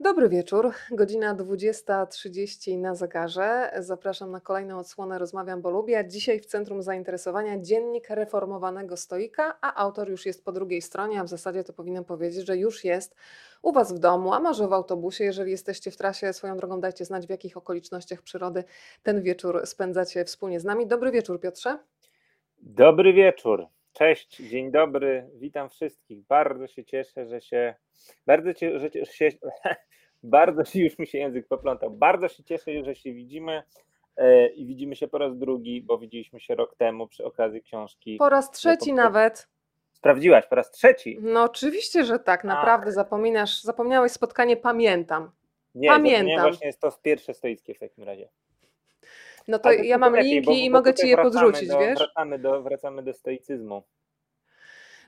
Dobry wieczór, godzina 20.30 na zegarze. Zapraszam na kolejną odsłonę Rozmawiam, bo lubię. Dzisiaj w centrum zainteresowania dziennik reformowanego stoika, a autor już jest po drugiej stronie, a w zasadzie to powinnam powiedzieć, że już jest u Was w domu, a może w autobusie. Jeżeli jesteście w trasie, swoją drogą dajcie znać, w jakich okolicznościach przyrody ten wieczór spędzacie wspólnie z nami. Dobry wieczór, Piotrze. Dobry wieczór. Cześć, dzień dobry, witam wszystkich. Bardzo się cieszę, że się. Bardzo, cie, że się, bardzo się już mi się język poplątał. Bardzo się cieszę, że się widzimy e, i widzimy się po raz drugi, bo widzieliśmy się rok temu przy okazji książki. Po raz trzeci nawet. Sprawdziłaś po raz trzeci? No oczywiście, że tak, naprawdę Ach. zapominasz, zapomniałeś spotkanie, pamiętam. Nie, pamiętam. właśnie jest to pierwsze stoickie w takim razie. No to ja mam lepiej, linki bo, i bo mogę ci je podrzucić, do, wiesz? Wracamy do, wracamy do stoicyzmu.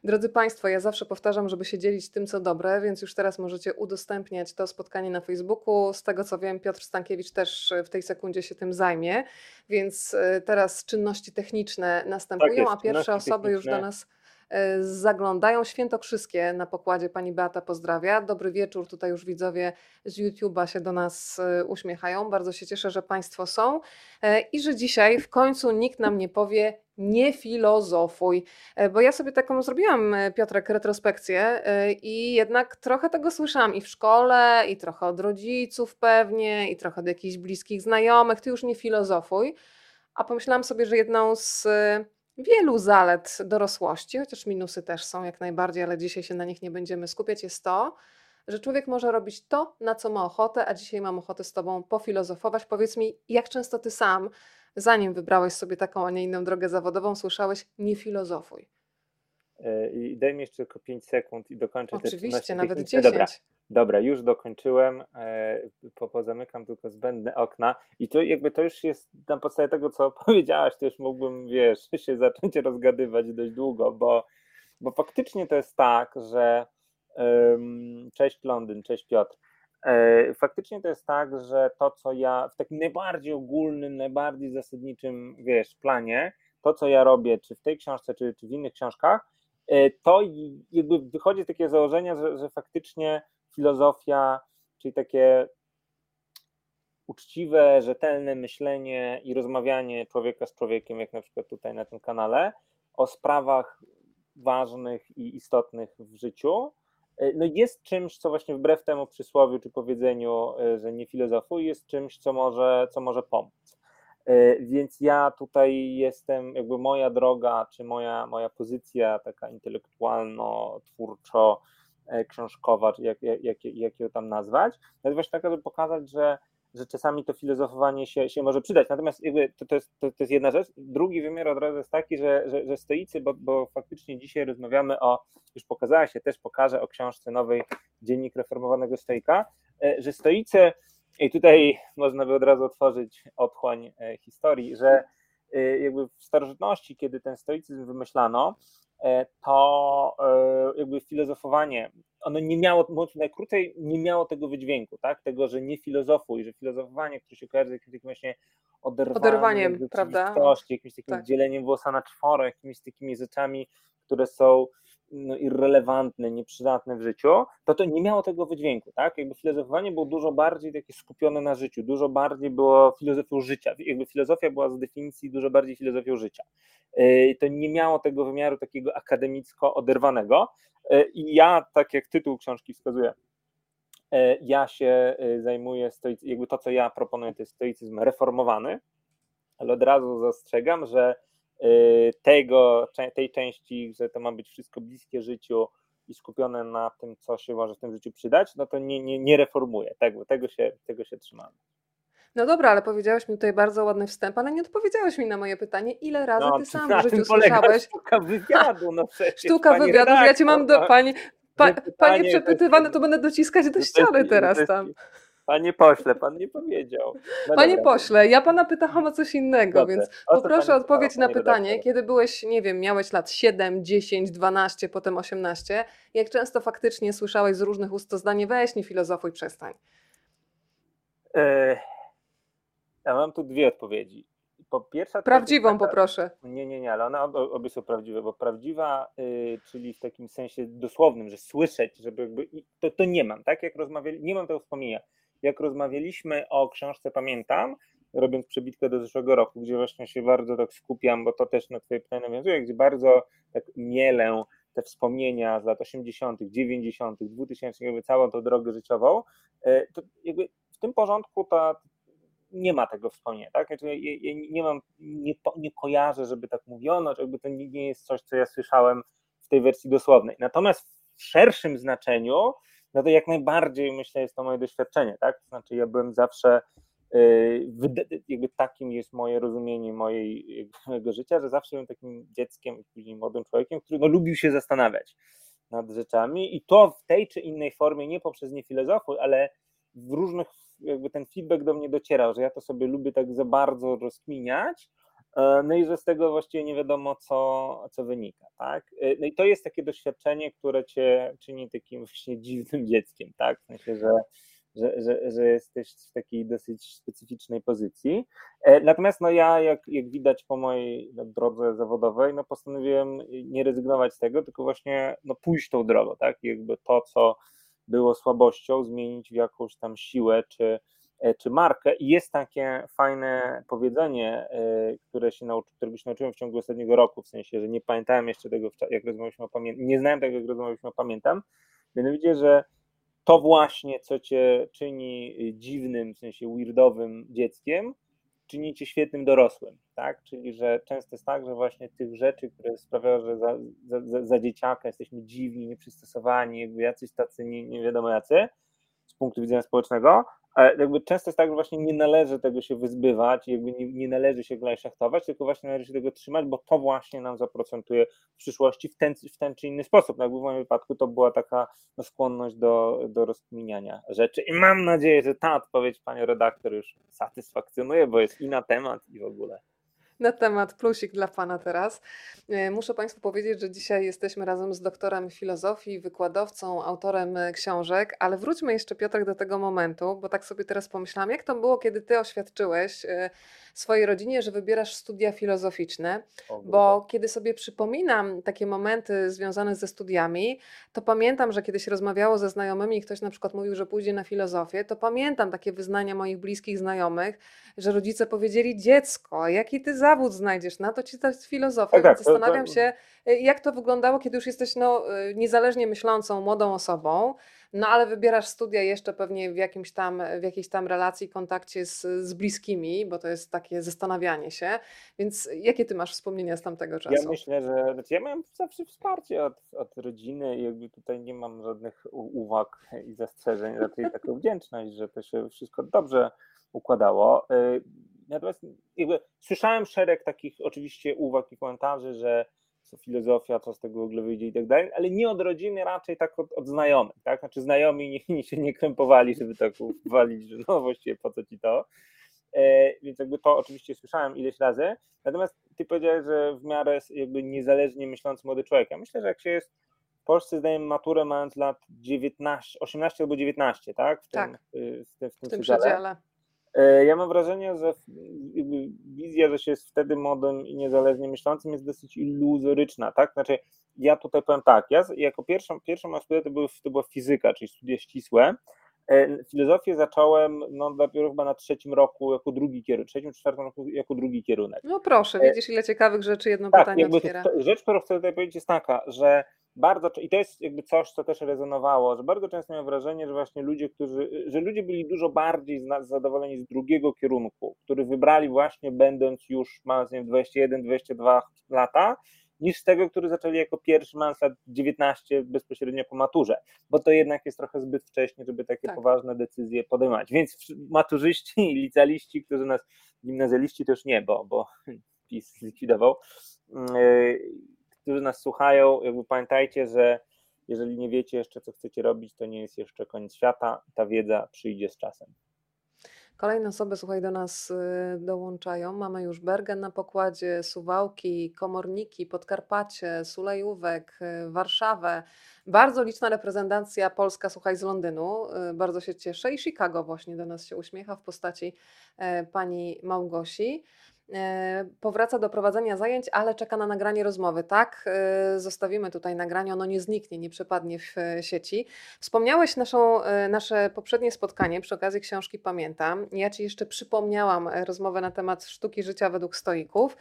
Drodzy Państwo, ja zawsze powtarzam, żeby się dzielić tym, co dobre, więc już teraz możecie udostępniać to spotkanie na Facebooku. Z tego co wiem, Piotr Stankiewicz też w tej sekundzie się tym zajmie, więc e, teraz czynności techniczne następują, tak jest, a pierwsze osoby już do nas E, zaglądają. Świętokrzyskie na pokładzie pani Beata pozdrawia. Dobry wieczór, tutaj już widzowie z YouTube'a się do nas e, uśmiechają. Bardzo się cieszę, że Państwo są e, i że dzisiaj w końcu nikt nam nie powie nie filozofuj, bo ja sobie taką zrobiłam, Piotrek, retrospekcję i jednak trochę tego słyszałam i w szkole, i trochę od rodziców pewnie, i trochę od jakichś bliskich znajomych, ty już nie filozofuj, a pomyślałam sobie, że jedną z wielu zalet dorosłości, chociaż minusy też są jak najbardziej, ale dzisiaj się na nich nie będziemy skupiać, jest to, że człowiek może robić to, na co ma ochotę, a dzisiaj mam ochotę z Tobą pofilozofować. Powiedz mi, jak często Ty sam, zanim wybrałeś sobie taką, a nie inną drogę zawodową, słyszałeś nie filozofuj? E, I daj mi jeszcze tylko 5 sekund i dokończę Oczywiście, nawet 10. Dobra, dobra, już dokończyłem, e, po, pozamykam tylko zbędne okna. I to jakby to już jest na podstawie tego, co powiedziałaś, to już mógłbym, wiesz, się zacząć rozgadywać dość długo, bo, bo faktycznie to jest tak, że um, cześć Londyn, cześć Piotr, e, Faktycznie to jest tak, że to, co ja w takim najbardziej ogólnym, najbardziej zasadniczym, wiesz, planie, to, co ja robię, czy w tej książce, czy, czy w innych książkach, to jakby wychodzi z takiego założenia, że, że faktycznie filozofia, czyli takie uczciwe, rzetelne myślenie i rozmawianie człowieka z człowiekiem, jak na przykład tutaj na tym kanale, o sprawach ważnych i istotnych w życiu, e, no jest czymś, co właśnie wbrew temu przysłowiu czy powiedzeniu, e, że nie filozofuj, jest czymś, co może, co może pomóc. E, więc ja tutaj jestem, jakby moja droga, czy moja, moja pozycja taka intelektualno-twórczo, książkowa, czy jak, jak, jak ją tam nazwać, jest właśnie taka, żeby pokazać, że, że czasami to filozofowanie się, się może przydać. Natomiast jakby to, to, jest, to, to jest jedna rzecz. Drugi wymiar od razu jest taki, że, że, że stoicy, bo, bo faktycznie dzisiaj rozmawiamy o, już pokazała się, też pokażę o książce nowej Dziennik Reformowanego Stoika, e, że stoicy i tutaj można by od razu otworzyć otchłań e, historii, że e, jakby w starożytności, kiedy ten stoicyzm wymyślano, e, to jakby filozofowanie, ono nie miało, mówiąc najkrócej, nie miało tego wydźwięku, tak? Tego, że nie filozofuj, że filozofowanie, które się kojarzy z jakimś właśnie oderwaniem, oderwaniem prawda? jakimś takim tak. dzieleniem włosa na czworo, jakimiś takimi rzeczami, które są no, irrelevantne, nieprzydatne w życiu, to to nie miało tego wydźwięku, tak? Jakby filozofowanie było dużo bardziej takie skupione na życiu, dużo bardziej było filozofią życia, jakby filozofia była z definicji dużo bardziej filozofią życia. E, to nie miało tego wymiaru takiego akademicko oderwanego e, i ja, tak jak tytuł książki wskazuje, e, ja się zajmuję, jakby to, co ja proponuję, to jest stoicyzm reformowany, ale od razu zastrzegam, że tego, tej części, że to ma być wszystko bliskie życiu i skupione na tym, co się może w tym życiu przydać, no to nie, nie, nie reformuje. Tego, tego, się, tego się trzymamy. No dobra, ale powiedziałeś mi tutaj bardzo ładny wstęp, ale nie odpowiedziałeś mi na moje pytanie, ile razy no, ty sam w życiu słyszałeś. Sztuka wywiadu, no przecież. Sztuka wywiadu, ja cię mam do. Pani, pa, panie przepytywane, to będę dociskać do ściany teraz tam. Panie pośle, pan nie powiedział. No Panie dobra. pośle, ja pana pytałam o coś innego, Dobrze. więc poproszę odpowiedź na pytanie, redaktor? kiedy byłeś, nie wiem, miałeś lat 7, 10, 12, potem 18, jak często faktycznie słyszałeś z różnych ust to zdanie, weź nie filozofuj, przestań. E, ja mam tu dwie odpowiedzi. po pierwsza... Prawdziwą poproszę. Nie, nie, nie, ale one obie są prawdziwe, bo prawdziwa, y, czyli w takim sensie dosłownym, że słyszeć, żeby jakby, to, to nie mam, tak jak rozmawiali, nie mam tego wspomnienia. Jak rozmawialiśmy o książce Pamiętam, robiąc przebitkę do zeszłego roku, gdzie właśnie się bardzo tak skupiam, bo to też na Twoje pytanie nawiązuje, gdzie bardzo tak mielę te wspomnienia z lat 80., 90., 2000, jakby całą tą drogę życiową, y, to jakby w tym porządku ta, nie ma tego wspomnienia, tak? Znaczy, ja, ja nie mam, nie, nie kojarzę, żeby tak mówiono, jakby to nie jest coś, co ja słyszałem w tej wersji dosłownej. Natomiast w szerszym znaczeniu, no to jak najbardziej myślę, jest to moje doświadczenie, tak? To znaczy, ja byłem zawsze y, jakby takim jest moje rozumienie mojej, mojego życia, że zawsze byłem takim dzieckiem, później młodym człowiekiem, który no, lubił się zastanawiać nad rzeczami i to w tej czy innej formie, nie poprzez nie filozofu, ale w różnych jakby ten feedback do mnie docierał, że ja to sobie lubię tak za bardzo rozkminiać, no i że z tego właściwie nie wiadomo, co, co wynika, tak? E, no i to jest takie doświadczenie, które cię czyni takim właśnie dziwnym dzieckiem, tak? W sensie, że, że, że, że jesteś w takiej dosyć specyficznej pozycji. E, natomiast no ja, jak, jak widać po mojej no, drodze zawodowej, no postanowiłem nie rezygnować z tego, tylko właśnie no, pójść tą drogą, tak? Jakby to, co było słabością, zmienić w jakąś tam siłę czy, e, czy markę. I jest takie fajne powiedzenie, e, które się nauczy, którego się nauczyłem w ciągu ostatniego roku, w sensie, że nie pamiętałem jeszcze tego, jak rozmawialiśmy o pamiętam, nie znałem tego, jak rozmawialiśmy o pamiętam, mianowicie, że to właśnie, co cię czyni dziwnym, w sensie weirdowym dzieckiem, czynicie świetnym dorosłym, tak? Czyli, że często jest tak, że właśnie tych rzeczy, które sprawiają, że za, za, za dzieciaka jesteśmy dziwni, nieprzystosowani, jakby jacyś tacy nie, nie wiadomo jacy z punktu widzenia społecznego, jakby często jest tak, że właśnie nie należy tego się wyzbywać, jakby nie, nie należy się go szachtować, tylko właśnie należy się tego trzymać, bo to właśnie nam zaprocentuje w przyszłości w ten, w ten czy inny sposób. No jakby w moim wypadku to była taka no, skłonność do, do rozkminiania rzeczy i mam nadzieję, że ta odpowiedź Panie redaktor już satysfakcjonuje, bo jest i na temat i w ogóle na temat plusik dla Pana teraz. E, muszę Państwu powiedzieć, że dzisiaj jesteśmy razem z doktorem filozofii, wykładowcą, autorem e, książek, ale wróćmy jeszcze Piotrek do tego momentu, bo tak sobie teraz pomyślałam, jak to było, kiedy Ty oświadczyłeś e, swojej rodzinie, że wybierasz studia filozoficzne, bo kiedy sobie przypominam takie momenty związane ze studiami, to pamiętam, że kiedyś rozmawiało ze znajomymi i ktoś na przykład mówił, że pójdzie na filozofię, to pamiętam takie wyznania moich bliskich znajomych, że rodzice powiedzieli, dziecko, jaki ty zawód znajdziesz, na to ci to jest filozofia, tak, tak zastanawiam się, y, jak to wyglądało, kiedy już jesteś no, y, niezależnie myślącą młodą osobą, no ale wybierasz studia jeszcze pewnie w, jakimś tam, w jakiejś tam relacji, kontakcie z, z bliskimi, bo to jest takie zastanawianie się. Więc jakie ty masz wspomnienia z tamtego czasu? Ja myślę, że znaczy ja miałem zawsze wsparcie od, od rodziny i jakby tutaj nie mam żadnych uwag i zastrzeżeń, raczej taką wdzięczność, że to się wszystko dobrze układało. Y, natomiast jakby słyszałem szereg takich oczywiście uwag i komentarzy, że co filozofia, co z tego w ogóle wyjdzie i tak dalej, ale nie od rodziny, raczej tak od, od znajomych, tak? Znaczy znajomi nie, nie się nie krępowali, żeby tak uwalić, że no właściwie po co ci to. E, więc jakby to oczywiście słyszałem ileś razy. Natomiast ty powiedziałeś, że w miarę jakby niezależnie myślący młody człowiek. Ja myślę, że jak się jest w Polsce zdaję maturę mając lat 19, 18 albo 19, tak? W tak, tym, w tym, w tym, w tym przedziale. E, ja mam wrażenie, że wizja, że się jest wtedy młodym i niezależnie myślącym jest dosyć iluzoryczna, tak? Znaczy, ja tutaj powiem tak, ja jako pierwszą, pierwszą moją studia to, były, to była fizyka, czyli studia ścisłe. E, filozofię zacząłem no, dopiero chyba na trzecim roku jako drugi kierunek, trzecim, czwartym roku jako drugi kierunek. No proszę, e, widzisz ile ciekawych rzeczy jedno tak, pytanie otwiera. To, rzecz, którą chcę tutaj powiedzieć jest taka, że bardzo, i to jest jakby coś, co też rezonowało, że bardzo często miałem wrażenie, że właśnie ludzie, którzy, że ludzie byli dużo bardziej zadowoleni z drugiego kierunku, który wybrali właśnie będąc już mając nie 21-22 lata, niż z tego, który zaczęli jako pierwszy, mając lat 19 bezpośrednio po maturze, bo to jednak jest trochę zbyt wcześnie, żeby takie tak. poważne decyzje podejmować. Więc maturzyści i licealiści, którzy nas, gimnazjaliści już nie, bo, bo PiS zlikwidował, yy, którzy nas słuchają, jakby pamiętajcie, że jeżeli nie wiecie jeszcze, co chcecie robić, to nie jest jeszcze koniec świata. Ta wiedza przyjdzie z czasem. Kolejne osoby, słuchaj, do nas y, dołączają. Mamy już Bergen na pokładzie, Suwałki, Komorniki, Podkarpacie, Sulejówek, y, Warszawę. Bardzo liczna reprezentacja polska, słuchaj, z Londynu. Y, bardzo się cieszę. I Chicago właśnie do nas się uśmiecha w postaci pani Małgosi. E, powraca do prowadzenia zajęć, ale czeka na nagranie rozmowy. Tak, e, zostawimy tutaj nagranie, ono nie zniknie, nie przepadnie w e, sieci. Wspomniałeś naszą, nasze poprzednie spotkanie przy okazji książki Pamiętam. Ja Ci jeszcze przypomniałam rozmowę na temat sztuki życia według stoików.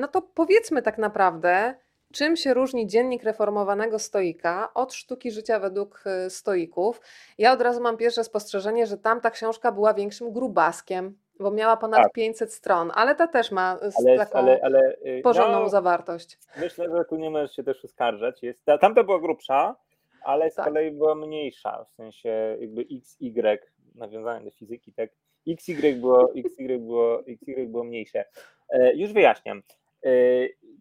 No to powiedzmy tak naprawdę, Czym się różni dziennik reformowanego stoika od sztuki życia według stoików? Ja od razu mam pierwsze spostrzeżenie, że tamta książka była większym grubaskiem, bo miała ponad tak. 500 stron, ale ta też ma y, ale, taką ale, ale, y, porządną no, zawartość. Myślę, że tu nie możesz się też uskarżać. Jest, tamta była grubsza, ale z tak. kolei była mniejsza, w sensie jakby XY, nawiązane do fizyki, tak? XY było, XY było, XY było mniejsze. E, już wyjaśniam. E,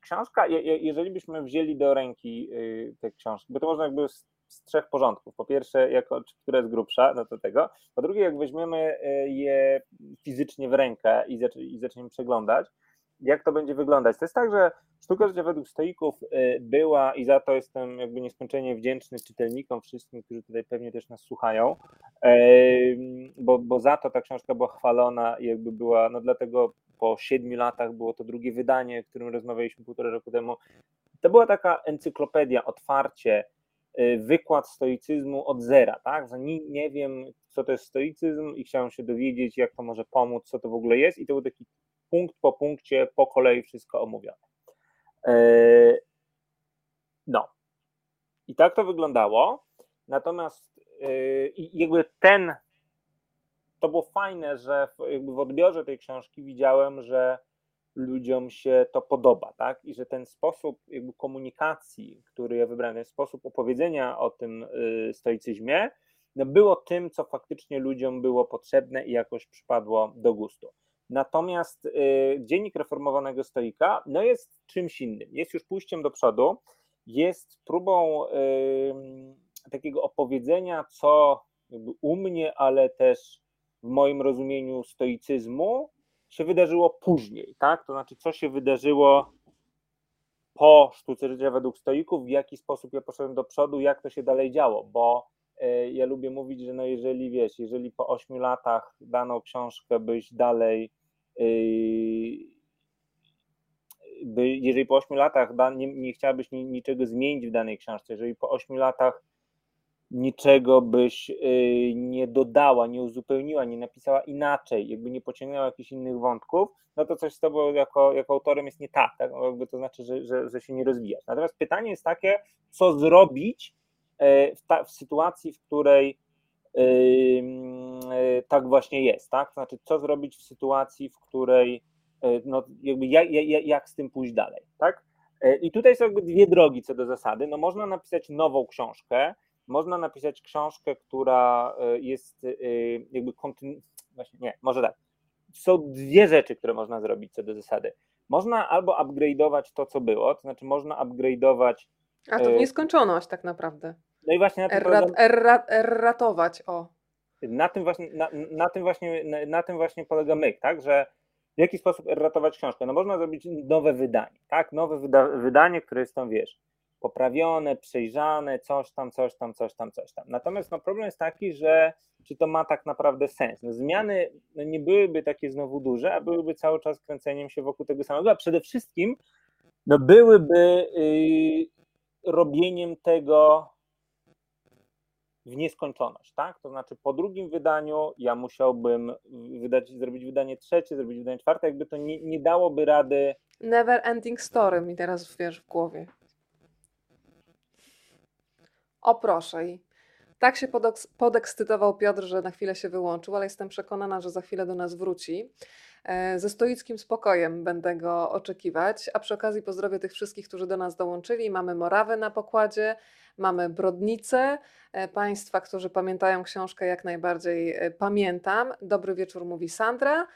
książka, jeżeli byśmy wzięli do ręki y, tę książkę, bo to można jakby z, trzech porządków. Po pierwsze, jako, która jest grubsza, no to tego. Po drugie, jak weźmiemy y, je fizycznie w rękę i, zac i zaczniemy przeglądać, jak to będzie wyglądać. To jest tak, że sztuka życia według stoików y, była i za to jestem jakby nieskończenie wdzięczny czytelnikom, wszystkim, którzy tutaj pewnie też nas słuchają, bo, bo za to ta książka była chwalona i jakby była, no dlatego po siedmiu latach było to drugie wydanie, o którym rozmawialiśmy półtora roku temu. To była taka encyklopedia, otwarcie, wykład stoicyzmu od zera, tak? Nie, nie wiem, co to jest stoicyzm i chciałem się dowiedzieć, jak to może pomóc, co to w ogóle jest i to był taki punkt po punkcie, po kolei wszystko omówione. E, no. I tak to wyglądało. Natomiast y, jakby ten to było fajne, że w, w odbiorze tej książki widziałem, że ludziom się to podoba, tak? I że ten sposób jakby komunikacji, który ja wybrałem, ten sposób opowiedzenia o tym y, stoicyzmie, no było tym, co faktycznie ludziom było potrzebne i jakoś przypadło do gustu. Natomiast y, dziennik reformowanego stoika no jest czymś innym. Jest już pójściem do przodu, jest próbą y, takiego opowiedzenia, co u mnie, ale też w moim rozumieniu stoicyzmu się wydarzyło później, tak? To znaczy, co się wydarzyło po sztuce życia według stoików, w jaki sposób ja poszedłem do przodu, jak to się dalej działo, bo e, ja lubię mówić, że no jeżeli wiesz, jeżeli po ośmiu latach daną książkę byś dalej e, by, jeżeli po ośmiu latach nie, nie chciałabyś niczego zmienić w danej książce, jeżeli po ośmiu latach niczego byś y, nie dodała, nie uzupełniła, nie napisała inaczej, jakby nie pociągnęła jakichś innych wątków, no to coś z tobą jako, jako autorem jest nie tak, tak? Jakby to znaczy, że, że, że się nie rozwijasz. Natomiast pytanie jest takie, co zrobić e, w, ta, w sytuacji, w której yy, tak właśnie jest, tak? To znaczy, co zrobić w sytuacji, w której no, jakby jak, jak, jak z tym pójść dalej, tak? I tutaj są dwie drogi co do zasady. No można napisać nową książkę, można napisać książkę, która e, jest e, jakby kontynu... Właśnie nie, może tak. Są dwie rzeczy, które można zrobić co do zasady. Można albo upgrade'ować to, co było, to znaczy można upgrade'ować. A to w e, nieskończoność tak naprawdę. No i właśnie na tym Errat, errat, erratować, o. Na tym właśnie, na, na tym właśnie, na, na, tym właśnie polega myk, tak, że w jaki sposób ratować książkę? No można zrobić nowe wydanie, tak, nowe wyda wydanie, które jest tam, wiesz, poprawione, przejrzane, coś tam, coś tam, coś tam, coś tam. Natomiast no, problem jest taki, że czy to ma tak naprawdę sens? No, zmiany no, nie byłyby takie znowu duże, a byłyby cały czas kręceniem się wokół tego samego, a przede wszystkim no, byłyby yy, robieniem tego w nieskończoność, tak? To znaczy po drugim wydaniu ja musiałbym wydać, zrobić wydanie trzecie, zrobić wydanie czwarte, jakby to nie, nie dałoby rady. Never ending story mi teraz wiesz w głowie. O proszę. Tak się podekscytował Piotr, że na chwilę się wyłączył, ale jestem przekonana, że za chwilę do nas wróci. E, ze stoickim spokojem będę go oczekiwać, a przy okazji pozdrowię tych wszystkich, którzy do nas dołączyli. Mamy Morawę na pokładzie, mamy Brodnicę, e, Państwa, którzy pamiętają książkę jak najbardziej e, pamiętam. Dobry wieczór, mówi Sandra.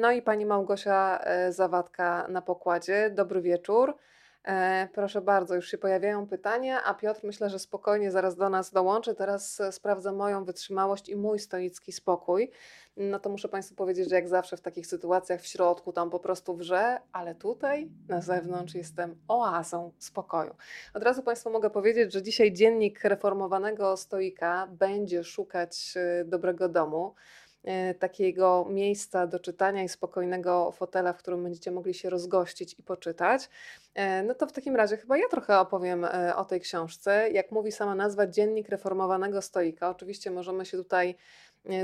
No i pani Małgosia Zawadka na pokładzie. Dobry wieczór. E, proszę bardzo, już się pojawiają pytania, a Piotr myślę, że spokojnie zaraz do nas dołączy. Teraz e, sprawdzę moją wytrzymałość i mój stoicki spokój. No to muszę Państwu powiedzieć, że jak zawsze w takich sytuacjach w środku tam po prostu wrze, ale tutaj na zewnątrz jestem oazą spokoju. Od razu Państwu mogę powiedzieć, że dzisiaj dziennik reformowanego stoika będzie szukać e, dobrego domu. E, takiego miejsca do czytania i spokojnego fotela, w którym będziecie mogli się rozgościć i poczytać, e, no to w takim razie chyba ja trochę opowiem e, o tej książce. Jak mówi sama nazwa, Dziennik Reformowanego Stoika. Oczywiście możemy się tutaj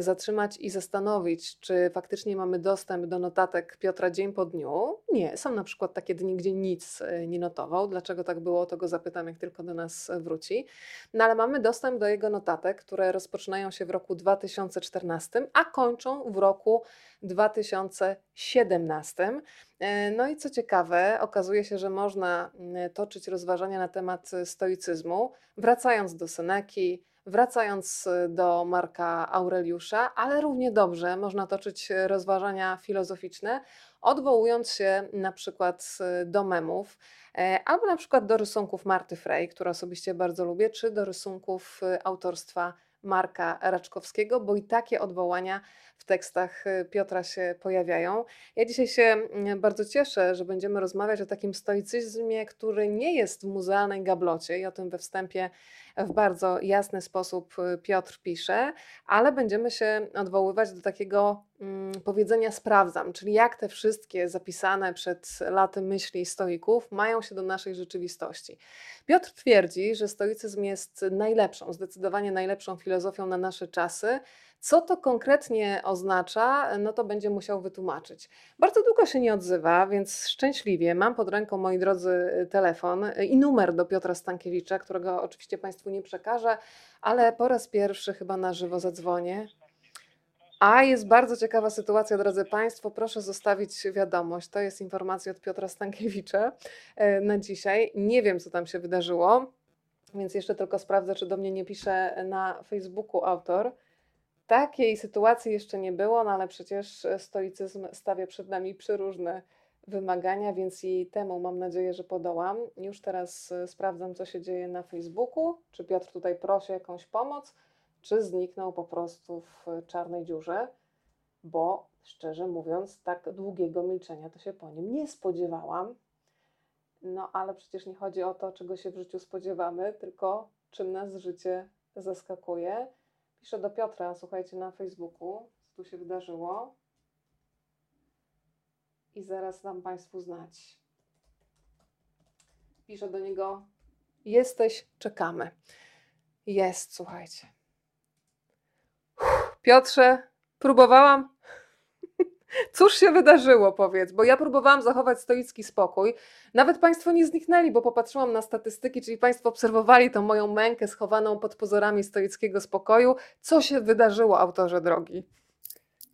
zatrzymać i zastanowić, czy faktycznie mamy dostęp do notatek Piotra dzień po dniu. Nie, są na przykład takie dni, gdzie nic e, nie notował. Dlaczego tak było, to go zapytam, jak tylko do nas wróci. No ale mamy dostęp do jego notatek, które rozpoczynają się w roku 2014, a kończą w roku 2017. E, no i co ciekawe, okazuje się, że można toczyć rozważania na temat stoicyzmu, wracając do Seneki, Wracając y, do Marka Aureliusza, ale równie dobrze można toczyć rozważania filozoficzne, odwołując się na przykład y, do memów, e, albo na przykład do rysunków Marty Frey, które osobiście bardzo lubię, czy do rysunków y, autorstwa Marka Raczkowskiego, bo i takie odwołania w tekstach y, Piotra się pojawiają. Ja dzisiaj się mm, bardzo cieszę, że będziemy rozmawiać o takim stoicyzmie, który nie jest w muzealnej gablocie i o tym we wstępie w bardzo jasny sposób y, Piotr pisze, ale będziemy się odwoływać do takiego mm, powiedzenia sprawdzam, czyli jak te wszystkie zapisane przed laty myśli stoików mają się do naszej rzeczywistości. Piotr twierdzi, że stoicyzm jest najlepszą, zdecydowanie najlepszą filozofią na nasze czasy, co to konkretnie oznacza, no to będzie musiał wytłumaczyć. Bardzo długo się nie odzywa, więc szczęśliwie mam pod ręką, moi drodzy, telefon i numer do Piotra Stankiewicza, którego oczywiście Państwu nie przekażę, ale po raz pierwszy chyba na żywo zadzwonię. A jest bardzo ciekawa sytuacja, drodzy Państwo. Proszę zostawić wiadomość. To jest informacja od Piotra Stankiewicza e, na dzisiaj. Nie wiem, co tam się wydarzyło, więc jeszcze tylko sprawdzę, czy do mnie nie pisze na Facebooku autor. Takiej sytuacji jeszcze nie było, no ale przecież e, stoicyzm stawia przed nami przeróżne wymagania, więc i temu mam nadzieję, że podołam. Już teraz e, sprawdzam, co się dzieje na Facebooku. Czy Piotr tutaj prosi jakąś pomoc, czy zniknął po prostu w czarnej dziurze, bo szczerze mówiąc, tak długiego milczenia to się po nim nie spodziewałam. No ale przecież nie chodzi o to, czego się w życiu spodziewamy, tylko czym nas życie zaskakuje. Piszę do Piotra, słuchajcie, na Facebooku, co tu się wydarzyło. I zaraz dam Państwu znać. Piszę do niego: Jesteś, czekamy. Jest, słuchajcie. Piotrze, próbowałam Cóż się wydarzyło, powiedz, bo ja próbowałam zachować stoicki spokój. Nawet Państwo nie zniknęli, bo popatrzyłam na statystyki, czyli Państwo obserwowali tą moją mękę schowaną pod pozorami stoickiego spokoju. Co się wydarzyło, autorze drogi?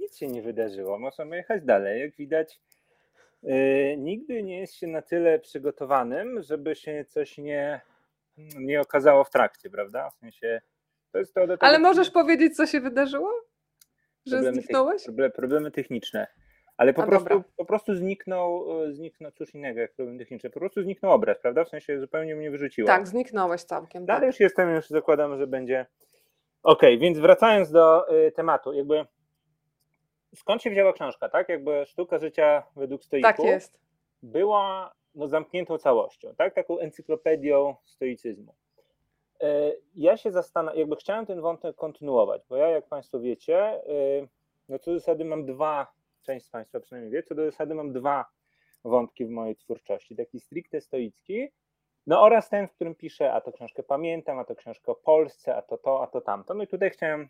Nic się nie wydarzyło. Możemy jechać dalej. Jak widać, yy, nigdy nie jest się na tyle przygotowanym, żeby się coś nie, nie okazało w trakcie, prawda? W sensie. To jest to Ale możesz powiedzieć, co się wydarzyło? Że problemy zniknąłeś? problemy techniczne. Ale po, prostu, po prostu zniknął, e, zniknął, cóż innego jak problem techniczny, po prostu zniknął obraz, prawda? W sensie zupełnie mnie wyrzuciło. Tak, zniknąłeś całkiem. Dalej tak. już jestem, już zakładam, że będzie. Okej, okay, więc wracając do y, tematu, jakby skąd się wzięła książka, tak? Jakby sztuka życia według stoików tak jest. była no, zamkniętą całością, tak? Taką encyklopedią stoicyzmu. E, ja się zastanawiam, jakby chciałem ten wątek kontynuować, bo ja, jak Państwo wiecie, e, no co do zasady mam dwa, część z Państwa przynajmniej wie, co do zasady mam dwa wątki w mojej twórczości. Taki stricte stoicki, no oraz ten, w którym piszę, a to książkę pamiętam, a to książkę o Polsce, a to to, a to tamto. No i tutaj chciałem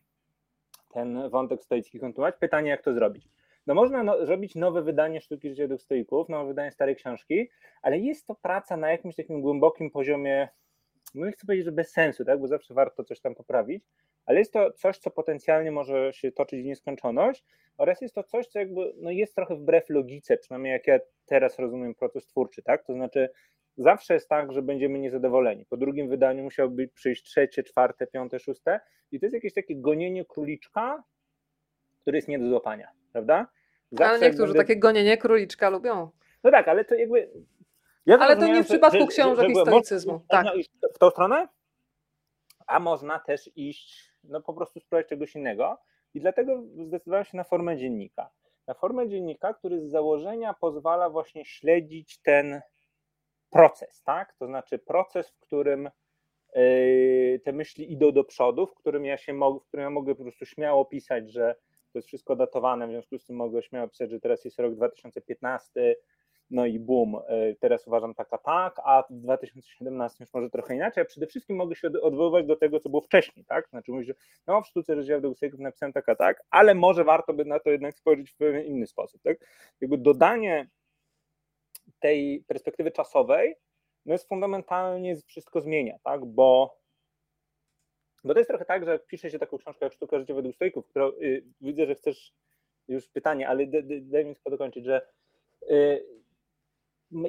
ten wątek stoicki kontynuować. Pytanie, jak to zrobić? No można no, zrobić nowe wydanie Sztuki Życia według stoików, nowe wydanie starej książki, ale jest to praca na jakimś takim głębokim poziomie no nie chcę powiedzieć, że bez sensu, tak, bo zawsze warto coś tam poprawić, ale jest to coś, co potencjalnie może się toczyć w nieskończoność oraz jest to coś, co jakby no jest trochę wbrew logice, przynajmniej jak ja teraz rozumiem proces twórczy, tak, to znaczy zawsze jest tak, że będziemy niezadowoleni. Po drugim wydaniu musiałoby przyjść trzecie, czwarte, piąte, szóste i to jest jakieś takie gonienie króliczka, który jest nie do złapania, prawda? Zawsze ale niektórzy będę... takie gonienie króliczka lubią. No tak, ale to jakby ja Ale to nie w przypadku że, książek że, że, i stoicyzmu. tak. W tą stronę, a można też iść, no po prostu spróbować czegoś innego. I dlatego zdecydowałem się na formę dziennika. Na formę dziennika, który z założenia pozwala właśnie śledzić ten proces, tak? To znaczy proces, w którym yy, te myśli idą do przodu, w którym ja się mogę, w którym ja mogę po prostu śmiało pisać, że to jest wszystko datowane, w związku z tym mogę śmiało pisać, że teraz jest rok 2015, no i boom, e, teraz uważam tak a tak, a w 2017 już może trochę inaczej, a przede wszystkim mogę się odwoływać do tego, co było wcześniej, tak? Znaczy mówić, że no w sztuce życia w napisałem tak a tak, ale może warto by na to jednak spojrzeć w pewien inny sposób, tak? Jakby dodanie tej perspektywy czasowej no jest fundamentalnie wszystko zmienia, tak? Bo, bo to jest trochę tak, że pisze się taką książkę jak Sztuka życia według którą y, widzę, że chcesz już pytanie, ale daj mi tylko dokończyć, że y,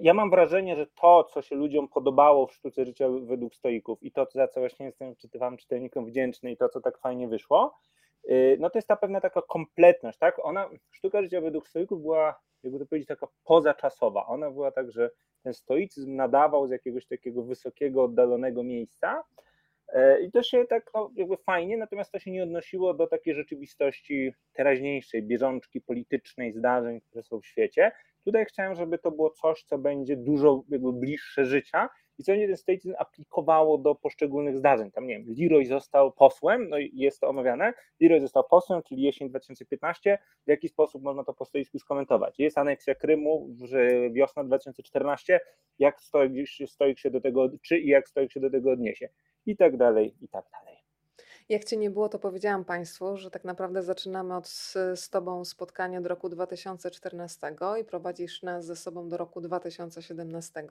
ja mam wrażenie, że to, co się ludziom podobało w sztuce życia według stoików i to, za co właśnie jestem czytywam czytelnikom wdzięczny i to, co tak fajnie wyszło, y, no to jest ta pewna taka kompletność, tak? Ona, sztuka życia według stoików była, jakby to powiedzieć, taka pozaczasowa. Ona była tak, że ten stoicyzm nadawał z jakiegoś takiego wysokiego, oddalonego miejsca e, i to się tak no, jakby fajnie, natomiast to się nie odnosiło do takiej rzeczywistości teraźniejszej, bieżączki politycznej, zdarzeń, które są w świecie, Tutaj chciałem, żeby to było coś, co będzie dużo jakby bliższe życia i co będzie ten stoicyzm aplikowało do poszczególnych zdarzeń. Tam nie wiem, Leroy został posłem, no i jest to omawiane. Leroy został posłem, czyli jesień 2015. W jaki sposób można to po stoicku skomentować? Jest aneksja Krymu, że wiosna 2014. Jak stoik się do tego, czy i jak stoik się do tego odniesie? I tak dalej, i tak dalej. Jak Cię nie było, to powiedziałam Państwu, że tak naprawdę zaczynamy od z, z Tobą spotkanie do roku 2014 i prowadzisz nas ze sobą do roku 2017.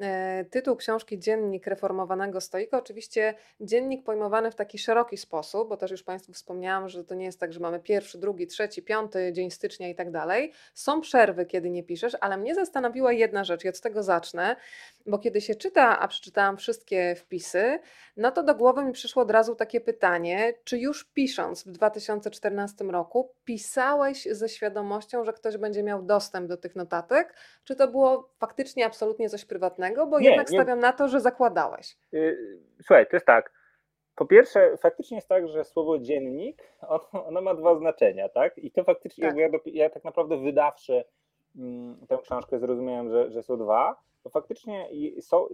E, tytuł książki Dziennik reformowanego stoika. Oczywiście dziennik pojmowany w taki szeroki sposób, bo też już Państwu wspomniałam, że to nie jest tak, że mamy pierwszy, drugi, trzeci, piąty dzień stycznia i tak dalej. Są przerwy, kiedy nie piszesz, ale mnie zastanowiła jedna rzecz i od tego zacznę, bo kiedy się czyta, a przeczytałam wszystkie wpisy, no to do głowy mi przyszło od razu takie pytanie, pytanie, czy już pisząc w 2014 roku, pisałeś ze świadomością, że ktoś będzie miał dostęp do tych notatek, czy to było faktycznie absolutnie coś prywatnego, bo nie, jednak nie. stawiam na to, że zakładałeś. Y, słuchaj, to jest tak. Po pierwsze, faktycznie jest tak, że słowo dziennik, ono, ono ma dwa znaczenia, tak? I to faktycznie, tak. Ja, ja, tak naprawdę wydawszy mm, tę książkę zrozumiałem, że, że są dwa, to faktycznie są,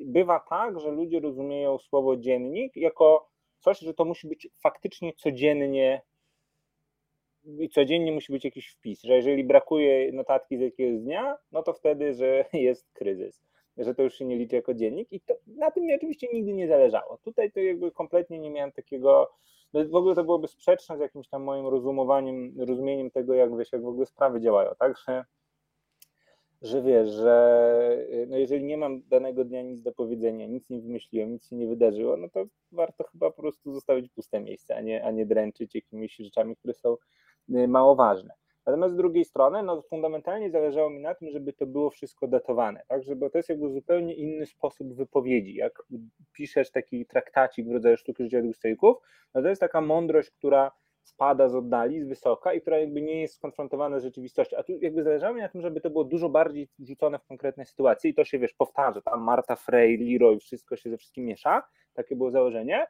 bywa tak, że ludzie rozumieją słowo dziennik jako coś, że to musi być faktycznie codziennie i codziennie musi być jakiś wpis, że jeżeli brakuje notatki z jakiegoś dnia, no to wtedy, że jest kryzys, że to już się nie liczy jako dziennik i to, na tym mi oczywiście nigdy nie zależało. Tutaj to jakby kompletnie nie miałem takiego, no w ogóle to byłoby sprzeczne z jakimś tam moim rozumowaniem, rozumieniem tego, jak wiesz, jak w ogóle sprawy działają, także że wiesz, że y, no jeżeli nie mam danego dnia nic do powiedzenia, nic nie wymyśliłem, nic się nie wydarzyło, no to warto chyba po prostu zostawić puste miejsce, a nie, a nie dręczyć jakimiś rzeczami, które są y, mało ważne. Natomiast z drugiej strony, no fundamentalnie zależało mi na tym, żeby to było wszystko datowane, tak, żeby to jest jakby zupełnie inny sposób wypowiedzi. Jak piszesz taki traktacik w rodzaju sztuki życia dwustejków, no to jest taka mądrość, która spada z oddali, z wysoka i która jakby nie jest skonfrontowana z rzeczywistością. A tu jakby zależało mi na tym, żeby to było dużo bardziej wrzucone w konkretne sytuacje i to się, wiesz, powtarza, tam Marta Frey, Leroy, wszystko się ze wszystkim miesza, takie było założenie,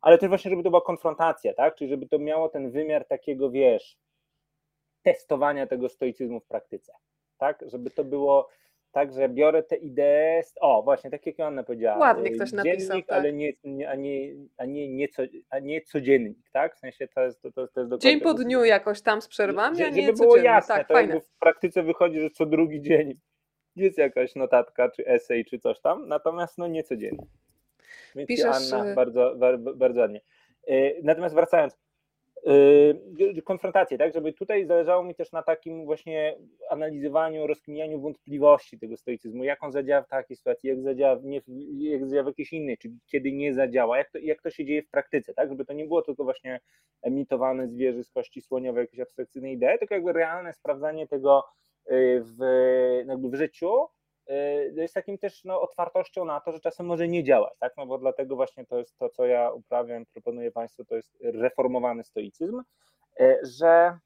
ale też właśnie, żeby to była konfrontacja, tak, czyli żeby to miało ten wymiar takiego, wiesz, testowania tego stoicyzmu w praktyce, tak, żeby to było tak, że biorę te idee, o właśnie, tak jak Joanna powiedziała. Ładnie ktoś napisał, tak. ale nie, nie, a, nie, a, nie, nie co, a nie codziennik, tak? W sensie to jest, to, to, jest Dzień po dniu jakoś tam z przerwami, a nie Żeby było jasne, tak, to fajne. w praktyce wychodzi, że co drugi dzień jest jakaś notatka, czy esej, czy coś tam, natomiast no nie codziennie. Więc Piszesz... Anna y- bardzo, bardzo, bardzo ładnie. Y, natomiast wracając, konfrontację, tak? Żeby tutaj zależało mi też na takim właśnie analizowaniu, rozkminianiu wątpliwości tego stoicyzmu, jak on zadziała w takiej sytuacji, jak zadziała, nie, jak zadziała w jakiejś innej, czy kiedy nie zadziała, jak to, jak to się dzieje w praktyce, tak? Żeby to nie było tylko właśnie emitowane z z kości słoniowej, jakieś abstrakcyjne idee, tylko jakby realne sprawdzanie tego yy, w, jakby w życiu, Y, jest takim też no, otwartością na to, że czasem może nie działać, tak? No bo dlatego właśnie to jest to, co ja uprawiam, proponuję Państwu, to jest reformowany stoicyzm, y, że,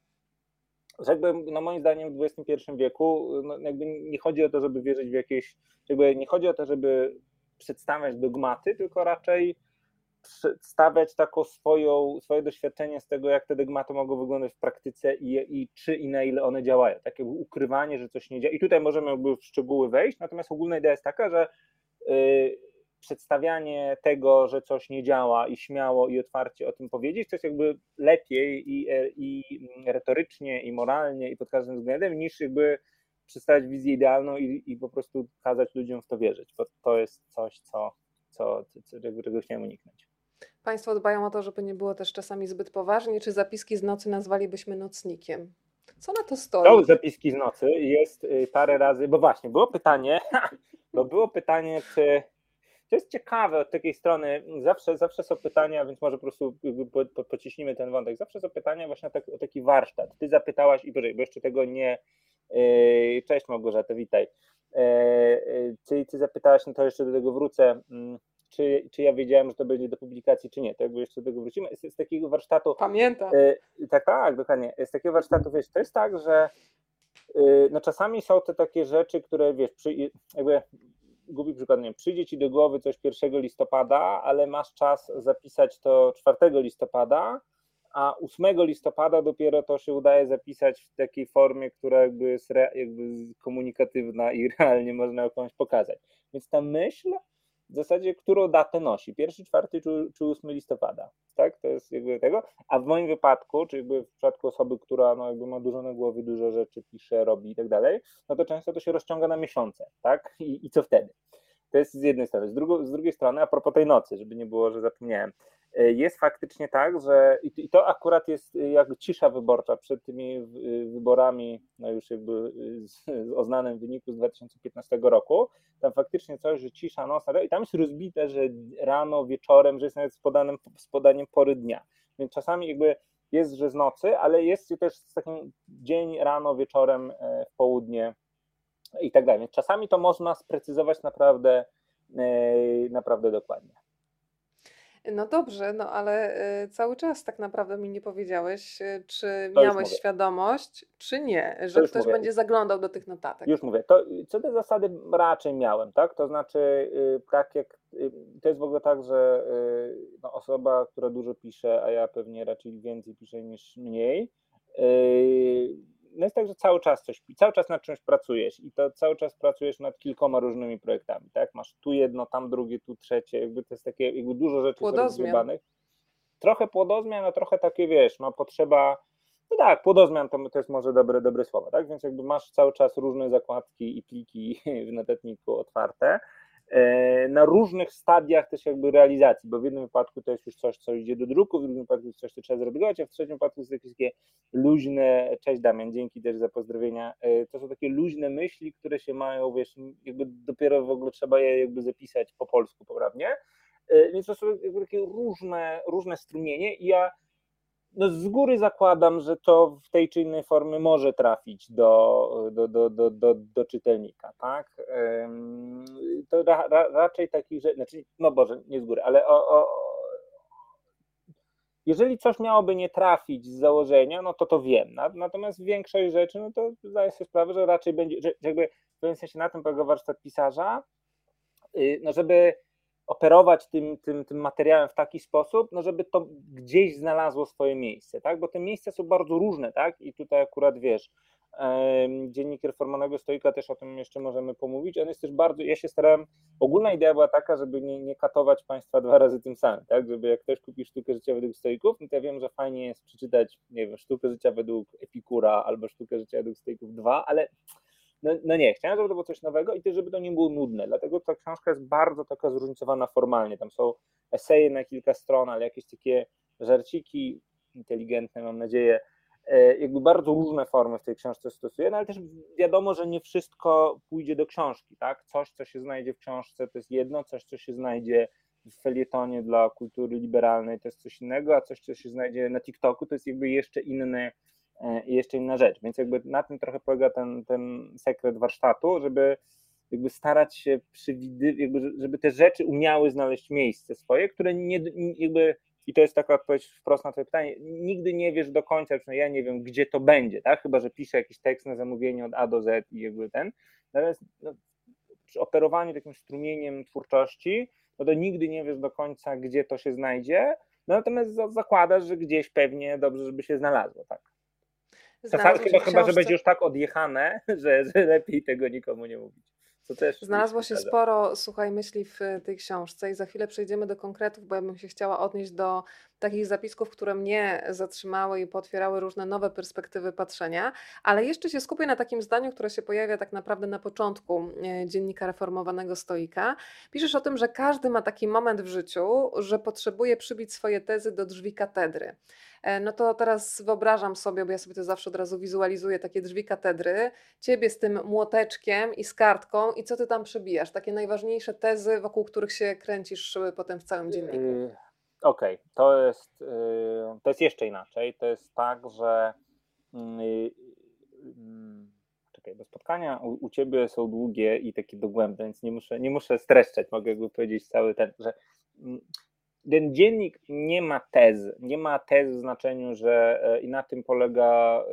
że jakby, no moim zdaniem w XXI wieku no jakby nie chodzi o to, żeby wierzyć w jakieś, jakby nie chodzi o to, żeby przedstawiać dogmaty, tylko raczej przedstawiać taką swoją, swoje doświadczenie z tego, jak te dogmaty mogą wyglądać w praktyce i, i czy i na ile one działają. Takie ukrywanie, że coś nie działa. I tutaj możemy jakby w szczegóły wejść, natomiast ogólna idea jest taka, że yy, przedstawianie tego, że coś nie działa i śmiało i otwarcie o tym powiedzieć, to jest jakby lepiej i, e, i retorycznie, i moralnie, i pod każdym względem, niż jakby przedstawiać wizję idealną i, i po prostu kazać ludziom w to wierzyć, bo to jest coś, co, co, co, czego chciałem uniknąć. Państwo dbają o to, żeby nie było też czasami zbyt poważnie, czy zapiski z nocy nazwalibyśmy nocnikiem? Co na to stoi? To zapiski z nocy jest y, parę razy, bo właśnie było pytanie, bo było pytanie, czy to jest ciekawe od takiej strony, zawsze, zawsze są pytania, więc może po prostu po, po, pociśnimy ten wątek, zawsze są pytania właśnie o, tak, o taki warsztat. Ty zapytałaś, i bo jeszcze tego nie, cześć Małgorzata, witaj. Yy, ty, ty zapytałaś, no to jeszcze do tego wrócę, mm, czy, czy ja wiedziałem, że to będzie do publikacji, czy nie. To jakby jeszcze do tego wrócimy. Z, z takiego warsztatu. Pamiętam. tak, tak, dokładnie. Z takiego warsztatu, wiesz, to jest tak, że no czasami są te takie rzeczy, które wiesz, przy, jakby głupi przykład, nie przyjdzie ci do głowy coś 1 listopada, ale masz czas zapisać to 4 listopada, a 8 listopada dopiero to się udaje zapisać w takiej formie, która jakby jest re, jakby komunikatywna i realnie można jakąś pokazać. Więc ta myśl w zasadzie, którą datę nosi, pierwszy, czwarty czy, czy 8 listopada, tak, to jest jakby tego, a w moim wypadku, czy jakby w przypadku osoby, która no jakby ma dużo na głowie, dużo rzeczy pisze, robi i tak dalej, no to często to się rozciąga na miesiące, tak, i, i co wtedy? To jest z jednej strony. Z, drugo, z drugiej strony, a propos tej nocy, żeby nie było, że zapomniałem, jest faktycznie tak, że i to akurat jest jakby cisza wyborcza przed tymi wyborami, no już jakby o znanym wyniku z 2015 roku, tam faktycznie coś, że cisza nocna i tam jest rozbite, że rano, wieczorem, że jest nawet z podaniem, z podaniem pory dnia. Więc czasami jakby jest, że z nocy, ale jest też z takim dzień, rano, wieczorem, e, w południe i tak dalej. Więc czasami to można sprecyzować naprawdę, e, naprawdę dokładnie. No dobrze, no ale y, cały czas tak naprawdę mi nie powiedziałeś, y, czy miałeś świadomość, czy nie, że ktoś mówię. będzie zaglądał do tych notatek. Już mówię, to co do zasady raczej miałem, tak? To znaczy, y, tak jak to jest w ogóle tak, że no, osoba, która dużo pisze, a ja pewnie raczej więcej piszę niż mniej, no jest tak, że cały czas coś, cały czas nad czymś pracujesz i to cały czas pracujesz nad kilkoma różnymi projektami, tak? Masz tu jedno, tam drugie, tu trzecie, jakby to jest takie, jakby dużo rzeczy rozgrywanych. Trochę płodozmian, a trochę takie, wiesz, no potrzeba, no tak, płodozmian to, to jest może dobre, dobre słowo, tak? Więc jakby masz cały czas różne zakładki i pliki w notatniku otwarte, na różnych stadiach też jakby realizacji, bo w jednym wypadku to jest już coś, co idzie do druku, w drugim wypadku coś, co trzeba zrobić, a w trzecim wypadku jest jakieś takie luźne, cześć Damian, dzięki też za pozdrowienia, e, to są takie luźne myśli, które się mają, wiesz, jakby dopiero w ogóle trzeba je jakby zapisać po polsku poprawnie, e, więc to są takie różne, różne strumienie i ja no z góry zakładam, że to w tej czy innej formie może trafić do, do, do, do, do, do czytelnika, tak? To ra, ra, raczej takich rzeczy, znaczy, no Boże, nie z góry, ale o, o, jeżeli coś miałoby nie trafić z założenia, no to to wiem. Natomiast większość rzeczy, no to zdaję sobie sprawę, że raczej będzie, że jakby w pewnym sensie na tym polega warsztat pisarza, y, no żeby operować tym, tym, tym materiałem w taki sposób, no żeby to gdzieś znalazło swoje miejsce, tak? Bo te miejsca są bardzo różne, tak? I tutaj akurat wiesz, dziennik reformowanego stoika też o tym jeszcze możemy pomówić. On jest też bardzo, ja się starałem, ogólna idea była taka, żeby nie, nie katować Państwa dwa razy tym samym, tak? Żeby jak ktoś kupi sztukę życia według stoików, no to ja wiem, że fajnie jest przeczytać, nie wiem, sztukę życia według Epikura albo sztukę życia według stoików 2, ale no, no, nie, chciałem, żeby to było coś nowego i też, żeby to nie było nudne, dlatego ta książka jest bardzo taka zróżnicowana formalnie, tam są eseje na kilka stron, ale jakieś takie żarciki inteligentne, mam nadzieję, e, jakby bardzo różne formy w tej książce stosuje, no ale też wiadomo, że nie wszystko pójdzie do książki, tak? Coś, co się znajdzie w książce, to jest jedno, coś, co się znajdzie w felietonie dla kultury liberalnej, to jest coś innego, a coś, co się znajdzie na TikToku, to jest jakby jeszcze inny i jeszcze inna rzecz. Więc jakby na tym trochę polega ten, ten sekret warsztatu, żeby jakby starać się przewidywać, żeby te rzeczy umiały znaleźć miejsce swoje, które nie, jakby, i to jest taka odpowiedź wprost na to pytanie, nigdy nie wiesz do końca, przynajmniej ja nie wiem, gdzie to będzie, tak? Chyba, że piszę jakiś tekst na zamówienie od A do Z i jakby ten. Natomiast no, przy operowaniu takim strumieniem twórczości, no to nigdy nie wiesz do końca, gdzie to się znajdzie, no natomiast zakładasz, że gdzieś pewnie dobrze, żeby się znalazło, tak? Czasami chyba, chyba, że będzie już tak odjechane, że, że lepiej tego nikomu nie mówić. Znalazło się sporo, słuchaj, myśli w tej książce i za chwilę przejdziemy do konkretów, bo ja bym się chciała odnieść do takich zapisków, które mnie zatrzymały i potwierały różne nowe perspektywy patrzenia, ale jeszcze się skupię na takim zdaniu, które się pojawia tak naprawdę na początku e, dziennika reformowanego Stoika. Piszesz o tym, że każdy ma taki moment w życiu, że potrzebuje przybić swoje tezy do drzwi katedry. E, No to teraz wyobrażam sobie, bo ja sobie to zawsze od razu wizualizuję, takie drzwi katedry, ciebie z tym młoteczkiem i z kartką i co ty tam przebijasz? Takie najważniejsze tezy, wokół których się kręcisz y, potem w całym dzienniku. Yy, Okej, to jest yy, to jest jeszcze inaczej. To jest tak, że yy, yy, czekaj, bo spotkania u, u ciebie są długie i takie dogłębne, więc nie muszę, nie muszę streszczać, mogę jakby powiedzieć cały ten, że mm, ten dziennik nie ma tezy, nie ma tezy w znaczeniu, że e, i na tym polega,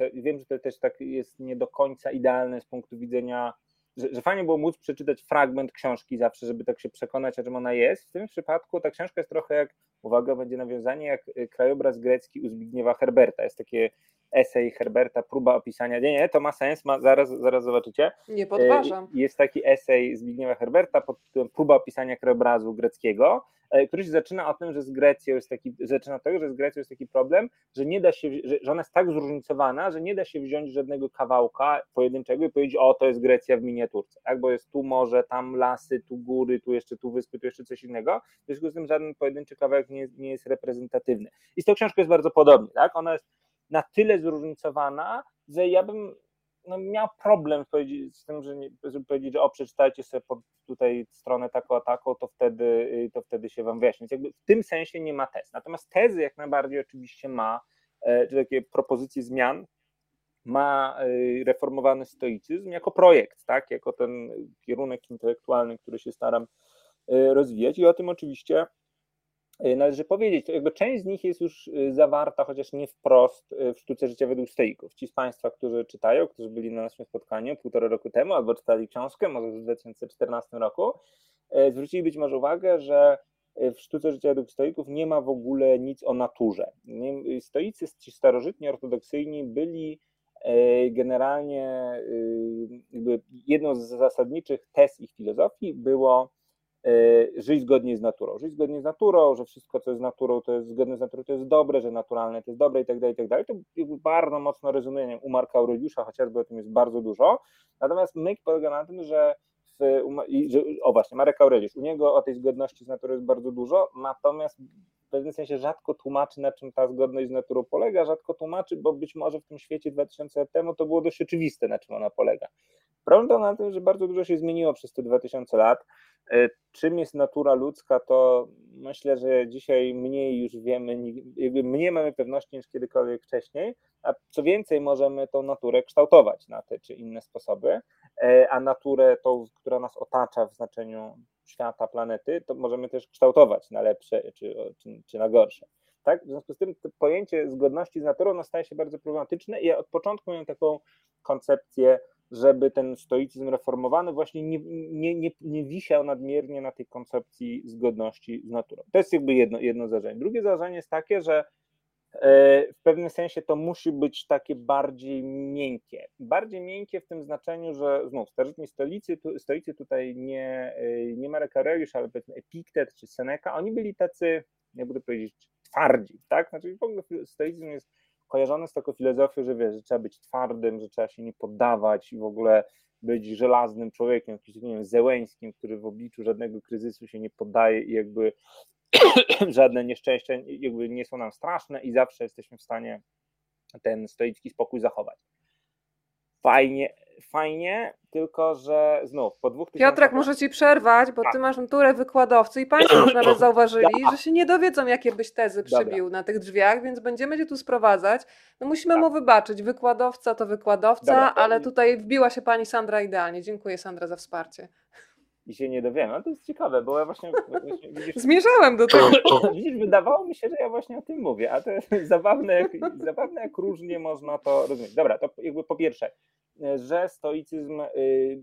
e, wiem, że to też tak jest nie do końca idealne z punktu widzenia że, że fajnie było móc przeczytać fragment książki zawsze, żeby tak się przekonać, o czym ona jest. W tym przypadku ta książka jest trochę jak, uwaga, będzie nawiązanie, jak y, krajobraz grecki u Zbigniewa Herberta. Jest takie esej Herberta, próba opisania. Nie, nie, to ma sens, ma, zaraz, zaraz zobaczycie. Nie podważam. E, Jest taki esej Zbigniewa Herberta pod tytułem Próba opisania krajobrazu greckiego, e, który się zaczyna o tym, że z Grecją jest taki, zaczyna od tego, że z Grecją jest taki problem, że nie da się, że, że ona jest tak zróżnicowana, że nie da się wziąć żadnego kawałka pojedynczego i powiedzieć, o to jest Grecja w miniaturce, tak? bo jest tu morze, tam lasy, tu góry, tu jeszcze tu wyspy, tu jeszcze coś innego. W związku z tym żaden pojedynczy kawałek nie, nie jest reprezentatywny. I z tą książką jest bardzo podobnie, tak? Ona jest na tyle zróżnicowana, że ja bym no, miał problem z tym, że nie, żeby powiedzieć, że o, przeczytajcie sobie tutaj stronę taką a taką, to wtedy, y, to wtedy się wam wyjaśni. Jakby w tym sensie nie ma tez. Natomiast tezy jak najbardziej oczywiście ma, e, czy takie propozycje zmian, ma y, reformowany stoicyzm jako projekt, tak, jako ten kierunek intelektualny, który się staram y, rozwijać i o tym oczywiście należy powiedzieć. Jakby część z nich jest już y, zawarta, chociaż nie wprost y, w sztuce życia według stoików. Ci z Państwa, którzy czytają, którzy byli na naszym spotkaniu półtora roku temu, albo czytali książkę, może w 2014 roku, zwrócili być może uwagę, że w sztuce życia według stoików nie ma w ogóle nic o naturze. Stoicy, ci starożytni, ortodoksyjni byli e, generalnie jedną z zasadniczych tez ich filozofii było e, żyć zgodnie z naturą. Żyć zgodnie z naturą, że wszystko, co jest naturą, to jest zgodne z naturą, to jest dobre, że naturalne to jest dobre i tak dalej, i tak dalej. To bardzo mocno rezonuje u Marka Aureliusza, chociażby o tym jest bardzo dużo. Natomiast myk polega na tym, że i że, o właśnie, Marek Aureliusz, u niego o tej zgodności z naturą jest bardzo dużo, natomiast w pewnym sensie rzadko tłumaczy, na czym ta zgodność z naturą polega, rzadko tłumaczy, bo być może w tym świecie 2000 lat temu to było dość oczywiste, na czym ona polega. Problem to na tym, że bardzo dużo się zmieniło przez te 2000 lat. E, Czym jest natura ludzka, to myślę, że dzisiaj mniej już wiemy, mniej mamy pewności niż kiedykolwiek wcześniej, a co więcej, możemy tą naturę kształtować na te czy inne sposoby, a naturę, tą, która nas otacza w znaczeniu świata, planety, to możemy też kształtować na lepsze czy, czy, czy na gorsze. Tak? W związku z tym pojęcie zgodności z naturą no, staje się bardzo problematyczne i ja od początku miałem taką koncepcję, żeby ten stoicyzm reformowany właśnie nie, nie, nie, nie wisiał nadmiernie na tej koncepcji zgodności z naturą. To jest jakby jedno, jedno założenie. Drugie założenie jest takie, że e, w pewnym sensie to musi być takie bardziej miękkie. Bardziej miękkie w tym znaczeniu, że znów starożytni stolicy, tu, stoicy tutaj nie, e, nie Marek Aureliusz, ale powiedzmy Epiktet czy Seneca, oni byli tacy, nie będę powiedzieć, twardzi, tak? Znaczy w ogóle stoicyzm jest kojarzony z taką filozofią, że wiesz, że trzeba być twardym, że trzeba się nie poddawać i w ogóle być żelaznym człowiekiem, jakimś, nie wiem, Zełęskim, który w obliczu żadnego kryzysu się nie poddaje i jakby żadne nieszczęścia jakby nie są nam straszne i zawsze jesteśmy w stanie ten stoicki spokój zachować. Fajnie, fajnie, tylko że znów po dwóch Piotrek, tysiącach- muszę ci przerwać, bo Tak. ty masz naturę wykładowcy i Państwo już nawet zauważyli, Dobra. że się nie dowiedzą, jakie byś tezy Dobra. przybił na tych drzwiach, więc będziemy cię tu sprowadzać. No musimy Tak. mu wybaczyć. Wykładowca to wykładowca, Dobra, ale tutaj wbiła się pani Sandra idealnie. Dziękuję Sandra za wsparcie. I się nie dowiemy. No to jest ciekawe, bo ja właśnie, właśnie widzisz, Zmierzałem do tego. Widzisz, wydawało mi się, że ja właśnie o tym mówię, a to jest zabawne, jak, zabawne, jak różnie można to rozumieć. Dobra, to jakby po pierwsze, że stoicyzm y,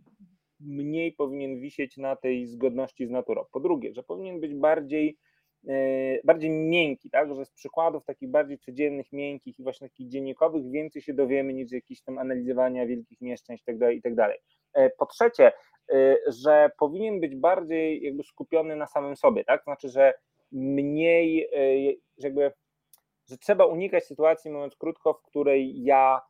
mniej powinien wisieć na tej zgodności z naturą. Po drugie, że powinien być bardziej, y, bardziej miękki, tak? że z przykładów takich bardziej codziennych, miękkich i właśnie takich dziennikowych więcej się dowiemy niż z jakichś tam analizowania wielkich nieszczęść itd. itd. Po trzecie, że powinien być bardziej jakby skupiony na samym sobie, tak? Znaczy, że mniej jakby, że trzeba unikać sytuacji, mówiąc krótko, w której ja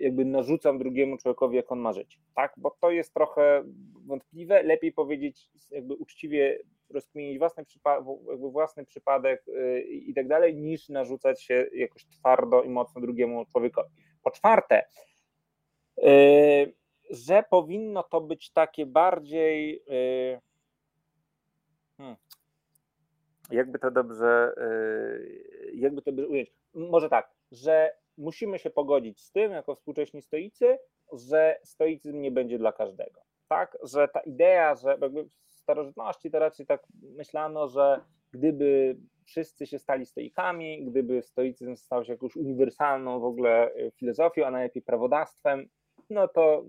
jakby narzucam drugiemu człowiekowi, jak on ma żyć, tak? Bo to jest trochę wątpliwe. Lepiej powiedzieć, jakby uczciwie rozkminić własny, przypa- jakby własny przypadek i tak dalej, niż narzucać się jakoś twardo i mocno drugiemu człowiekowi. Po czwarte, że powinno to być takie bardziej. Hmm, jakby to dobrze, jakby to ująć. Może tak, że musimy się pogodzić z tym, jako współcześni stoicy, że stoicyzm nie będzie dla każdego. Tak, że ta idea, że jakby w starożytności to raczej tak myślano, że gdyby wszyscy się stali stoikami, gdyby stoicyzm stał się jakąś uniwersalną w ogóle y, filozofią, a najlepiej prawodawstwem, no to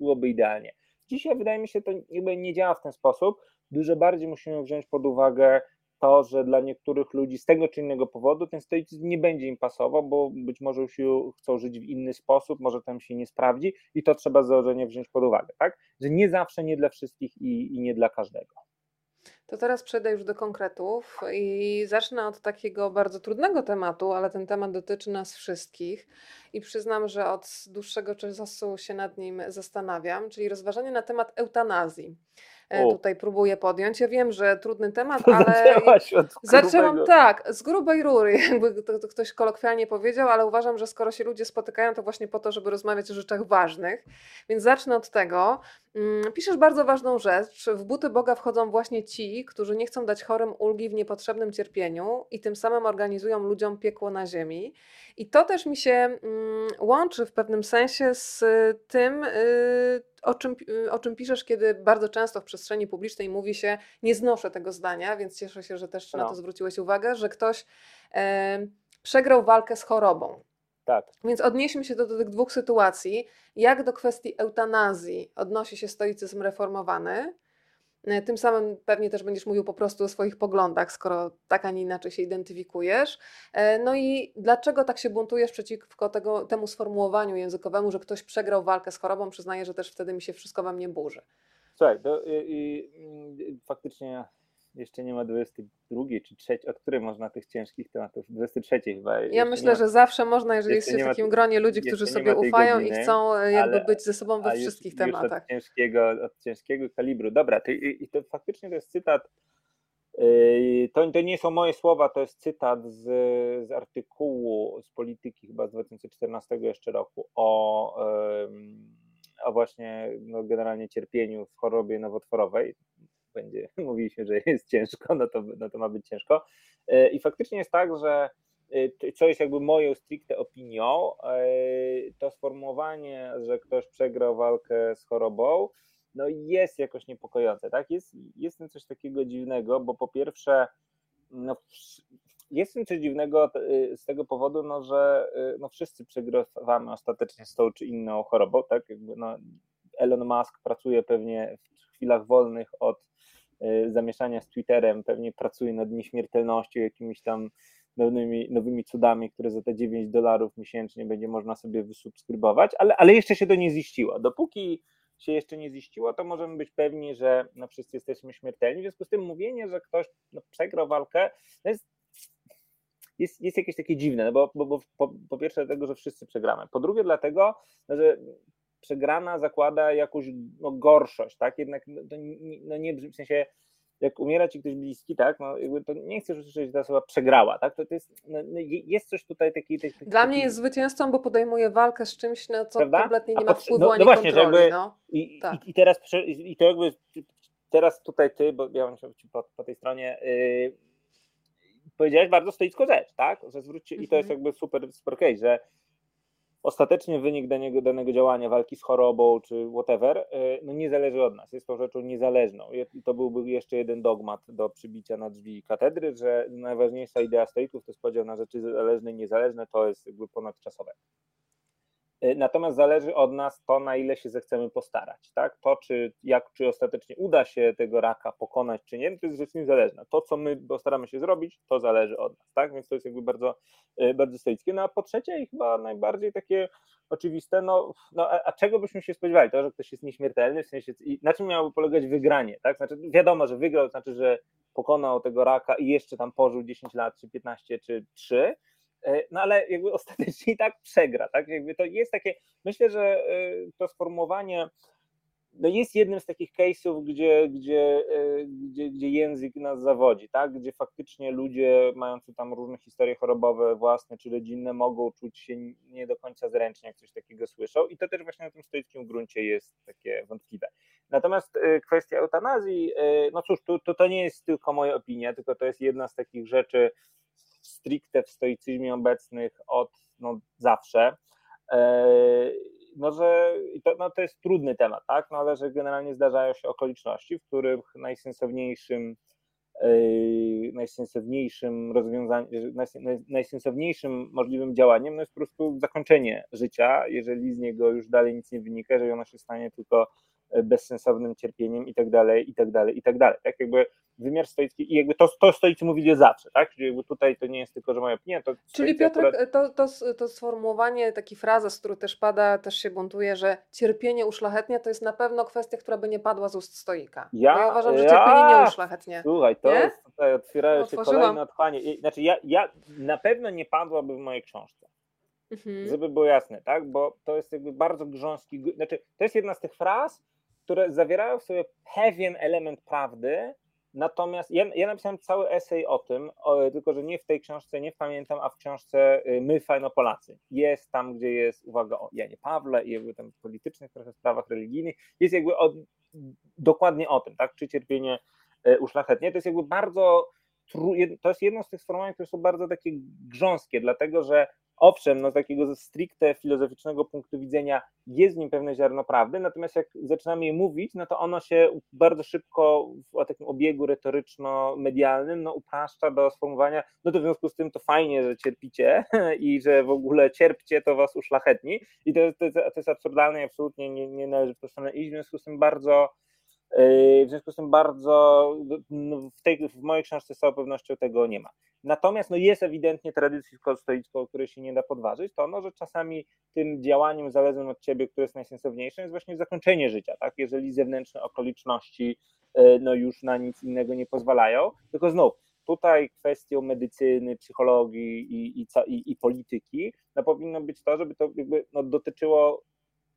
byłoby idealnie. Dzisiaj wydaje mi się, to jakby nie działa w ten sposób. Dużo bardziej musimy wziąć pod uwagę to, że dla niektórych ludzi z tego czy innego powodu ten stoicyzm nie będzie im pasował, bo być może już chcą żyć w inny sposób, może tam się nie sprawdzi i to trzeba z założenia wziąć pod uwagę, tak? Że nie zawsze nie dla wszystkich i, i nie dla każdego. To teraz przejdę już do konkretów i zacznę od takiego bardzo trudnego tematu, ale ten temat dotyczy nas wszystkich i przyznam, że od dłuższego czasu się nad nim zastanawiam, czyli rozważanie na temat eutanazji. E, tutaj próbuję podjąć. Ja wiem, że trudny temat, ale zaczęłam tak, z grubej rury, jakby to, to ktoś kolokwialnie powiedział, ale uważam, że skoro się ludzie spotykają, to właśnie po to, żeby rozmawiać o rzeczach ważnych. Więc zacznę od tego. Mm, piszesz bardzo ważną rzecz. W buty Boga wchodzą właśnie ci, którzy nie chcą dać chorym ulgi w niepotrzebnym cierpieniu i tym samym organizują ludziom piekło na ziemi. I to też mi się mm, łączy w pewnym sensie z tym, y, o czym, y, o czym piszesz, kiedy bardzo często w przestrzeni publicznej mówi się, nie znoszę tego zdania, więc cieszę się, że też no. na to zwróciłeś uwagę, że ktoś e, przegrał walkę z chorobą. Tak. Więc odnieśmy się do, do tych dwóch sytuacji. Jak do kwestii eutanazji odnosi się stoicyzm reformowany? E, tym samym pewnie też będziesz mówił po prostu o swoich poglądach, skoro tak, a nie inaczej się identyfikujesz. E, no i dlaczego tak się buntujesz przeciwko tego, temu sformułowaniu językowemu, że ktoś przegrał walkę z chorobą? Przyznaję, że też wtedy mi się wszystko we mnie burzy. Słuchaj, to, i, i, faktycznie jeszcze nie ma 22 czy 3, od której można tych ciężkich tematów? 23 chyba. Ja myślę, że zawsze można, jeżeli jest się w takim gronie ludzi, którzy sobie ufają godziny, i chcą e, jakby ale, być ze sobą we wszystkich już, tematach. Już od ciężkiego, od ciężkiego kalibru. Dobra, to, i, to faktycznie to jest cytat. Yy, to, to nie są moje słowa, to jest cytat z, z artykułu z polityki chyba z 2014 jeszcze roku o, o właśnie no, generalnie cierpieniu w chorobie nowotworowej będzie, mówiliśmy, że jest ciężko, no to, no to ma być ciężko. E, I faktycznie jest tak, że e, co jest jakby moją stricte opinią, e, to sformułowanie, że ktoś przegrał walkę z chorobą, no jest jakoś niepokojące, tak? Jest, jest coś takiego dziwnego, bo po pierwsze, no, jest coś dziwnego z tego powodu, no, że no, wszyscy przegrywamy ostatecznie z tą czy inną chorobą, tak? Jakby, no, Elon Musk pracuje pewnie w chwilach wolnych od zamieszania z Twitterem, pewnie pracuje nad nieśmiertelnością, jakimiś tam nowymi, nowymi cudami, które za te 9 dolarów miesięcznie będzie można sobie wysubskrybować, ale, ale jeszcze się to nie ziściło. Dopóki się jeszcze nie ziściło, to możemy być pewni, że no, wszyscy jesteśmy śmiertelni. W związku z tym mówienie, że ktoś no, przegrał walkę, to jest, jest, jest jakieś takie dziwne, no bo, bo, bo po, po, pierwsze dlatego, że wszyscy przegramy. Po drugie dlatego, no, że przegrana zakłada jakąś no, gorszość, tak? Jednak no, to nie, no nie w sensie jak umiera ci ktoś bliski, tak, no to nie chcesz usłyszeć, że ta osoba przegrała, tak, to, to jest, no, no jest coś tutaj takiego... Taki, Dla taki... mnie jest zwycięzcą, bo podejmuje walkę z czymś, na co Prawda? kompletnie nie ma wpływu no, ani no właśnie, kontroli. Jakby, no. i, tak. i, i, teraz, i to jakby teraz tutaj ty, bo ja mam po, po tej stronie, yy, powiedziałeś bardzo stoicką rzecz, tak, że zwróćcie, i to jest mhm. jakby super, super case, że ostatecznie wynik danego, danego działania, walki z chorobą czy whatever, y, no nie zależy od nas, jest to rzeczą niezależną. I to byłby jeszcze jeden dogmat do przybicia na drzwi katedry, że najważniejsza idea stoików to jest podział na rzeczy zależne i niezależne, to jest jakby ponadczasowe. E, natomiast zależy od nas to, na ile się zechcemy postarać. Tak? To, czy, jak, czy ostatecznie uda się tego raka pokonać, czy nie, to jest rzecz niezależna. To, co my postaramy się zrobić, to zależy od nas. Tak? Więc to jest jakby bardzo, e, bardzo stoickie. No a po trzecie, i chyba najbardziej takie oczywiste, no, no a, a, czego byśmy się spodziewali? To, że ktoś jest nieśmiertelny, w sensie, na czym miałoby polegać wygranie? Tak? Znaczy, wiadomo, że wygrał, to znaczy, że pokonał tego raka i jeszcze tam pożył 10 lat, czy 15, czy 3 E, no ale jakby ostatecznie i tak przegra, tak? Jakby to jest takie, myślę, że e, to sformułowanie no jest jednym z takich case'ów, gdzie, gdzie, e, gdzie, gdzie język nas zawodzi, tak? gdzie faktycznie ludzie mający tam różne historie chorobowe własne czy rodzinne mogą czuć się nie do końca zręcznie, jak coś takiego słyszą i to też właśnie na tym stoickim gruncie jest takie wątpliwe. Natomiast kwestia eutanazji, no cóż, to, to, to nie jest tylko moja opinia, tylko to jest jedna z takich rzeczy, stricte w stoicyzmie obecnych od no, zawsze. E, no, że to, no, to jest trudny temat, tak? No, ale że generalnie zdarzają się okoliczności, w których najsensowniejszym e, najsensowniejszym rozwiązaniem, najsensowniejszym możliwym działaniem no jest po prostu zakończenie życia, jeżeli z niego już dalej nic nie wynika, jeżeli ono się stanie tylko bezsensownym cierpieniem i tak dalej, i tak dalej, i tak dalej. Tak jakby wymiar stoicki i jakby to, to stoicy mówili zawsze, tak? Czyli jakby tutaj to nie jest tylko, że moja opinia, to Czyli Piotrek, akurat... to, to, to sformułowanie, taki fraza, z którą też pada, też się buntuje, że cierpienie uszlachetnia to jest na pewno kwestia, która by nie padła z ust stoika. Ja, ja uważam, że ja... cierpienie nie uszlachetnia. Słuchaj, to nie? jest tutaj otwierają się kolejne otchłanie. Znaczy ja, ja na pewno nie padłaby w mojej książce. Mhm. Żeby było jasne, tak? Bo to jest jakby bardzo grząski, znaczy to jest jedna z tych fraz, które zawierają w sobie pewien element prawdy, Natomiast ja, ja, napisałem cały esej o tym, o, tylko że nie w tej książce, nie pamiętam, a w książce y, My Fajno Polacy. Jest tam, gdzie jest uwaga o Janie Pawle i jakby tam politycznych trochę sprawach religijnych. Jest jakby o, dokładnie o tym, tak? Czy cierpienie y, uszlachetnie. To jest jakby bardzo, to jest jedno z tych sformułowań, które są bardzo takie grząskie, dlatego że Owszem, no z takiego stricte filozoficznego punktu widzenia jest w nim pewne ziarno prawdy, natomiast jak zaczynamy je mówić, no to ono się bardzo szybko w takim obiegu retoryczno-medialnym no, upraszcza do sformułowania, no to w związku z tym to fajnie, że cierpicie i że w ogóle cierpcie, to was uszlachetni. I to, to, to jest absurdalne i absolutnie nie, nie należy w to stronę iść, w związku z tym bardzo w związku z tym bardzo no, w, tej, w mojej książce z całą pewnością tego nie ma. Natomiast no, jest ewidentnie tradycja stoicką, której się nie da podważyć, to no, że czasami tym działaniem zależnym od ciebie, które jest najsensowniejsze, jest właśnie zakończenie życia, tak? jeżeli zewnętrzne okoliczności yy, no, już na nic innego nie pozwalają. Tylko znów, tutaj kwestią medycyny, psychologii i, i, i, i polityki no, powinno być to, żeby to jakby, no, dotyczyło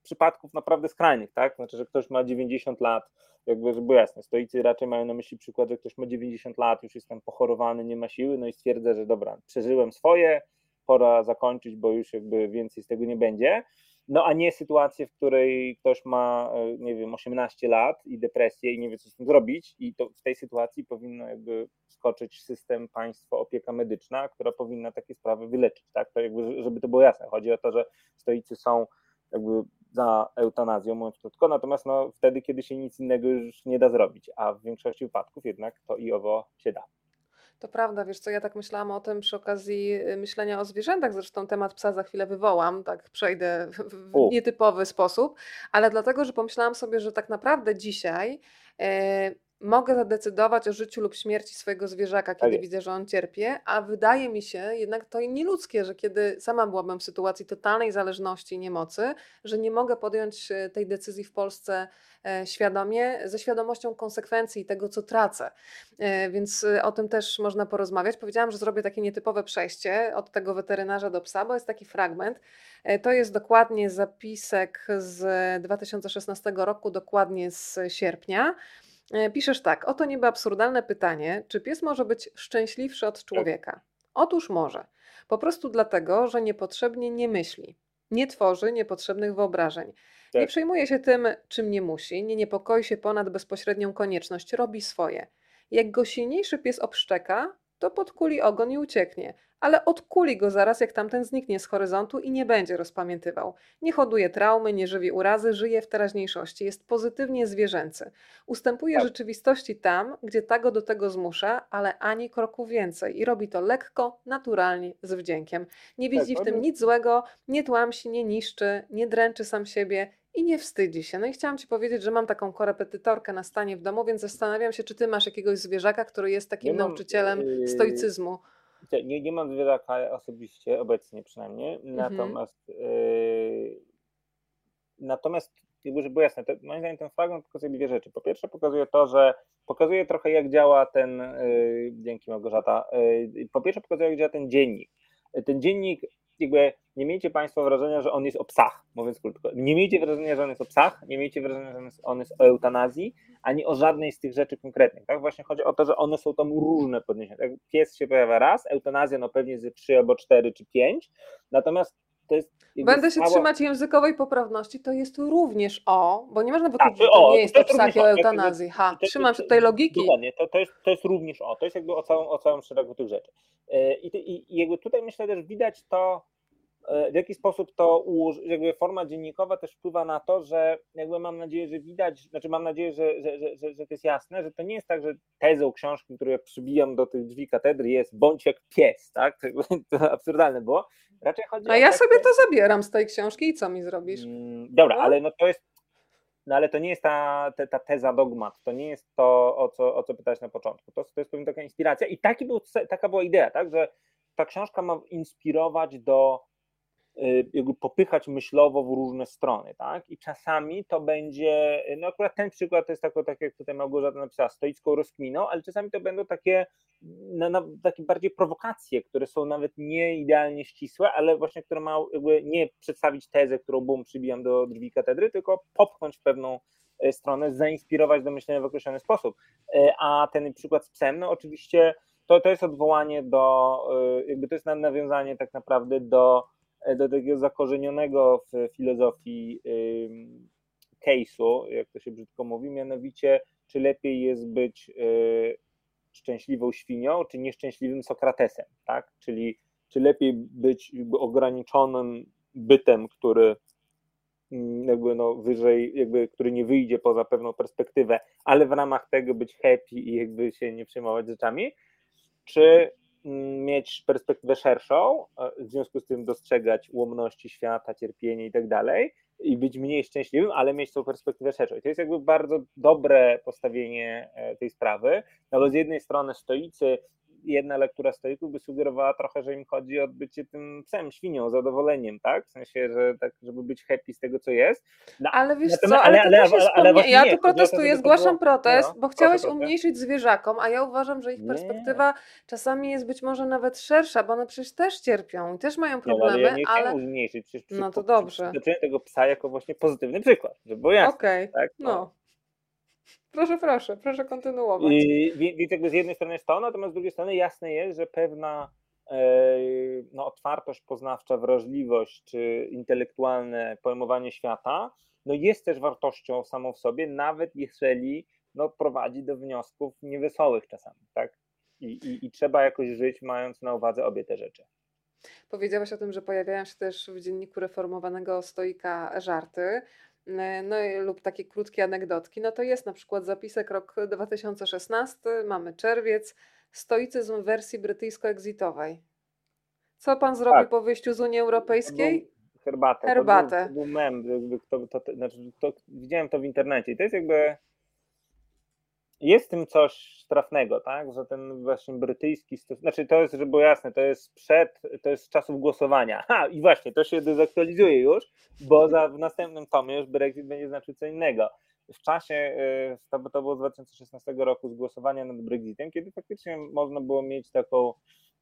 przypadków naprawdę skrajnych, tak? Znaczy, że ktoś ma 90 lat, jakby, żeby jasne, stoicy raczej mają na myśli przykład, że ktoś ma 90 lat, już jest tam pochorowany, nie ma siły, no i stwierdza, że dobra, przeżyłem swoje, pora zakończyć, bo już jakby więcej z tego nie będzie. No a nie sytuację, w której ktoś ma, e, nie wiem, 18 lat i depresję i nie wie, co z tym zrobić, i to w tej sytuacji powinno jakby skoczyć system, państwo, opieka medyczna, która powinna takie sprawy wyleczyć, tak? To jakby, żeby to było jasne. Chodzi o to, że stoicy są jakby za eutanazją, mówiąc krótko, natomiast no, wtedy, kiedy się nic innego już nie da zrobić, a w większości wypadków jednak to i owo się da. To prawda, wiesz co, ja tak myślałam o tym przy okazji y, myślenia o zwierzętach, zresztą temat psa za chwilę wywołam, tak przejdę w U. nietypowy sposób, ale dlatego, że pomyślałam sobie, że tak naprawdę dzisiaj e, mogę zadecydować o życiu lub śmierci swojego zwierzaka, kiedy tak widzę, że on cierpi, a wydaje mi się jednak to nieludzkie, że kiedy sama byłabym w sytuacji totalnej zależności i niemocy, że nie mogę podjąć e, tej decyzji w Polsce e, świadomie, ze świadomością konsekwencji tego, co tracę. E, więc o tym też można porozmawiać. Powiedziałam, że zrobię takie nietypowe przejście od tego weterynarza do psa, bo jest taki fragment. To jest dokładnie zapisek z 2016 roku, dokładnie z sierpnia. E, piszesz tak, oto niby absurdalne pytanie, czy pies może być szczęśliwszy od człowieka? Otóż może. Po prostu dlatego, że niepotrzebnie nie myśli, nie tworzy niepotrzebnych wyobrażeń. Tak. Nie przejmuje się tym, czym nie musi, nie niepokoi się ponad bezpośrednią konieczność, robi swoje. Jak go silniejszy pies obszczeka, to podkuli ogon i ucieknie, ale odkuli go zaraz, jak tamten zniknie z horyzontu i nie będzie rozpamiętywał. Nie hoduje traumy, nie żywi urazy, żyje w teraźniejszości, jest pozytywnie zwierzęcy. Ustępuje Tak. rzeczywistości tam, gdzie ta go do tego zmusza, ale ani kroku więcej i robi to lekko, naturalnie, z wdziękiem. Nie widzi w Tak, tym nic złego, nie tłamsi, nie niszczy, nie dręczy sam siebie i nie wstydzi się. No i chciałam Ci powiedzieć, że mam taką korepetytorkę na stanie w domu, więc zastanawiam się, czy Ty masz jakiegoś zwierzaka, który jest takim mam, nauczycielem yy, stoicyzmu. Nie- Nie, nie mam zwierzaka osobiście, obecnie przynajmniej, Mhm. natomiast yy, natomiast jakby, żeby było jasne, to, moim zdaniem ten fragment pokazuje dwie rzeczy. Po pierwsze pokazuje to, że pokazuje trochę jak działa ten, yy, dzięki Małgorzata, yy, po pierwsze pokazuje jak działa ten dziennik. Ten dziennik jakby nie miejcie Państwo wrażenia, że on jest o psach, mówiąc krótko. Nie miejcie wrażenia, że on jest o psach, nie miejcie wrażenia, że on jest, o eutanazji, ani o żadnej z tych rzeczy konkretnych. Tak właśnie chodzi o to, że one są tam różne podniesione. Tak, pies się pojawia raz, eutanazja no pewnie ze trzy albo cztery czy pięć, natomiast to jest jakby Będę się cała- trzymać językowej poprawności, to jest również o, bo nie można Tak, powiedzieć, że to nie jest to psach i o, tak, eutanazji. Ha, to- trzymam się tej logiki. Dokładnie, to, to, jest, to jest również o, to jest jakby o całym, o całym szeregu tych rzeczy. E, I, ty- i, I jakby tutaj myślę też widać to, e, w jaki sposób to jakby forma dziennikowa też wpływa na to, że jakby mam nadzieję, że widać, znaczy mam nadzieję, że, że, że, że, to jest jasne, że to nie jest tak, że tezą książki, którą ja przybijam do tych drzwi katedry jest bądź jak pies, tak? To, absurdalne było. Raczej chodzi A ja takie- sobie to zabieram z tej książki i co mi zrobisz? Mm, Dobra, No. ale no to jest. No ale to nie jest ta, ta, ta teza dogmat, to nie jest to, o co, o co pytałeś na początku. To, to jest pewna taka inspiracja i taki był, taka była idea, tak, że ta książka ma inspirować do jakby popychać myślowo w różne strony, tak? I czasami to będzie, no akurat ten przykład to jest tako, tak jak tutaj Małgorzata napisała, stoicką rozkminą, ale czasami to będą takie, na, na, takie bardziej prowokacje, które są nawet nie idealnie ścisłe, ale właśnie które mają jakby nie przedstawić tezę, którą bum przybijam do drzwi katedry, tylko popchnąć pewną e, stronę, zainspirować do myślenia w określony sposób. E, A ten przykład z psem, no oczywiście to, to jest odwołanie do, e, jakby to jest na- nawiązanie tak naprawdę do do takiego zakorzenionego w filozofii case'u, jak to się brzydko mówi, mianowicie czy lepiej jest być y, szczęśliwą świnią, czy nieszczęśliwym Sokratesem, tak? Czyli czy lepiej być ograniczonym bytem, który mm, jakby no wyżej, jakby, który nie wyjdzie poza pewną perspektywę, ale w ramach tego być happy i jakby się nie przejmować rzeczami, czy mieć perspektywę szerszą, e, w związku z tym dostrzegać ułomności świata, cierpienie i tak dalej, i być mniej szczęśliwym, ale mieć tą perspektywę szerszą. I to jest jakby bardzo dobre postawienie e, tej sprawy, no bo z jednej strony stoicy, jedna lektura stoików by sugerowała trochę, że im chodzi o bycie tym psem, świnią, zadowoleniem, tak? W sensie, że tak, żeby być happy z tego, co jest. No, Ale wiesz Natomiast- co, ale, ale- to ale- ale Ja nie, tu protestuję, zgłaszam było- protest, no, bo chciałeś umniejszyć zwierzakom, a ja uważam, że ich Nie. perspektywa czasami jest być może nawet szersza, bo one przecież też cierpią i też mają Nie, no, ale problemy, ja nie ale... chciałem zmniejszyć. Przecież przy, No to przy- dobrze. Przytoczyłem tego psa jako właśnie pozytywny przykład, żeby było jasne. Okej, tak? no. Proszę, proszę, proszę kontynuować. I, więc jakby z jednej strony jest to, natomiast z drugiej strony jasne jest, że pewna e, no, otwartość poznawcza, wrażliwość czy intelektualne pojmowanie świata no, jest też wartością samą w sobie, nawet jeżeli no, prowadzi do wniosków niewesołych czasami. Tak? I, i, I trzeba jakoś żyć, mając na uwadze obie te rzeczy. Powiedziałaś o tym, że pojawiają się też w dzienniku reformowanego stoika żarty. No i, lub takie krótkie anegdotki. No to jest na przykład zapisek rok 2016, mamy czerwiec, stoicyzm w wersji brytyjsko-exitowej. Co pan zrobi Tak. po wyjściu z Unii Europejskiej? Herbatę. Herbatę. To był, to był mem, to, to, to, znaczy, widziałem to w internecie i to jest jakby jest w tym coś trafnego, tak, że ten właśnie brytyjski, znaczy to jest, żeby było jasne, to jest przed, to jest z czasów głosowania, ha i właśnie, to się dezaktualizuje już, bo za, w następnym tomie już Brexit będzie znaczył co innego. W czasie, y, to, to było z 2016 roku, z głosowania nad Brexitem, kiedy faktycznie można było mieć taką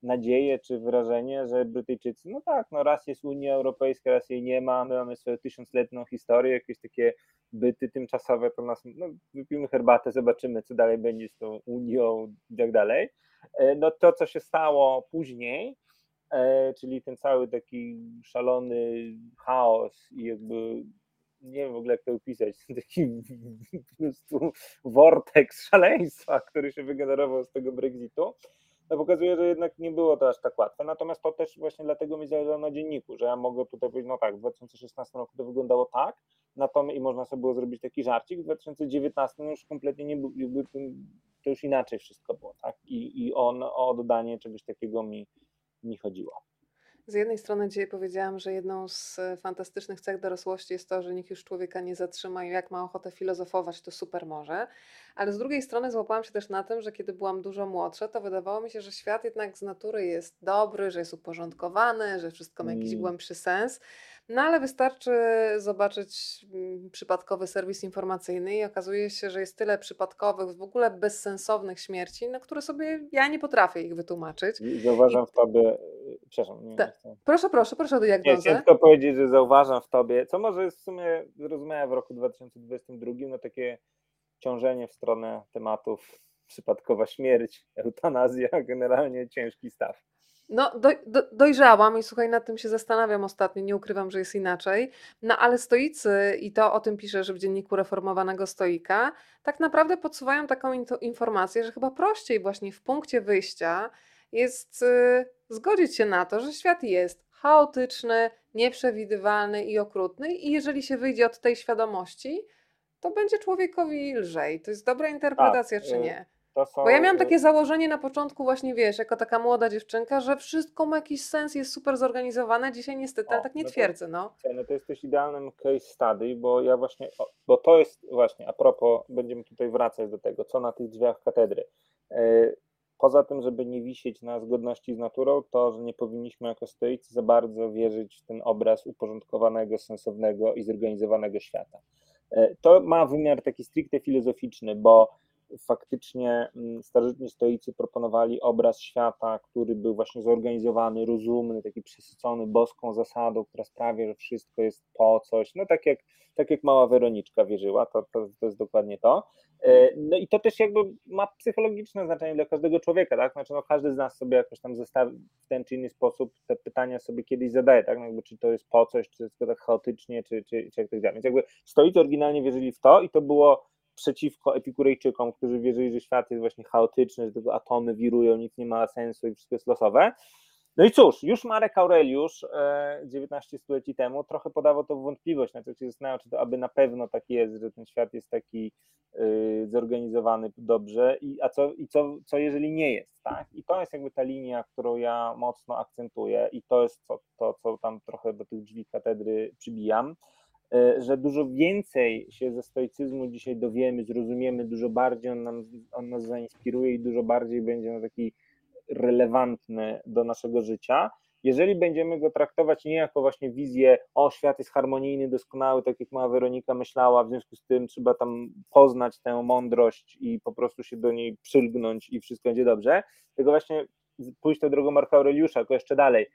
nadzieję czy wrażenie, że Brytyjczycy, no tak, no raz jest Unia Europejska, raz jej nie ma, my mamy swoją tysiącletnią historię, jakieś takie byty tymczasowe, to nas, no wypijmy herbatę, zobaczymy, co dalej będzie z tą Unią i tak dalej. E, No to, co się stało później, e, czyli ten cały taki szalony chaos i jakby nie wiem w ogóle jak to opisać, taki po prostu vortex szaleństwa, który się wygenerował z tego Brexitu, no pokazuje, że jednak nie było to aż tak łatwe. Natomiast to też właśnie dlatego mi zależało na dzienniku, że ja mogę tutaj powiedzieć, no tak, w 2016 roku to wyglądało tak, natomiast i można sobie było zrobić taki żarcik, w 2019 już kompletnie nie był, to już inaczej wszystko było, tak? I, i on o oddanie czegoś takiego mi, mi chodziło. Z jednej strony dzisiaj powiedziałam, że jedną z e, fantastycznych cech dorosłości jest to, że nikt już człowieka nie zatrzyma i jak ma ochotę filozofować, to super może. Ale z drugiej strony złapałam się też na tym, że kiedy byłam dużo młodsza, to wydawało mi się, że świat jednak z natury jest dobry, że jest uporządkowany, że wszystko ma jakiś mm. głębszy sens. No ale wystarczy zobaczyć mm, przypadkowy serwis informacyjny i okazuje się, że jest tyle przypadkowych, w ogóle bezsensownych śmierci, na które sobie ja nie potrafię ich wytłumaczyć. I zauważam I... w tobie, przepraszam. Nie, nie proszę, proszę, proszę do diagnozy. Nie, tylko powiedzieć, że zauważam w tobie, co może jest w sumie zrozumiałe w roku 2022, no takie ciążenie w stronę tematów przypadkowa śmierć, eutanazja, generalnie ciężki staw. No, do, do, dojrzałam i słuchaj, nad tym się zastanawiam ostatnio, nie ukrywam, że jest inaczej. No, ale stoicy, i to o tym piszesz w dzienniku reformowanego stoika, tak naprawdę podsuwają taką informację, że chyba prościej właśnie w punkcie wyjścia jest y, zgodzić się na to, że świat jest chaotyczny, nieprzewidywalny i okrutny, i jeżeli się wyjdzie od tej świadomości, to będzie człowiekowi lżej. To jest dobra interpretacja, tak, czy y, nie? Są... Bo ja miałam takie założenie na początku właśnie, wiesz, jako taka młoda dziewczynka, że wszystko ma jakiś sens, jest super zorganizowane. Dzisiaj niestety, o, ale tak nie no twierdzę, no. No to jesteś idealnym case study, bo ja właśnie, bo to jest właśnie, a propos, będziemy tutaj wracać do tego, co na tych drzwiach katedry. E, poza tym, żeby nie wisieć na zgodności z naturą, to, że nie powinniśmy jako stoicy za bardzo wierzyć w ten obraz uporządkowanego, sensownego i zorganizowanego świata. E, to ma wymiar taki stricte filozoficzny, bo faktycznie mm, starożytni stoicy proponowali obraz świata, który był właśnie zorganizowany, rozumny, taki przesycony boską zasadą, która sprawia, że wszystko jest po coś, no tak jak, tak jak mała Weroniczka wierzyła, to, to, to jest dokładnie to. E, no i to też jakby ma psychologiczne znaczenie dla każdego człowieka, tak? Znaczy no każdy z nas sobie jakoś tam zestawi w ten czy inny sposób te pytania sobie kiedyś zadaje, tak? No jakby, czy to jest po coś, czy jest to tak chaotycznie, czy, czy, czy jak tak dalej. Więc jakby stoicy oryginalnie wierzyli w to i to było przeciwko epikurejczykom, którzy wierzyli, że świat jest właśnie chaotyczny, że tylko atomy wirują, nic nie ma sensu i wszystko jest losowe. No i cóż, już Marek Aureliusz 19 e, stuleci temu trochę podawał to w wątpliwość, na co się zastanawiał, czy to aby na pewno tak jest, że ten świat jest taki yy, zorganizowany dobrze, i, a co, i co, co jeżeli nie jest, tak? I to jest jakby ta linia, którą ja mocno akcentuję i to jest to, to co tam trochę do tych drzwi katedry przybijam. E, że dużo więcej się ze stoicyzmu dzisiaj dowiemy, zrozumiemy, dużo bardziej on, nam, on nas zainspiruje i dużo bardziej będzie no taki relevantny do naszego życia, jeżeli będziemy go traktować nie jako właśnie wizję, o świat jest harmonijny, doskonały, tak jak mała Weronika myślała, w związku z tym trzeba tam poznać tę mądrość i po prostu się do niej przylgnąć i wszystko będzie dobrze, tylko właśnie pójść tą drogą Marka Aureliusza, tylko jeszcze dalej,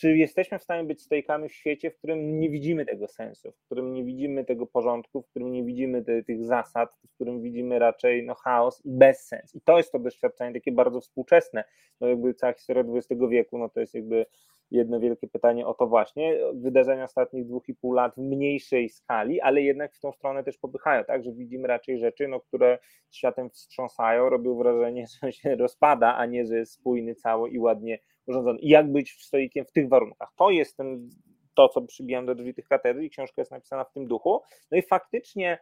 czy jesteśmy w stanie być stoikami w świecie, w którym nie widzimy tego sensu, w którym nie widzimy tego porządku, w którym nie widzimy te, tych zasad, w którym widzimy raczej no, chaos i bezsens. I to jest to doświadczenie takie bardzo współczesne. No jakby cała historia XX wieku, no to jest jakby jedno wielkie pytanie o to właśnie. Wydarzenia ostatnich dwóch i pół lat w mniejszej skali, ale jednak w tą stronę też popychają, tak, że widzimy raczej rzeczy, no, które światem wstrząsają, robią wrażenie, że się rozpada, a nie, że jest spójny cały i ładnie urządzony. I jak być stoikiem w tych warunkach. To jest ten, to, co przybijam do drzwi tych katedry i książka jest napisana w tym duchu. No i faktycznie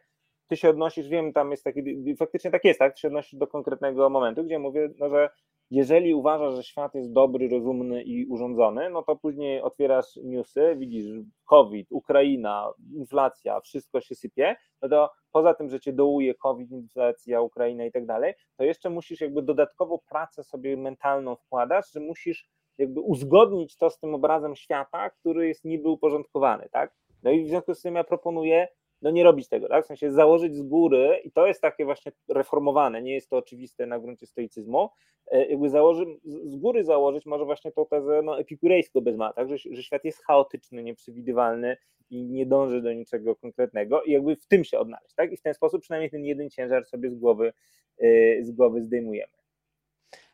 ty się odnosisz, wiem, tam jest taki, faktycznie tak jest, tak, ty się odnosisz do konkretnego momentu, gdzie mówię, no, że jeżeli uważasz, że świat jest dobry, rozumny i urządzony, no to później otwierasz newsy, widzisz COVID, Ukraina, inflacja, wszystko się sypie, no to poza tym, że cię dołuje COVID, inflacja, Ukraina i tak dalej, to jeszcze musisz jakby dodatkowo pracę sobie mentalną wkładać, że musisz jakby uzgodnić to z tym obrazem świata, który jest niby uporządkowany, tak? No i w związku z tym ja proponuję no nie robić tego, tak? W sensie założyć z góry, i to jest takie właśnie reformowane, nie jest to oczywiste na gruncie stoicyzmu, e, jakby założy, z góry założyć może właśnie tą tezę no, epikurejską bez ma, tak? Że, że świat jest chaotyczny, nieprzewidywalny i nie dąży do niczego konkretnego i jakby w tym się odnaleźć, tak? I w ten sposób przynajmniej ten jeden ciężar sobie z głowy, e, z głowy zdejmujemy.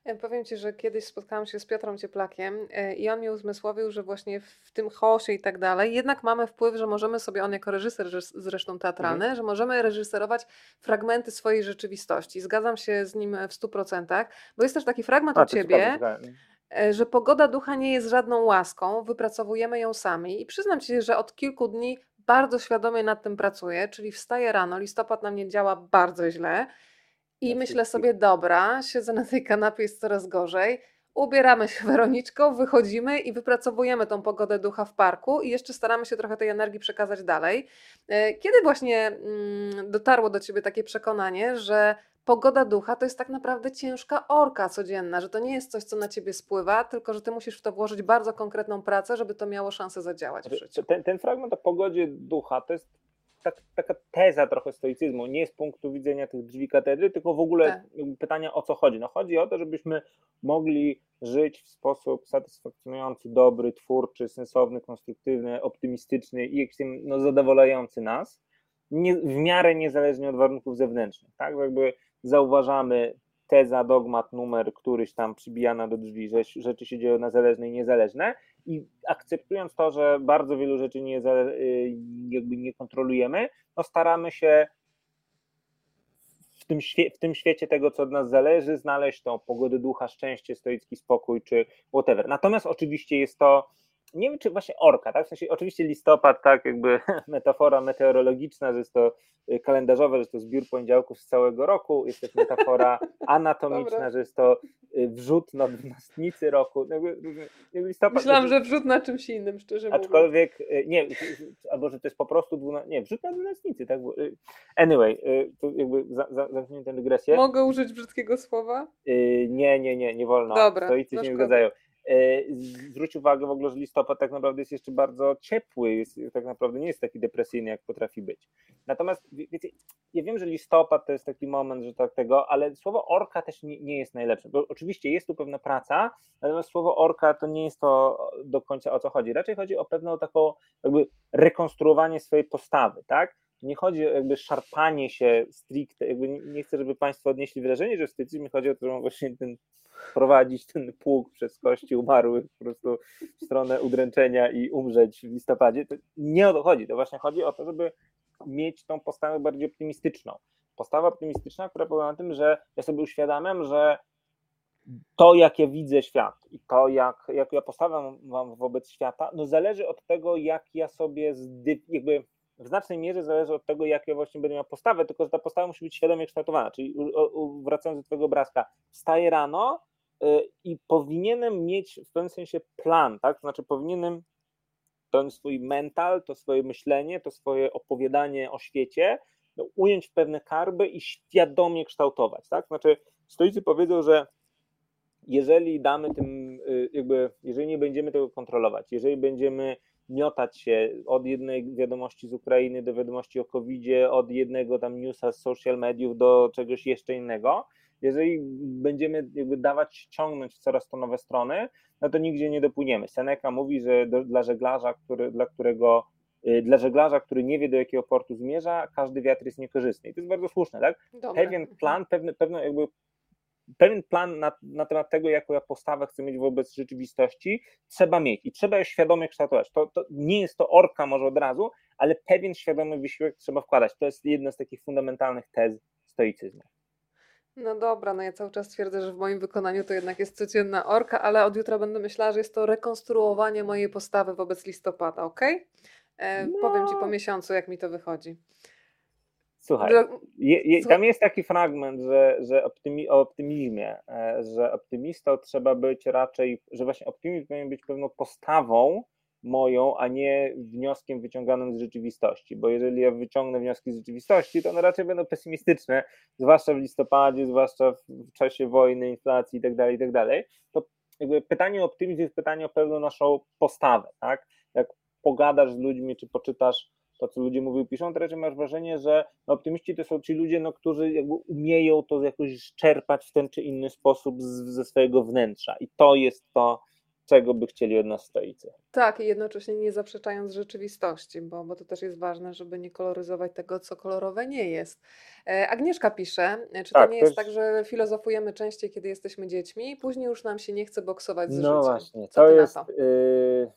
E, powiem Ci, że kiedyś spotkałam się z Piotrem Cieplakiem e, i on mi uzmysłowił, że właśnie w tym chaosie i tak dalej, jednak mamy wpływ, że możemy sobie, on jako reżyser zresztą teatralny, mhm. że możemy reżyserować fragmenty swojej rzeczywistości. Zgadzam się z nim w 100%, bo jest też taki fragment A, u Ciebie, e, że pogoda ducha nie jest żadną łaską, wypracowujemy ją sami i przyznam Ci, że od kilku dni bardzo świadomie nad tym pracuję, czyli wstaję rano, listopad na mnie działa bardzo źle, i myślę sobie, dobra, siedzę na tej kanapie, jest coraz gorzej. Ubieramy się Weroniczką, wychodzimy i wypracowujemy tą pogodę ducha w parku i jeszcze staramy się trochę tej energii przekazać dalej. E, kiedy właśnie mm, dotarło do Ciebie takie przekonanie, że pogoda ducha to jest tak naprawdę ciężka orka codzienna, że to nie jest coś, co na Ciebie spływa, tylko że Ty musisz w to włożyć bardzo konkretną pracę, żeby to miało szansę zadziałać w znaczy, życiu. Ten, ten fragment o pogodzie ducha to jest tak, taka teza trochę stoicyzmu, nie z punktu widzenia tych drzwi katedry, tylko w ogóle tak. pytania o co chodzi. No chodzi o to, żebyśmy mogli żyć w sposób satysfakcjonujący, dobry, twórczy, sensowny, konstruktywny, optymistyczny i jakiś no, zadowalający nas, nie, w miarę niezależnie od warunków zewnętrznych. Tak? Jakby zauważamy teza, dogmat, numer, któryś tam przybijana do drzwi, że rzeczy się dzieją na zależne i niezależne i akceptując to, że bardzo wielu rzeczy nie, y, jakby nie kontrolujemy, no staramy się w tym, w tym świecie tego, co od nas zależy, znaleźć tą pogodę ducha, szczęście, stoicki spokój czy whatever. Natomiast oczywiście jest to nie wiem, czy właśnie orka, tak? W sensie oczywiście listopad, tak, jakby metafora meteorologiczna, że jest to y, kalendarzowe, że jest to zbiór poniedziałków z całego roku, jest też metafora anatomiczna, że jest to y, wrzut na dwunastnicy roku. Listopad, Myślałam, że wrzut na czymś innym, szczerze mówiąc. Aczkolwiek, y, nie, albo że to jest po prostu dwuna, nie, wrzut na dwunastnicy, tak? Anyway, to jakby za, tę dygresję. Mogę użyć brzydkiego słowa? Nie, nie, nie, nie wolno. Dobra. Stoicy się nie zgadzają. E, zwróć uwagę w ogóle, że listopad tak naprawdę jest jeszcze bardzo ciepły, jest, tak naprawdę nie jest taki depresyjny, jak potrafi być. Natomiast wiecie, ja wiem, że listopad to jest taki moment, że tak tego, ale słowo orka też nie, nie jest najlepsze, bo oczywiście jest tu pewna praca, natomiast słowo orka to nie jest to do końca o co chodzi. Raczej chodzi o pewną taką jakby rekonstruowanie swojej postawy, tak? Nie chodzi o jakby szarpanie się stricte, jakby nie chcę, żeby Państwo odnieśli wrażenie, że w stoicyzmie chodzi o to, że właśnie ten prowadzić ten pług przez kości umarłych po prostu w stronę udręczenia i umrzeć w listopadzie. To nie o to chodzi. To właśnie chodzi o to, żeby mieć tą postawę bardziej optymistyczną. Postawa optymistyczna, która polega na tym, że ja sobie uświadamiam, że to, jak ja widzę świat i to, jak, jak ja postawiam wam wobec świata, no zależy od tego, jak ja sobie jakby w znacznej mierze zależy od tego, jak ja właśnie będę miał postawę, tylko ta postawa musi być świadomie kształtowana. Czyli wracając do Twojego obrazka, wstaję rano y, i powinienem mieć w pewnym sensie plan, tak? To znaczy powinienem ten swój mental, to swoje myślenie, to swoje opowiadanie o świecie no, ująć w pewne karby i świadomie kształtować, tak? Znaczy stoicy powiedzą, że jeżeli damy tym, y, jakby, jeżeli nie będziemy tego kontrolować, jeżeli będziemy miotać się od jednej wiadomości z Ukrainy do wiadomości o covid od jednego tam newsa z social mediów do czegoś jeszcze innego. Jeżeli będziemy jakby dawać ciągnąć coraz to nowe strony, no to nigdzie nie dopłyniemy. Seneca mówi, że do, dla żeglarza, który, dla którego y, dla żeglarza, który nie wie do jakiego portu zmierza, każdy wiatr jest niekorzystny. I to jest bardzo słuszne, tak? Dobre. Pewien plan, pewne, pewne jakby pewien plan na, na temat tego, jaką ja postawę chcę mieć wobec rzeczywistości, trzeba mieć i trzeba ją świadomie kształtować. To, to nie jest to orka może od razu, ale pewien świadomy wysiłek trzeba wkładać. To jest jedna z takich fundamentalnych tez stoicyzmu. No dobra, no ja cały czas twierdzę, że w moim wykonaniu to jednak jest codzienna orka, ale od jutra będę myślała, że jest to rekonstruowanie mojej postawy wobec listopada, ok? E, no. Powiem Ci po miesiącu, jak mi to wychodzi. Słuchaj, je, je, tam jest taki fragment, że, że optymi, o optymizmie, e, że optymistą trzeba być raczej, że właśnie optymizm powinien być pewną postawą moją, a nie wnioskiem wyciąganym z rzeczywistości, bo jeżeli ja wyciągnę wnioski z rzeczywistości, to one raczej będą pesymistyczne, zwłaszcza w listopadzie, zwłaszcza w czasie wojny, inflacji itd., tak itd., tak to jakby pytanie o optymizm jest pytanie o pewną naszą postawę, tak? Jak pogadasz z ludźmi, czy poczytasz to, co ludzie mówią, piszą, to raczej masz wrażenie, że no, optymiści to są ci ludzie, no, którzy jakby umieją to jakoś czerpać w ten czy inny sposób z, ze swojego wnętrza. I to jest to, czego by chcieli od nas stoicy. Tak, i jednocześnie nie zaprzeczając rzeczywistości, bo, bo to też jest ważne, żeby nie koloryzować tego, co kolorowe nie jest. E, Agnieszka pisze, czy to Tak, nie jest też- tak, że filozofujemy częściej, kiedy jesteśmy dziećmi, później już nam się nie chce boksować z No życiem. właśnie, Co to jest. to? Yy,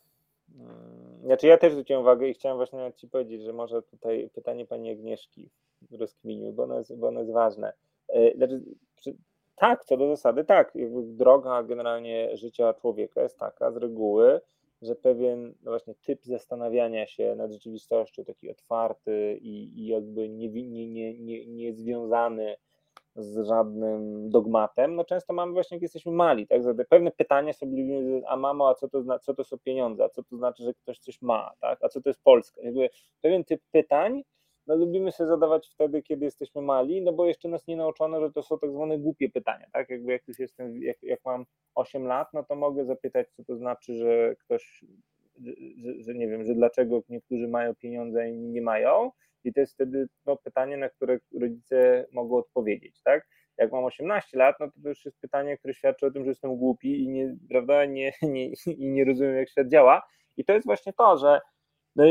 znaczy ja też zwróciłem uwagę i chciałem właśnie Ci powiedzieć, że może tutaj pytanie Pani Agnieszki rozkminił, bo ono jest, bo ono jest ważne. Yy, znaczy, czy, tak, co do zasady, tak. Jakby droga generalnie życia człowieka jest taka z reguły, że pewien no właśnie typ zastanawiania się nad rzeczywistością, taki otwarty i, i jakby nie, nie, nie, nie, nie związany z żadnym dogmatem, no często mamy właśnie, jak jesteśmy mali, tak, Zada- pewne pytania sobie lubimy, a mamo, a co to, co to są pieniądze, a co to znaczy, że ktoś coś ma, tak, a co to jest Polska, jakby pewien typ pytań, no lubimy sobie zadawać wtedy, kiedy jesteśmy mali, no bo jeszcze nas nie nauczono, że to są tak zwane głupie pytania, tak, jakby jak już jestem, jak, jak mam 8 lat, no to mogę zapytać, co to znaczy, że ktoś, że, że, nie wiem, że dlaczego niektórzy mają pieniądze, a inni nie mają, i to jest wtedy no, pytanie, na które rodzice mogą odpowiedzieć, tak? Jak mam 18 lat, no to to już jest pytanie, które świadczy o tym, że jestem głupi i nie, prawda, nie, nie, i nie rozumiem, jak świat działa. I to jest właśnie to, że no,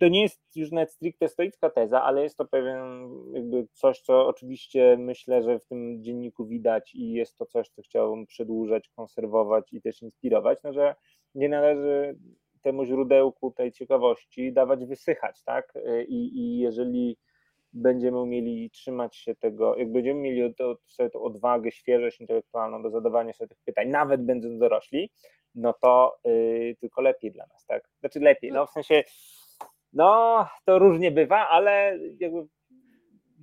to nie jest już nawet stricte stoicka teza, ale jest to pewien jakby coś, co oczywiście myślę, że w tym dzienniku widać i jest to coś, co chciałbym przedłużać, konserwować i też inspirować, no, że nie należy temu źródełku tej ciekawości dawać wysychać, tak? I, i jeżeli będziemy umieli trzymać się tego, jak będziemy mieli to, sobie tą odwagę, świeżość intelektualną do zadawania sobie tych pytań, nawet będąc dorośli, no to yy, tylko lepiej dla nas, tak? Znaczy lepiej, no w sensie, no to różnie bywa, ale jakby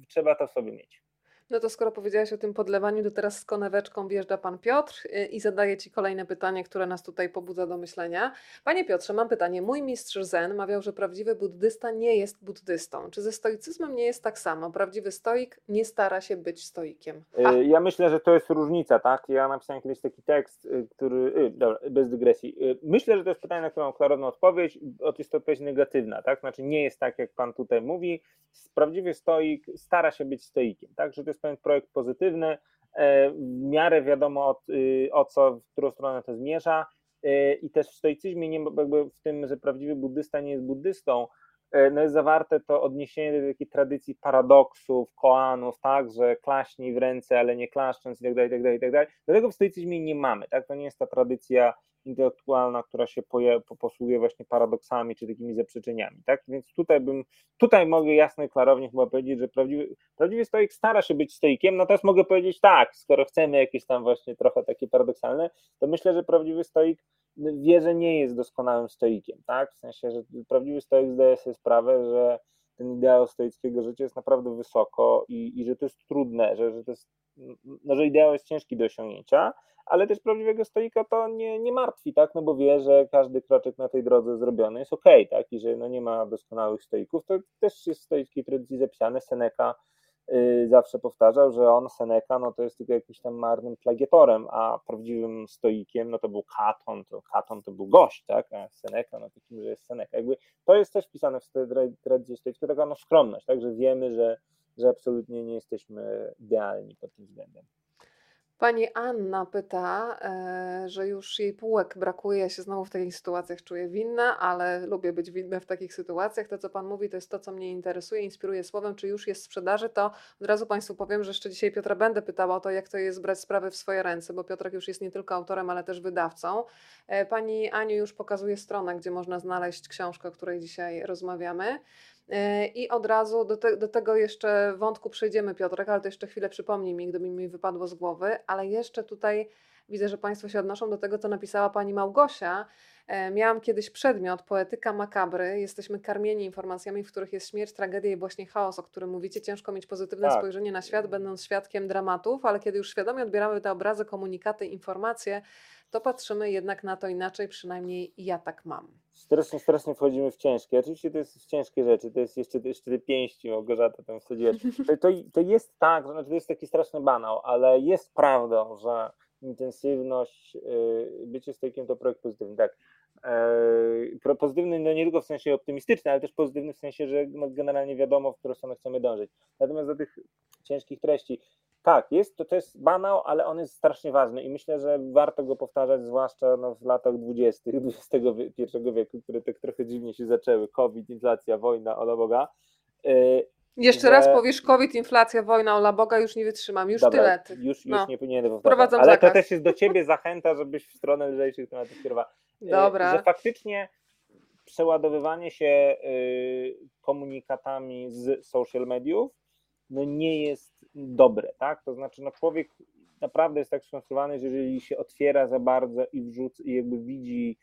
trzeba to w sobie mieć. No to skoro powiedziałeś o tym podlewaniu, to teraz z koneweczką wjeżdża pan Piotr y, i zadaje ci kolejne pytanie, które nas tutaj pobudza do myślenia. Panie Piotrze, mam pytanie. Mój mistrz Zen mawiał, że prawdziwy buddysta nie jest buddystą. Czy ze stoicyzmem nie jest tak samo? Prawdziwy stoik nie stara się być stoikiem. Ha, Y, Ja myślę, że to jest różnica, tak? Ja napisałem kiedyś taki tekst, y, który. y, Dobra, bez dygresji. Myślę, że to jest pytanie, na które mam klarowną odpowiedź. Jest to odpowiedź negatywna, tak? Znaczy nie jest tak, jak pan tutaj mówi. Prawdziwy stoik stara się być stoikiem, tak? Że to jest pewien projekt pozytywny. e, W miarę wiadomo, o, y, o co, w którą stronę to zmierza. Y, I też w stoicyzmie, nie, jakby w tym, że prawdziwy buddysta nie jest buddystą, e, no jest zawarte to odniesienie do takiej tradycji paradoksów, koanów, tak, że klaśnij w ręce, ale nie klaszcząc i tak tak tak dalej. Dlatego w stoicyzmie nie mamy, tak, to nie jest ta tradycja intelektualna, która się poje, po, posługuje właśnie paradoksami czy takimi zaprzeczeniami, tak, więc tutaj bym, tutaj mogę jasno i klarownie chyba powiedzieć, że prawdziwy, prawdziwy stoik stara się być stoikiem, natomiast mogę powiedzieć tak, skoro chcemy jakieś tam właśnie trochę takie paradoksalne, to myślę, że prawdziwy stoik wie, że nie jest doskonałym stoikiem, tak? W sensie, że prawdziwy stoik zdaje sobie sprawę, że ten ideał stoickiego życia jest naprawdę wysoko i, i że to jest trudne, że, że to jest, no, że ideał jest ciężki do osiągnięcia, ale też prawdziwego stoika to nie, nie martwi, tak? No bo wie, że każdy kroczek na tej drodze zrobiony jest ok, tak? I że no nie ma doskonałych stoików. To też jest w stoickiej tradycji zapisane. Seneca y, zawsze powtarzał, że on, Seneca, no to jest tylko jakimś tam marnym plagiatorem, a prawdziwym stoikiem, no to był Katon, to Katon to był gość, tak, a Seneca, no to kim, że jest Seneca. Jakby to jest też wpisane w tradycji stoickiej, taka no skromność, tak, że wiemy, że, że absolutnie nie jesteśmy idealni pod tym względem. Pani Anna pyta, e, że już jej półek brakuje. Ja się znowu w takich sytuacjach czuję winna, ale lubię być winna w takich sytuacjach. To, co Pan mówi, to jest to, co mnie interesuje, inspiruje słowem. Czy już jest w sprzedaży, to od razu Państwu powiem, że jeszcze dzisiaj Piotra będę pytała o to, jak to jest brać sprawy w swoje ręce, bo Piotrek już jest nie tylko autorem, ale też wydawcą. E, Pani Aniu już pokazuje stronę, gdzie można znaleźć książkę, o której dzisiaj rozmawiamy. E, I od razu do, te, do tego jeszcze wątku przejdziemy, Piotrek, ale to jeszcze chwilę przypomnij mi, gdyby mi wypadło z głowy. Ale jeszcze tutaj widzę, że Państwo się odnoszą do tego, co napisała Pani Małgosia. E, Miałam kiedyś przedmiot Poetyka Makabry. Jesteśmy karmieni informacjami, w których jest śmierć, tragedia i właśnie chaos, o którym mówicie. Ciężko mieć pozytywne Tak. spojrzenie na świat, będąc świadkiem dramatów, ale kiedy już świadomie odbieramy te obrazy, komunikaty, informacje, to patrzymy jednak na to inaczej, przynajmniej ja tak mam. Strasznie, strasznie wchodzimy w ciężkie. Oczywiście to jest ciężkie rzeczy, to jest jeszcze, jeszcze te pięści, Małgorzata tam wsadziłaś. To, to, to jest tak, znaczy to jest taki straszny banał, ale jest prawdą, że intensywność, yy, bycie stoikiem to projekt pozytywny, tak. Pro- Pozytywny no nie tylko w sensie optymistyczny, ale też pozytywny w sensie, że no generalnie wiadomo, w którą stronę chcemy dążyć. Natomiast do tych ciężkich treści, Tak, jest, to, to jest banał, ale on jest strasznie ważny i myślę, że warto go powtarzać, zwłaszcza no, w latach dwudziestych XXI wieku, które tak trochę dziwnie się zaczęły. COVID, inflacja, wojna, ola Boga. Jeszcze raz powiesz COVID, inflacja, wojna, ola Boga, już nie wytrzymam, już Dobra, tyle. Ty. Już, już No. nie powinienem powtarzać. Ale zakaz. to też jest do ciebie zachęta, żebyś w stronę lżejszych tematów kierowała. E, Dobra. Że faktycznie przeładowywanie się y, komunikatami z social mediów no nie jest dobre, tak? To znaczy, no człowiek naprawdę jest tak skonstruowany, że jeżeli się otwiera za bardzo i wrzuca i jakby widzi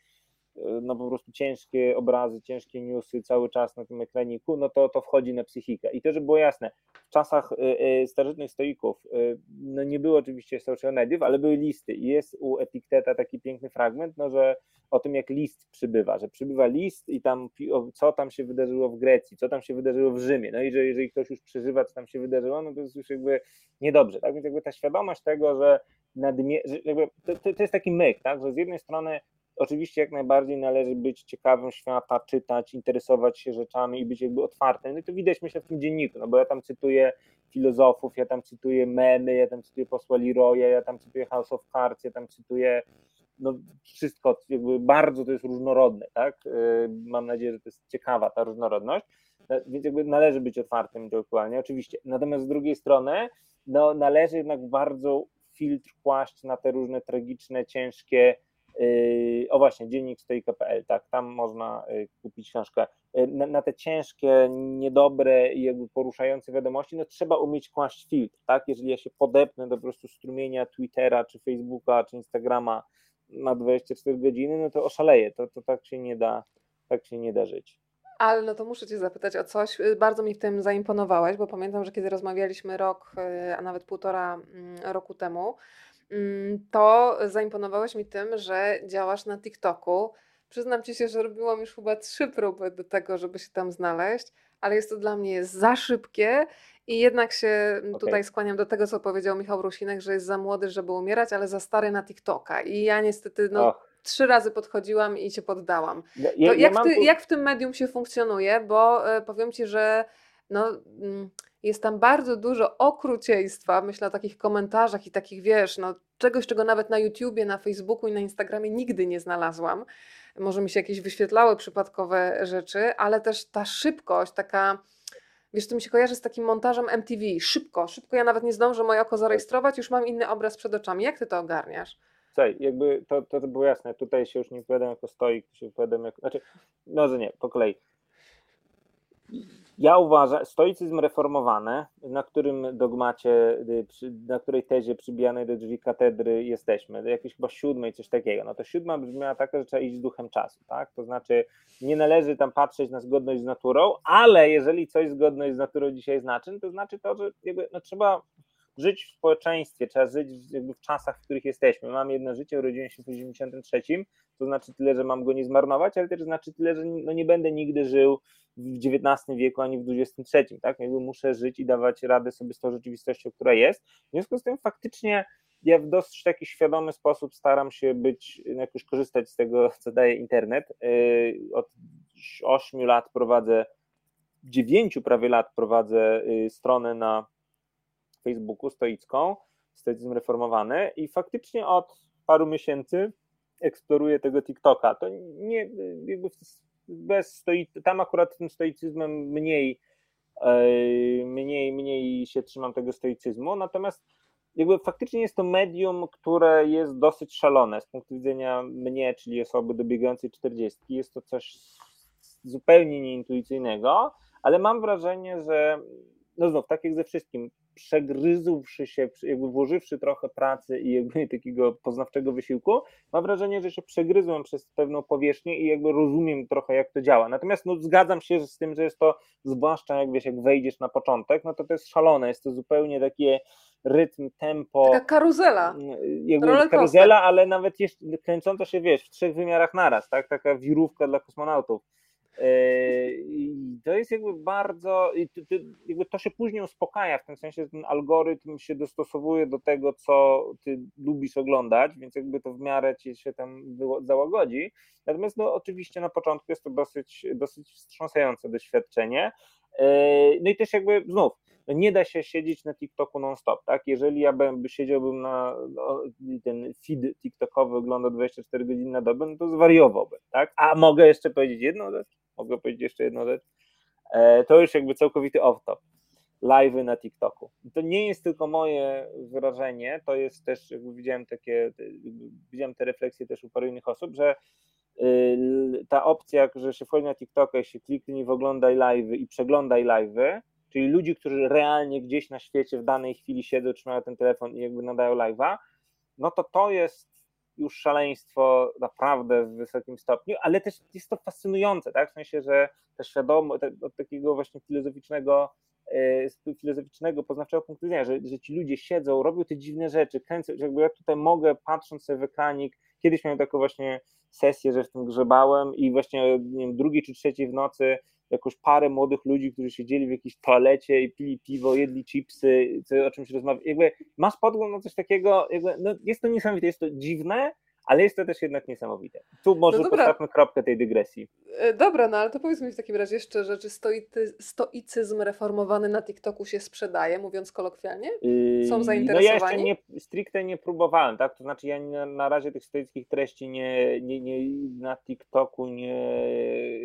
no po prostu ciężkie obrazy, ciężkie newsy cały czas na tym ekraniku, no to to wchodzi na psychikę. I to, żeby było jasne, w czasach y, y, starożytnych stoików y, no nie było oczywiście social mediów, ale były listy i jest u Epikteta taki piękny fragment, no że o tym, jak list przybywa, że przybywa list i tam co tam się wydarzyło w Grecji, co tam się wydarzyło w Rzymie. No i że jeżeli ktoś już przeżywa, co tam się wydarzyło, no to jest już jakby niedobrze. Tak więc jakby ta świadomość tego, że, nadmie- że jakby to, to, to jest taki myk, tak, że z jednej strony oczywiście jak najbardziej należy być ciekawym świata, czytać, interesować się rzeczami i być jakby otwartym. No to widać myślę w tym dzienniku, no bo ja tam cytuję filozofów, ja tam cytuję memy, ja tam cytuję posła Leroya, ja tam cytuję House of Cards, ja tam cytuję no wszystko, jakby bardzo to jest różnorodne, tak? Yy, Mam nadzieję, że to jest ciekawa ta różnorodność, E, więc jakby należy być otwartym intelektualnie, oczywiście. Natomiast z drugiej strony, no należy jednak bardzo filtr kłaść na te różne tragiczne, ciężkie, o właśnie, dziennik stoika.pl, tak, tam można yy, kupić książkę. Yy, Na, na te ciężkie, niedobre i jakby poruszające wiadomości, no trzeba umieć kłaść filtr, tak? Jeżeli ja się podepnę do po prostu strumienia Twittera, czy Facebooka, czy Instagrama na 24 godziny, no to oszaleję, to, to tak się nie da, tak się nie da żyć. Ale no to muszę Cię zapytać o coś. Y, Bardzo mi w tym zaimponowałeś, bo pamiętam, że kiedy rozmawialiśmy rok, y, a nawet półtora mm, roku temu, to zaimponowałeś mi tym, że działasz na TikToku. Przyznam Ci się, że robiłam już chyba trzy próby do tego, żeby się tam znaleźć, ale jest to dla mnie za szybkie i jednak się mm, tutaj Okej. skłaniam do tego, co powiedział Michał Rusinek, że jest za młody, żeby umierać, ale za stary na TikToka. I ja niestety no, trzy razy podchodziłam i się poddałam. ja, ja jak, mam ty, tu- jak w tym medium się funkcjonuje? Bo e, powiem ci, że no, mm, jest tam bardzo dużo okrucieństwa, myślę o takich komentarzach i takich, wiesz, no, czegoś, czego nawet na YouTubie, na Facebooku i na Instagramie nigdy nie znalazłam. Może mi się jakieś wyświetlały przypadkowe rzeczy, ale też ta szybkość, taka. Wiesz, to mi się kojarzy z takim montażem MTV. Szybko, szybko, ja nawet nie zdążę moje oko zarejestrować, już mam inny obraz przed oczami. Jak ty to ogarniasz? Słuchaj, jakby to, to, to było jasne. Tutaj się już nie wypowiadam jako stoik, się wypowiadam jako. Znaczy, może nie, po kolei. Ja uważam, stoicyzm reformowany, na którym dogmacie, y, na której tezie przybijanej do drzwi katedry jesteśmy, do jakiejś chyba siódmej, coś takiego, no to siódma brzmiała taka, że trzeba iść z duchem czasu, tak? To znaczy nie należy tam patrzeć na zgodność z naturą, ale jeżeli coś zgodność z naturą dzisiaj znaczy, no to znaczy to, że jakby, no trzeba żyć w społeczeństwie, trzeba żyć w- w czasach, w których jesteśmy. Mam jedno życie, urodziłem się w 93, to znaczy tyle, że mam go nie zmarnować, ale też znaczy tyle, że no nie będę nigdy żył w XIX wieku ani w XXIII, tak? Jakby muszę żyć i dawać radę sobie z tą rzeczywistością, która jest. W związku z tym faktycznie ja w dosyć taki świadomy sposób staram się być, jakoś korzystać z tego, co daje internet. Yy, Od 8 lat prowadzę, 9 prawie lat prowadzę yy, stronę na Facebooku stoicką, stoicyzm reformowany i faktycznie od paru miesięcy eksploruję tego TikToka. To nie, jakby bez stoi, tam akurat tym stoicyzmem mniej, mniej, mniej się trzymam tego stoicyzmu, natomiast jakby faktycznie jest to medium, które jest dosyć szalone z punktu widzenia mnie, czyli osoby dobiegającej 40. Jest to coś zupełnie nieintuicyjnego, ale mam wrażenie, że no znów, tak jak ze wszystkim, przegryzłszy się, jakby włożywszy trochę pracy i jakby takiego poznawczego wysiłku, mam wrażenie, że się przegryzłem przez pewną powierzchnię i jakby rozumiem trochę, jak to działa. Natomiast no, zgadzam się z tym, że jest to, zwłaszcza jak wiesz, jak wejdziesz na początek, no to to jest szalone, jest to zupełnie takie rytm, tempo. Taka karuzela. Jakby karuzela, ale nawet jeszcze kręcąca się, wiesz, w trzech wymiarach naraz, tak? Taka wirówka dla kosmonautów. Yy, I to jest jakby bardzo, jakby to się później uspokaja, w tym sensie, ten algorytm się dostosowuje do tego, co ty lubisz oglądać, więc jakby to w miarę ci się tam załagodzi. Natomiast no oczywiście na początku jest to dosyć, dosyć wstrząsające doświadczenie. Yy, No i też jakby znów, no nie da się siedzieć na TikToku non-stop, tak? Jeżeli ja bym, siedziałbym na no, ten feed TikTokowy ogląda 24 godziny na dobę, no to zwariowałbym, tak? A mogę jeszcze powiedzieć jedną rzecz? Mogę powiedzieć jeszcze jedną rzecz? E, to już jakby całkowity off-top. Live'y na TikToku. To nie jest tylko moje wyrażenie, to jest też, jakby widziałem takie, widziałem te refleksje też u paru innych osób, że y, ta opcja, że się wchodzi na TikToka i się kliknie w oglądaj live'y i przeglądaj live'y, czyli ludzi, którzy realnie gdzieś na świecie w danej chwili siedzą, trzymają ten telefon i jakby nadają live'a, no to to jest już szaleństwo naprawdę w wysokim stopniu, ale też jest to fascynujące, tak? W sensie, że ta świadomość od takiego właśnie filozoficznego e, filozoficznego, poznawczego punktu widzenia, że, że ci ludzie siedzą, robią te dziwne rzeczy, kręcą, że jakby ja tutaj mogę, patrząc sobie w ekranik, kiedyś miałem taką właśnie sesję, że w tym grzebałem i właśnie nie wiem, drugiej czy trzeciej w nocy jakąś parę młodych ludzi, którzy siedzieli w jakiejś toalecie i pili piwo, jedli chipsy, co, o czymś rozmawiali. Jakby masz podgląd na coś takiego, jakby, no jest to niesamowite, jest to dziwne, ale jest to też jednak niesamowite. Tu może no postawmy kropkę tej dygresji. E, dobra, no ale to powiedz mi w takim razie jeszcze, czy stoicy, stoicyzm reformowany na TikToku się sprzedaje, mówiąc kolokwialnie? Są zainteresowani? No ja jeszcze nie, stricte nie próbowałem, tak? To znaczy ja na, na razie tych stoickich treści nie, nie, nie na TikToku nie...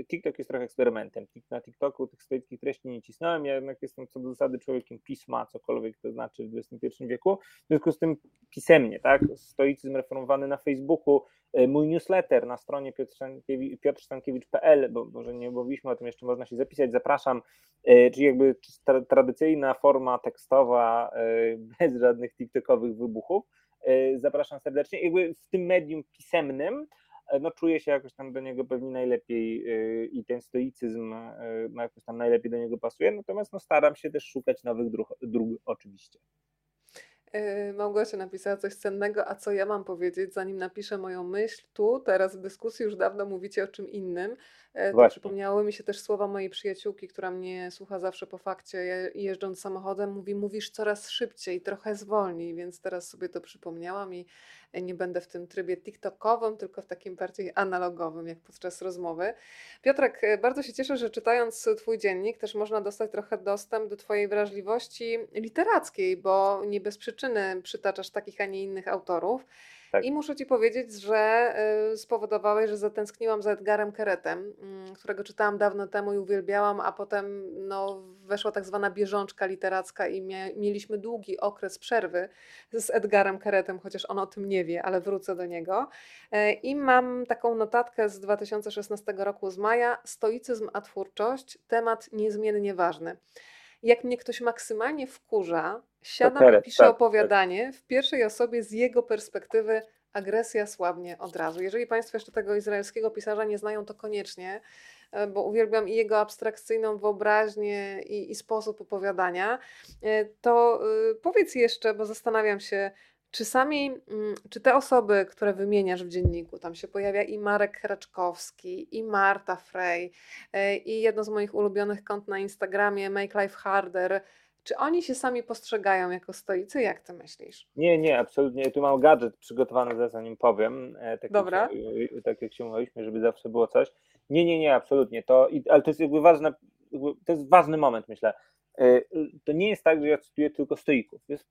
TikTok jest trochę eksperymentem. Na TikToku tych stoickich treści nie cisnąłem, ja jednak jestem co do zasady człowiekiem pisma, cokolwiek to znaczy w XXI wieku. W związku z tym pisemnie, tak? Stoicyzm reformowany na Facebooku Facebooku, e, mój newsletter na stronie piotrstankiewicz.pl, bo może nie mówiliśmy o tym, jeszcze można się zapisać, zapraszam, e, czyli jakby tradycyjna forma tekstowa, e, bez żadnych tiktokowych wybuchów. Zapraszam serdecznie. Jakby w tym medium pisemnym no czuję się jakoś tam do niego pewnie najlepiej i ten stoicyzm jakoś tam najlepiej do niego pasuje, natomiast no staram się też szukać nowych dróg, dróg oczywiście. Yy, Małgosia napisała coś cennego, a co ja mam powiedzieć, zanim napiszę moją myśl tu, teraz w dyskusji już dawno mówicie o czym innym. E, to przypomniały mi się też słowa mojej przyjaciółki, która mnie słucha zawsze po fakcie, jeżdżąc samochodem, mówi, mówisz coraz szybciej, trochę zwolnij, więc teraz sobie to przypomniałam i nie będę w tym trybie TikTokowym, tylko w takim bardziej analogowym, jak podczas rozmowy. Piotrek, e, bardzo się cieszę, że czytając Twój dziennik też można dostać trochę dostęp do Twojej wrażliwości literackiej, bo nie bez przyczyny przytaczasz takich, a nie innych autorów. Tak. I muszę Ci powiedzieć, że y, spowodowałeś, że zatęskniłam za Edgarem Keretem, mm, którego czytałam dawno temu i uwielbiałam, a potem no, weszła tak zwana bieżączka literacka i mieliśmy długi okres przerwy z Edgarem Keretem, chociaż on o tym nie wie, ale wrócę do niego. E, I mam taką notatkę z 2016 roku z maja: Stoicyzm a twórczość, temat niezmiennie ważny jak mnie ktoś maksymalnie wkurza, siadam i piszę tak, opowiadanie tak. w pierwszej osobie z jego perspektywy agresja słabnie od razu. Jeżeli Państwo jeszcze tego izraelskiego pisarza nie znają, to koniecznie, e, bo uwielbiam i jego abstrakcyjną wyobraźnię i, i sposób opowiadania, e, to e, powiedz jeszcze, bo zastanawiam się, czy sami, mm, czy te osoby, które wymieniasz w dzienniku, tam się pojawia i Marek Kraczkowski, i Marta Frey, e, i jedno z moich ulubionych kont na Instagramie, Make Life Harder, czy oni się sami postrzegają jako stoicy? Jak ty myślisz? Nie, nie, absolutnie. Tu mam gadżet przygotowany, zanim powiem. E, tak Dobra. Jak się, tak jak się mówiliśmy, żeby zawsze było coś. Nie, nie, nie, absolutnie. To, ale to jest jakby ważne, to jest ważny moment, myślę. E, to nie jest tak, że ja cytuję tylko stoików. Jest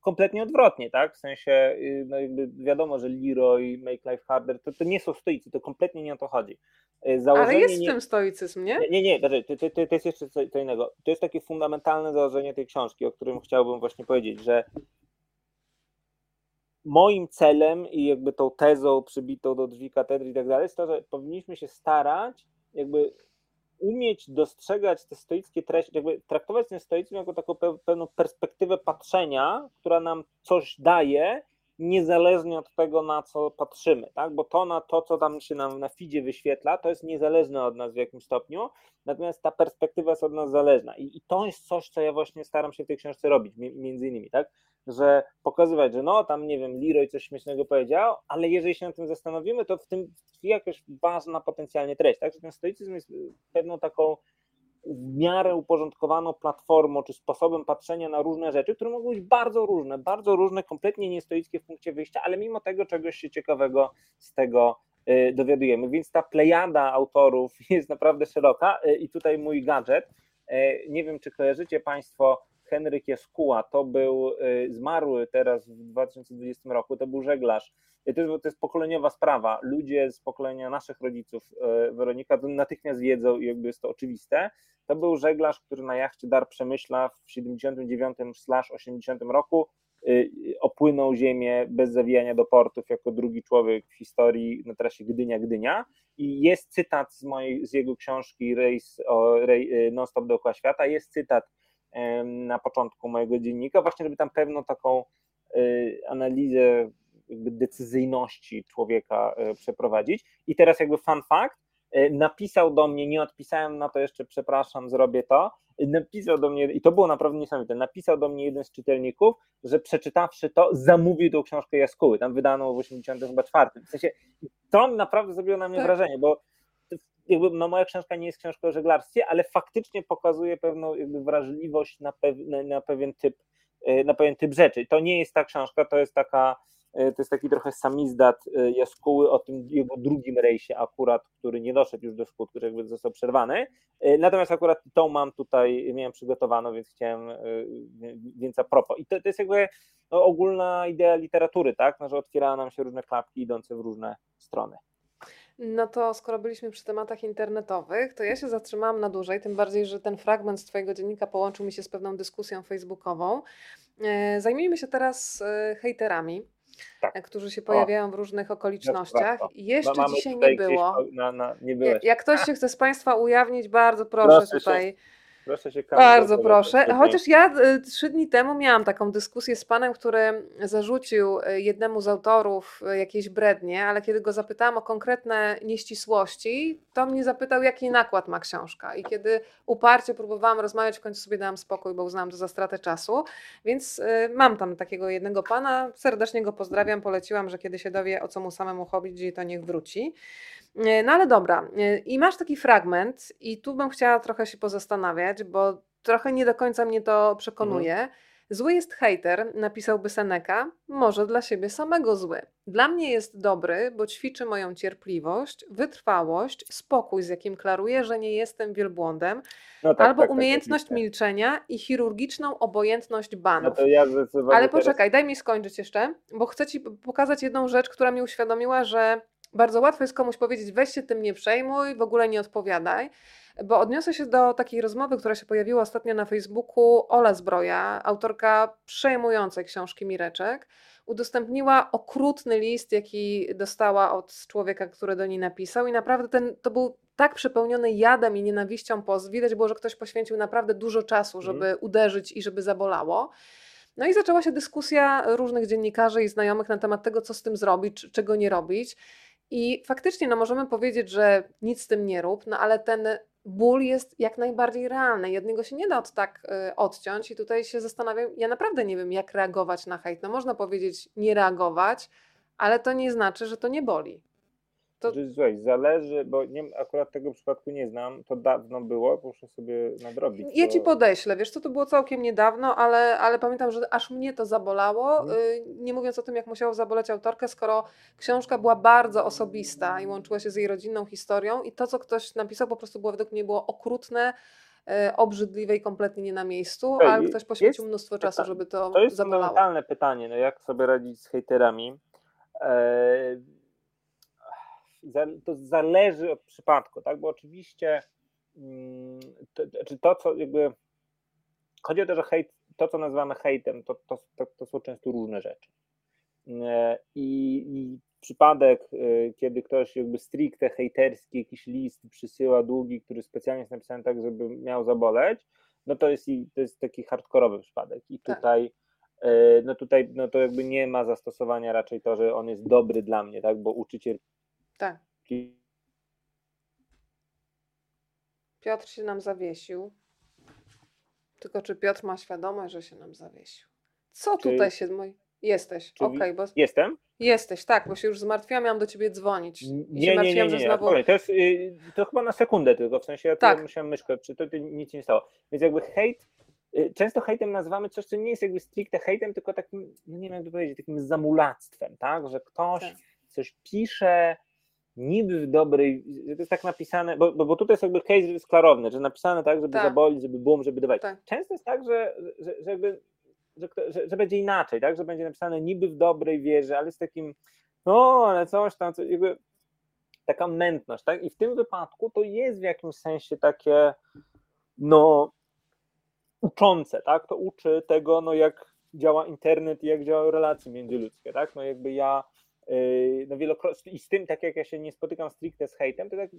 kompletnie odwrotnie, tak? W sensie, y, no jakby wiadomo, że Leroy, Make Life Harder, to, to nie są stoicy, to kompletnie nie o to chodzi. Y, założenie Ale jest w tym stoicyzm, nie? Nie, nie, nie to, to, to, jest jeszcze co, co innego. To jest takie fundamentalne założenie tej książki, o którym chciałbym właśnie powiedzieć, że moim celem i jakby tą tezą przybitą do drzwi katedry i tak dalej jest to, że powinniśmy się starać jakby umieć dostrzegać te stoickie treści, jakby traktować ten stoicyzm jako taką pewną perspektywę patrzenia, która nam coś daje, niezależnie od tego, na co patrzymy, tak? Bo to na to, co tam się nam na feedzie wyświetla, to jest niezależne od nas w jakimś stopniu, natomiast ta perspektywa jest od nas zależna. I, i to jest coś, co ja właśnie staram się w tej książce robić, między innymi, tak? Że pokazywać, że no, tam nie wiem, Leroy coś śmiesznego powiedział, ale jeżeli się na tym zastanowimy, to w tym tkwi jakaś ważna potencjalnie treść, tak? Że ten stoicyzm jest pewną taką w miarę uporządkowaną platformą czy sposobem patrzenia na różne rzeczy, które mogą być bardzo różne, bardzo różne, kompletnie niestoickie w punkcie wyjścia, ale mimo tego czegoś się ciekawego z tego y, dowiadujemy. Więc ta plejada autorów jest naprawdę szeroka y, i tutaj mój gadżet. Y, nie wiem, czy kojarzycie Państwo Henryk Jaskuła, to był zmarły teraz w 2020 roku, to był żeglarz. To jest, to jest pokoleniowa sprawa. Ludzie z pokolenia naszych rodziców, Weronika, to natychmiast wiedzą i jakby jest to oczywiste. To był żeglarz, który na jachcie Dar Przemyśla w 79-80 roku Y, opłynął ziemię bez zawijania do portów jako drugi człowiek w historii na trasie Gdynia-Gdynia. I jest cytat z, mojej, z jego książki Race, o, y, Non-Stop dookoła świata, jest cytat na początku mojego dziennika, właśnie żeby tam pewną taką y, analizę decyzyjności człowieka przeprowadzić. I teraz jakby fun fact, napisał do mnie, nie odpisałem na to jeszcze, przepraszam, zrobię to, napisał do mnie, i to było naprawdę niesamowite, napisał do mnie jeden z czytelników, że przeczytawszy to, zamówił tą książkę Jaskuły, tam wydaną w 84. W sensie, to naprawdę zrobiło na mnie tak. wrażenie, bo jakby, no moja książka nie jest książką o żeglarstwie, ale faktycznie pokazuje pewną jakby wrażliwość na, na, pewien typ e, na pewien typ rzeczy. To nie jest ta książka, to jest taka E, to jest taki trochę samizdat e, Jaskuły o tym jego drugim rejsie akurat, który nie doszedł już do skutku, że jakby został przerwany. Natomiast akurat tą mam tutaj, miałem przygotowaną, więc chciałem, więc a propos. I to, to jest jakby no, ogólna idea literatury, tak, no, że otwierają nam się różne klapki idące w różne strony. No to skoro byliśmy przy tematach internetowych, to ja się zatrzymałam na dłużej, tym bardziej, że ten fragment z Twojego dziennika połączył mi się z pewną dyskusją facebookową. Zajmijmy się teraz hejterami tak. którzy się pojawiają w różnych okolicznościach. Jeszcze Mamy dzisiaj nie było. Na, na, nie Jak ktoś się chce z Państwa ujawnić, bardzo proszę, proszę tutaj. Się Proszę się Bardzo proszę. Chociaż ja y, trzy dni temu miałam taką dyskusję z panem, który zarzucił y, jednemu z autorów y, jakieś brednie, ale kiedy go zapytałam o konkretne nieścisłości, to mnie zapytał, jaki nakład ma książka. I kiedy uparcie próbowałam rozmawiać, w końcu sobie dałam spokój, bo uznałam to za stratę czasu. Więc mam tam takiego jednego pana, serdecznie go pozdrawiam, poleciłam, że kiedy się dowie, o co mu samemu chodzić, to niech wróci. E, no ale dobra. E, I masz taki fragment, i tu bym chciała trochę się pozastanawiać, bo trochę nie do końca mnie to przekonuje. Mhm. Zły jest hater, napisałby Seneca, może dla siebie samego zły. Dla mnie jest dobry, bo ćwiczy moją cierpliwość, wytrwałość, spokój, z jakim klaruję, że nie jestem wielbłądem, no tak, albo tak, tak umiejętność tak, milczenia i chirurgiczną obojętność banów. No ja Ale poczekaj, teraz... daj mi skończyć jeszcze, bo chcę Ci pokazać jedną rzecz, która mi uświadomiła, że bardzo łatwo jest komuś powiedzieć, weź się tym nie przejmuj, w ogóle nie odpowiadaj, bo odniosę się do takiej rozmowy, która się pojawiła ostatnio na Facebooku. Ola Zbroja, autorka przejmującej książki Mireczek, udostępniła okrutny list, jaki dostała od człowieka, który do niej napisał i naprawdę ten, to był tak przepełniony jadem i nienawiścią post. Widać było, że ktoś poświęcił naprawdę dużo czasu, żeby mm. uderzyć i żeby zabolało. No i zaczęła się dyskusja różnych dziennikarzy i znajomych na temat tego, co z tym zrobić, czego nie robić. I faktycznie no, możemy powiedzieć, że nic z tym nie rób, no ale ten ból jest jak najbardziej realny. Jednego się nie da od tak y, odciąć i tutaj się zastanawiam, ja naprawdę nie wiem, jak reagować na hejt. No można powiedzieć nie reagować, ale to nie znaczy, że to nie boli. To... Słuchaj, zależy, bo nie, akurat tego przypadku nie znam, to dawno było, muszę sobie nadrobić. Ja ci podeślę, wiesz co, to było całkiem niedawno, ale, ale pamiętam, że aż mnie to zabolało, hmm. nie mówiąc o tym, jak musiało zaboleć autorkę, skoro książka była bardzo osobista i łączyła się z jej rodzinną historią i to, co ktoś napisał, po prostu było według mnie było okrutne, y, obrzydliwe i kompletnie nie na miejscu, ale ktoś poświęcił mnóstwo czasu, żeby to To jest zabolało. fundamentalne pytanie, no jak sobie radzić z hejterami. Eee to zależy od przypadku, tak? Bo oczywiście mm, to, to, to co jakby chodzi o to, że hejt, to, co nazywamy hejtem, to, to, to, to są często różne rzeczy. E, I, I, przypadek, e, kiedy ktoś jakby stricte hejterski jakiś list przysyła długi, który specjalnie jest napisany tak, żeby miał zaboleć, no to jest, to jest taki hardkorowy przypadek. I tak. tutaj tak. no tutaj no to jakby nie ma zastosowania raczej to, że on jest dobry dla mnie, tak, bo uczyciel tak. Piotr się nam zawiesił. Tylko czy Piotr ma świadomość, że się nam zawiesił? Co czy, tutaj się... Mój... Jesteś, okej. Okay, bo... Jestem? Jesteś, tak, bo się już zmartwiłam, miałam do ciebie dzwonić. I nie, nie, nie, nie, znowu... to, jest, y, to chyba na sekundę tylko, w sensie ja tak. musiałem myszkę, czy to, to nic nie stało. Więc jakby hejt, y, często hejtem nazywamy coś, co nie jest jakby stricte hejtem, tylko takim, no nie wiem jak to powiedzieć, takim zamulactwem, tak, że ktoś tak. coś pisze, niby w dobrej, że to jest tak napisane, bo, bo, bo tutaj jest jakby case jest klarowny, że napisane tak, żeby Tak. zabolić, żeby boom, żeby dbać. Tak. Często jest tak, że, że, że jakby że, że, że będzie inaczej, tak, że będzie napisane niby w dobrej wierze, ale z takim no, ale coś tam, coś, jakby taka mętność, tak, i w tym wypadku to jest w jakimś sensie takie no uczące, tak, to uczy tego, no jak działa internet i jak działają relacje międzyludzkie, tak, no jakby ja no wielokrotnie i z tym, tak jak ja się nie spotykam stricte z hejtem, to tak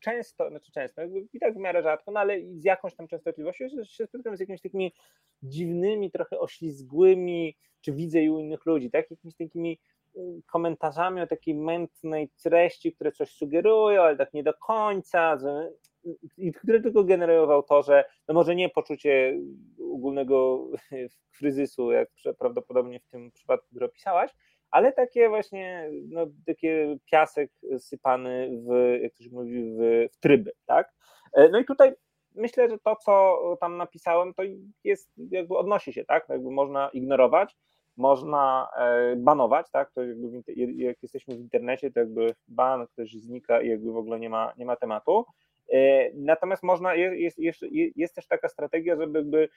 często, znaczy często, i tak w miarę rzadko, no ale z jakąś tam częstotliwością się, się spotykam z jakimiś takimi dziwnymi, trochę oślizgłymi, czy widzę i u innych ludzi, tak, jakimiś takimi mm, komentarzami o takiej mętnej treści, które coś sugerują, ale tak nie do końca, że, i które tylko generują w autorze, no może nie poczucie ogólnego kryzysu, jak prawdopodobnie w tym przypadku, który opisałaś, ale takie właśnie, no, takie piasek sypany w, jak to się mówi, w, w tryby, tak? E, No i tutaj myślę, że to, co tam napisałem, to jest, jakby odnosi się, tak? Jakby można ignorować, można e, banować, tak? To jakby jak jesteśmy w internecie, to jakby ban, ktoś znika i jakby w ogóle nie ma, nie ma tematu. E, Natomiast można, jest, jest, jest, jest też taka strategia, żeby jakby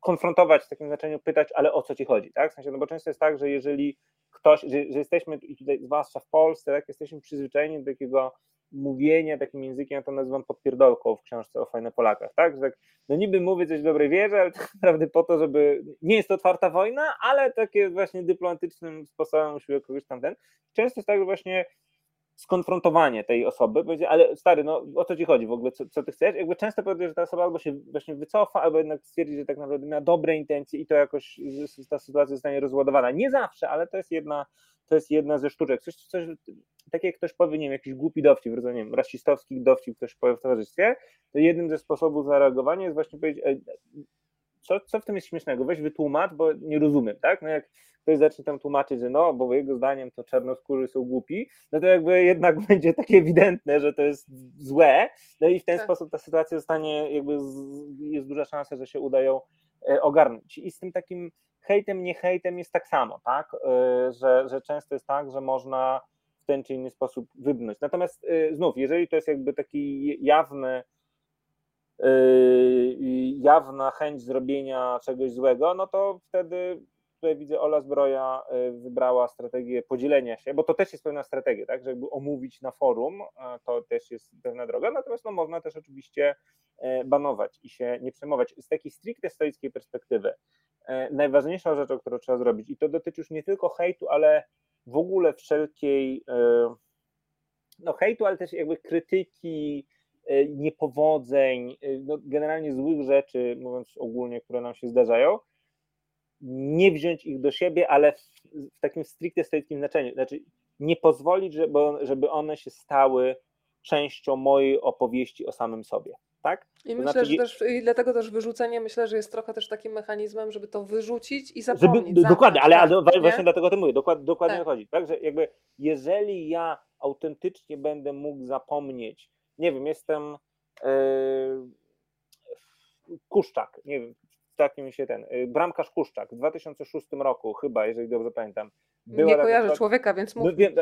konfrontować w takim znaczeniu, pytać, ale o co ci chodzi, tak? W sensie, no bo często jest tak, że jeżeli ktoś, że, że jesteśmy tutaj, zwłaszcza w Polsce, tak, jesteśmy przyzwyczajeni do takiego mówienia takim językiem, ja to nazywam podpierdolką w książce o fajne Polakach, tak? Że tak, no niby mówię coś w dobrej wierze, ale tak naprawdę po to, żeby, nie jest to otwarta wojna, ale takie właśnie dyplomatycznym sposobem usiłuję kogoś tam ten. Często jest tak, że właśnie skonfrontowanie tej osoby, powiedzieć, ale stary, no o co ci chodzi w ogóle, co, co ty chcesz? Jakby często powoduje, że ta osoba albo się właśnie wycofa, albo jednak stwierdzi, że tak naprawdę miała dobre intencje i to jakoś ta sytuacja zostanie rozładowana. Nie zawsze, ale to jest jedna, to jest jedna ze sztuczek. Coś, coś tak jak ktoś powie, nie wiem, jakiś głupi dowcip, w rodzaju, nie rasistowski dowcip ktoś powie w towarzystwie, to jednym ze sposobów zareagowania jest właśnie powiedzieć, "Ej, co, co w tym jest śmiesznego? Weź wytłumacz, bo nie rozumiem, tak? No jak ktoś zacznie tam tłumaczyć, że no, bo jego zdaniem to czarnoskórzy są głupi, no to jakby jednak będzie takie ewidentne, że to jest złe, no i w ten Tak. sposób ta sytuacja zostanie, jakby z, jest duża szansa, że się udają e, ogarnąć. I z tym takim hejtem, nie hejtem jest tak samo, tak? E, Że, że często jest tak, że można w ten czy inny sposób wybnąć. Natomiast e, znów, jeżeli to jest jakby taki jawny jawna chęć zrobienia czegoś złego, no to wtedy tutaj widzę Ola Zbroja yy, wybrała strategię podzielenia się, bo to też jest pewna strategia, tak, żeby omówić na forum, to też jest pewna droga, natomiast no, można też oczywiście e, banować i się nie przejmować. Z takiej stricte stoickiej perspektywy e, najważniejszą rzeczą, którą trzeba zrobić i to dotyczy już nie tylko hejtu, ale w ogóle wszelkiej e, no hejtu, ale też jakby krytyki, niepowodzeń, e, no generalnie złych rzeczy, mówiąc ogólnie, które nam się zdarzają, nie wziąć ich do siebie, ale w, w takim stricte stoickim znaczeniu. Znaczy nie pozwolić, żeby, żeby one się stały częścią mojej opowieści o samym sobie. Tak? I To myślę, znaczy że też, i dlatego też wyrzucenie, myślę, że jest trochę też takim mechanizmem, żeby to wyrzucić i Żeby, zapomnieć. do- dokładnie, ale, zamknąć, właśnie nie? dlatego o tym mówię, dokładnie, dokładnie Tak. to chodzi. Tak, że jakby jeżeli ja autentycznie będę mógł zapomnieć, nie wiem, jestem yy, Kuszczak, nie wiem, taki mi się ten, yy, bramkarz Kuszczak w 2006 roku chyba, jeżeli dobrze pamiętam. była Nie kojarzę człowieka, więc mów. no, wiem,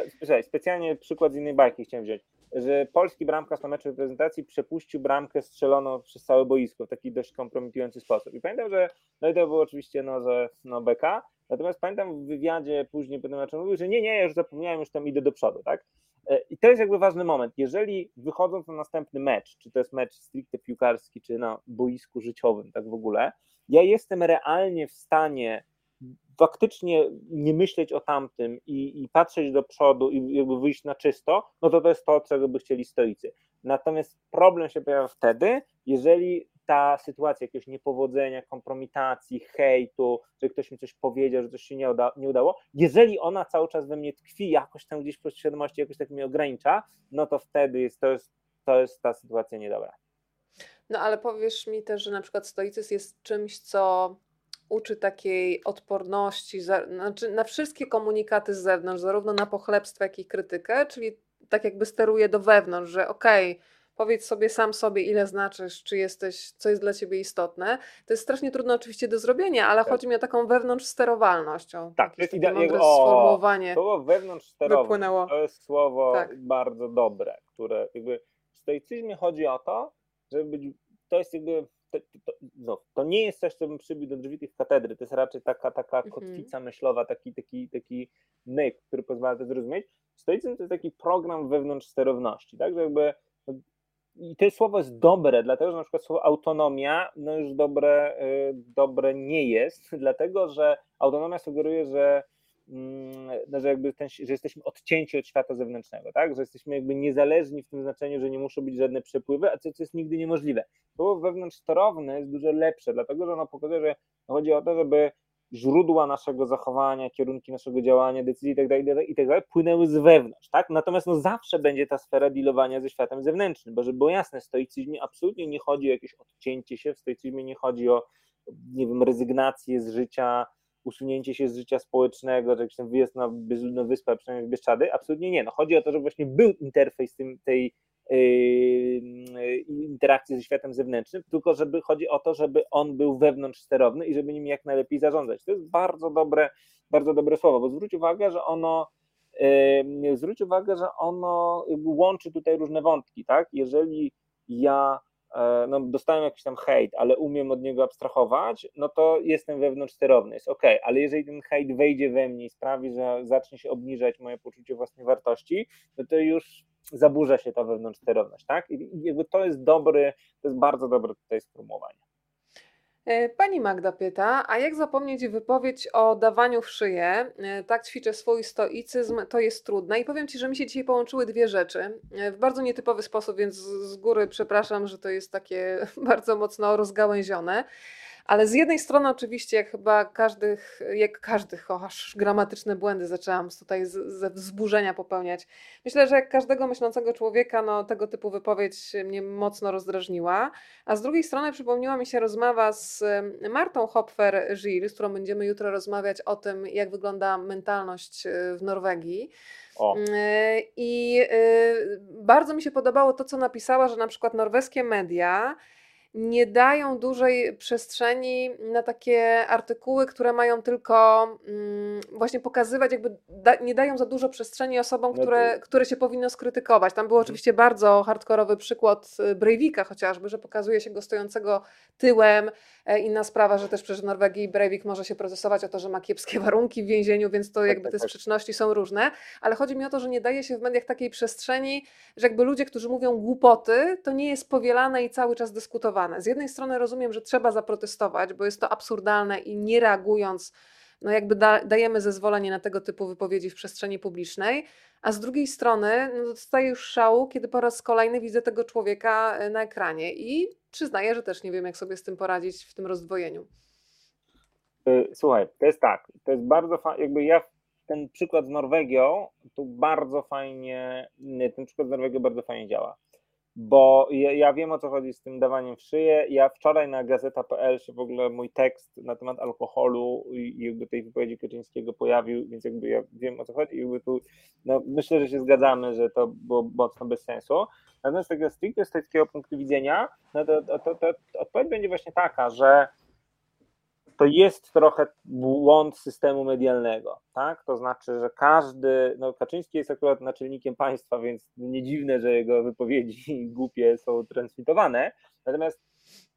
specjalnie przykład z innej bajki chciałem wziąć, że polski bramkarz na meczu reprezentacji przepuścił bramkę strzeloną przez całe boisko w taki dość kompromitujący sposób. I pamiętam, że no i to było oczywiście no, że no beka, natomiast pamiętam w wywiadzie później po tym meczu mówił, że nie, nie, ja już zapomniałem, już tam idę do przodu, tak? E, I to jest jakby ważny moment. Jeżeli wychodząc na następny mecz, czy to jest mecz stricte piłkarski, czy na boisku życiowym, tak w ogóle, ja jestem realnie w stanie faktycznie nie myśleć o tamtym i, i patrzeć do przodu i jakby wyjść na czysto, no to to jest to, czego by chcieli stoicy. Natomiast problem się pojawia wtedy, jeżeli ta sytuacja jakiegoś niepowodzenia, kompromitacji, hejtu, że ktoś mi coś powiedział, że coś się nie, uda, nie udało, jeżeli ona cały czas we mnie tkwi, jakoś tam gdzieś w podświadomości jakoś tak mnie ogranicza, no to wtedy jest, to, jest, to jest ta sytuacja niedobra. No ale powiesz mi też, że na przykład stoicyzm jest czymś, co uczy takiej odporności, znaczy na wszystkie komunikaty z zewnątrz, zarówno na pochlebstwo, jak i krytykę, czyli tak jakby steruje do wewnątrz, że okej, powiedz sobie sam sobie, ile znaczysz, czy jesteś, co jest dla ciebie istotne. To jest strasznie trudne oczywiście do zrobienia, ale Tak. chodzi mi o taką wewnątrz sterowalność. O, Tak, to jest takie idea- mądre o, sformułowanie. Słowo wewnątrz Wypłynęło. to jest słowo Tak. bardzo dobre, które jakby w stoicyzmie chodzi o to, żeby być, to jest jakby, to, to, no, to nie jest coś, co bym przybił do drzwi tych katedry, to jest raczej taka, taka Mhm. kotwica myślowa, taki, taki, taki myk, który pozwala to zrozumieć. Stoicyzm to jest taki program wewnątrz sterowności, tak, że jakby i to słowo jest dobre, dlatego że na przykład słowo autonomia no już dobre, y, dobre nie jest, dlatego że autonomia sugeruje, że, mm, no, że, jakby ten, że jesteśmy odcięci od świata zewnętrznego, tak? że jesteśmy jakby niezależni w tym znaczeniu, że nie muszą być żadne przepływy, a co, co jest nigdy niemożliwe. Słowo wewnątrzsterowne jest dużo lepsze, dlatego że ono pokazuje, że chodzi o to, żeby źródła naszego zachowania, kierunki naszego działania, decyzji itd., itd., itd. płynęły z wewnątrz, tak? Natomiast no zawsze będzie ta sfera dealowania ze światem zewnętrznym, bo żeby było jasne, w stoicyzmie absolutnie nie chodzi o jakieś odcięcie się, w stoicyzmie nie chodzi o, nie wiem, rezygnację z życia, usunięcie się z życia społecznego, że jakiś tam wyjazd na bezludną wyspę, przynajmniej w Bieszczady, absolutnie nie. No chodzi o to, żeby właśnie był interfejs tym, tej interakcji ze światem zewnętrznym, tylko żeby chodzi o to, żeby on był wewnątrz sterowny i żeby nim jak najlepiej zarządzać. To jest bardzo dobre, bardzo dobre słowo, bo zwróć uwagę, że ono yy, zwróć uwagę, że ono łączy tutaj różne wątki, tak? Jeżeli ja e, no, dostałem jakiś tam hejt, ale umiem od niego abstrahować, no to jestem wewnątrz sterowny, jest ok, ale jeżeli ten hejt wejdzie we mnie i sprawi, że zacznie się obniżać moje poczucie własnej wartości, no to już zaburza się ta wewnątrz sterowność, tak? I jakby to jest dobry, to jest bardzo dobre tutaj sformułowanie. E, Pani Magda pyta, a jak zapomnieć wypowiedź o dawaniu w szyję? E, Tak ćwiczę swój stoicyzm, to jest trudne. I powiem Ci, że mi się dzisiaj połączyły dwie rzeczy e, w bardzo nietypowy sposób, więc z góry przepraszam, że to jest takie bardzo mocno rozgałęzione. Ale z jednej strony oczywiście, jak chyba każdych, jak każdych, o, aż gramatyczne błędy zaczęłam tutaj z- ze wzburzenia popełniać. Myślę, że jak każdego myślącego człowieka, no tego typu wypowiedź mnie mocno rozdrażniła. A z drugiej strony przypomniała mi się rozmowa z Martą Hopfer-Gil, z którą będziemy jutro rozmawiać o tym, jak wygląda mentalność e, w Norwegii. O, E, I e, bardzo mi się podobało to, co napisała, że na przykład norweskie media nie dają dużej przestrzeni na takie artykuły, które mają tylko mm, właśnie pokazywać, jakby da, nie dają za dużo przestrzeni osobom, No to- które, które się powinno skrytykować. Tam był Mhm. oczywiście bardzo hardkorowy przykład y, Breivika chociażby, że pokazuje się go stojącego tyłem. E, Inna sprawa, że też przecież w Norwegii Breivik może się procesować o to, że ma kiepskie warunki w więzieniu, więc to jakby tak, te tak. sprzeczności są różne. Ale chodzi mi o to, że nie daje się w mediach takiej przestrzeni, że jakby ludzie, którzy mówią głupoty, to nie jest powielane i cały czas dyskutowane. Z jednej strony rozumiem, że trzeba zaprotestować, bo jest to absurdalne i nie reagując, no jakby da, dajemy zezwolenie na tego typu wypowiedzi w przestrzeni publicznej, a z drugiej strony no dostaję już szału, kiedy po raz kolejny widzę tego człowieka e, na ekranie i przyznaję, że też nie wiem, jak sobie z tym poradzić w tym rozdwojeniu. Y, Słuchaj, to jest tak, to jest bardzo jakby ja ten przykład z Norwegią, tu bardzo fajnie, nie, ten przykład z Norwegią bardzo fajnie działa, bo ja, ja wiem o co chodzi z tym dawaniem w szyję, ja wczoraj na gazeta.pl się w ogóle mój tekst na temat alkoholu i jakby tej wypowiedzi Kaczyńskiego pojawił, więc jakby ja wiem o co chodzi. I jakby tu, no myślę, że się zgadzamy, że to było mocno bez sensu, natomiast z tego stricte stoickiego punktu widzenia, no to, to, to, to odpowiedź będzie właśnie taka, że to jest trochę błąd systemu medialnego, tak? To znaczy, że każdy, no Kaczyński jest akurat naczelnikiem państwa, więc nie dziwne, że jego wypowiedzi głupie są transmitowane, natomiast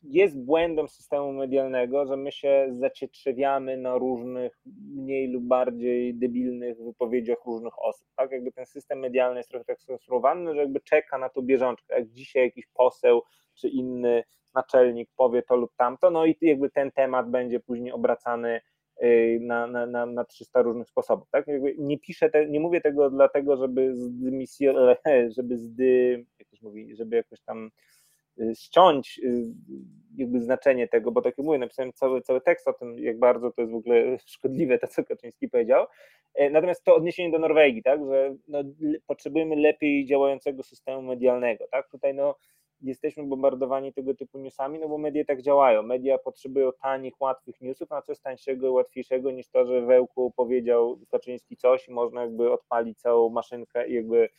jest błędem systemu medialnego, że my się zacietrzewiamy na różnych mniej lub bardziej debilnych wypowiedziach różnych osób, tak? Jakby ten system medialny jest trochę tak skonstruowany, że jakby czeka na to bieżączkę, jak dzisiaj jakiś poseł czy inny naczelnik powie to lub tamto, no i jakby ten temat będzie później obracany y, na, na, na, na 300 różnych sposobów. Tak? Jakby nie piszę, te, nie mówię tego dlatego, żeby zdymisjo, żeby zdy, jak mówi, żeby jakoś tam y, ściąć y, jakby znaczenie tego, bo tak jak mówię, napisałem cały, cały tekst o tym, jak bardzo to jest w ogóle szkodliwe, to co Kaczyński powiedział. E, Natomiast to odniesienie do Norwegii, tak, że no, potrzebujemy lepiej działającego systemu medialnego. Tak? Tutaj no, jesteśmy bombardowani tego typu newsami, no bo media tak działają. Media potrzebują tanich, łatwych newsów, a co jest tańszego, łatwiejszego niż to, że Wełku powiedział Kaczyński coś i można jakby odpalić całą maszynkę i jakby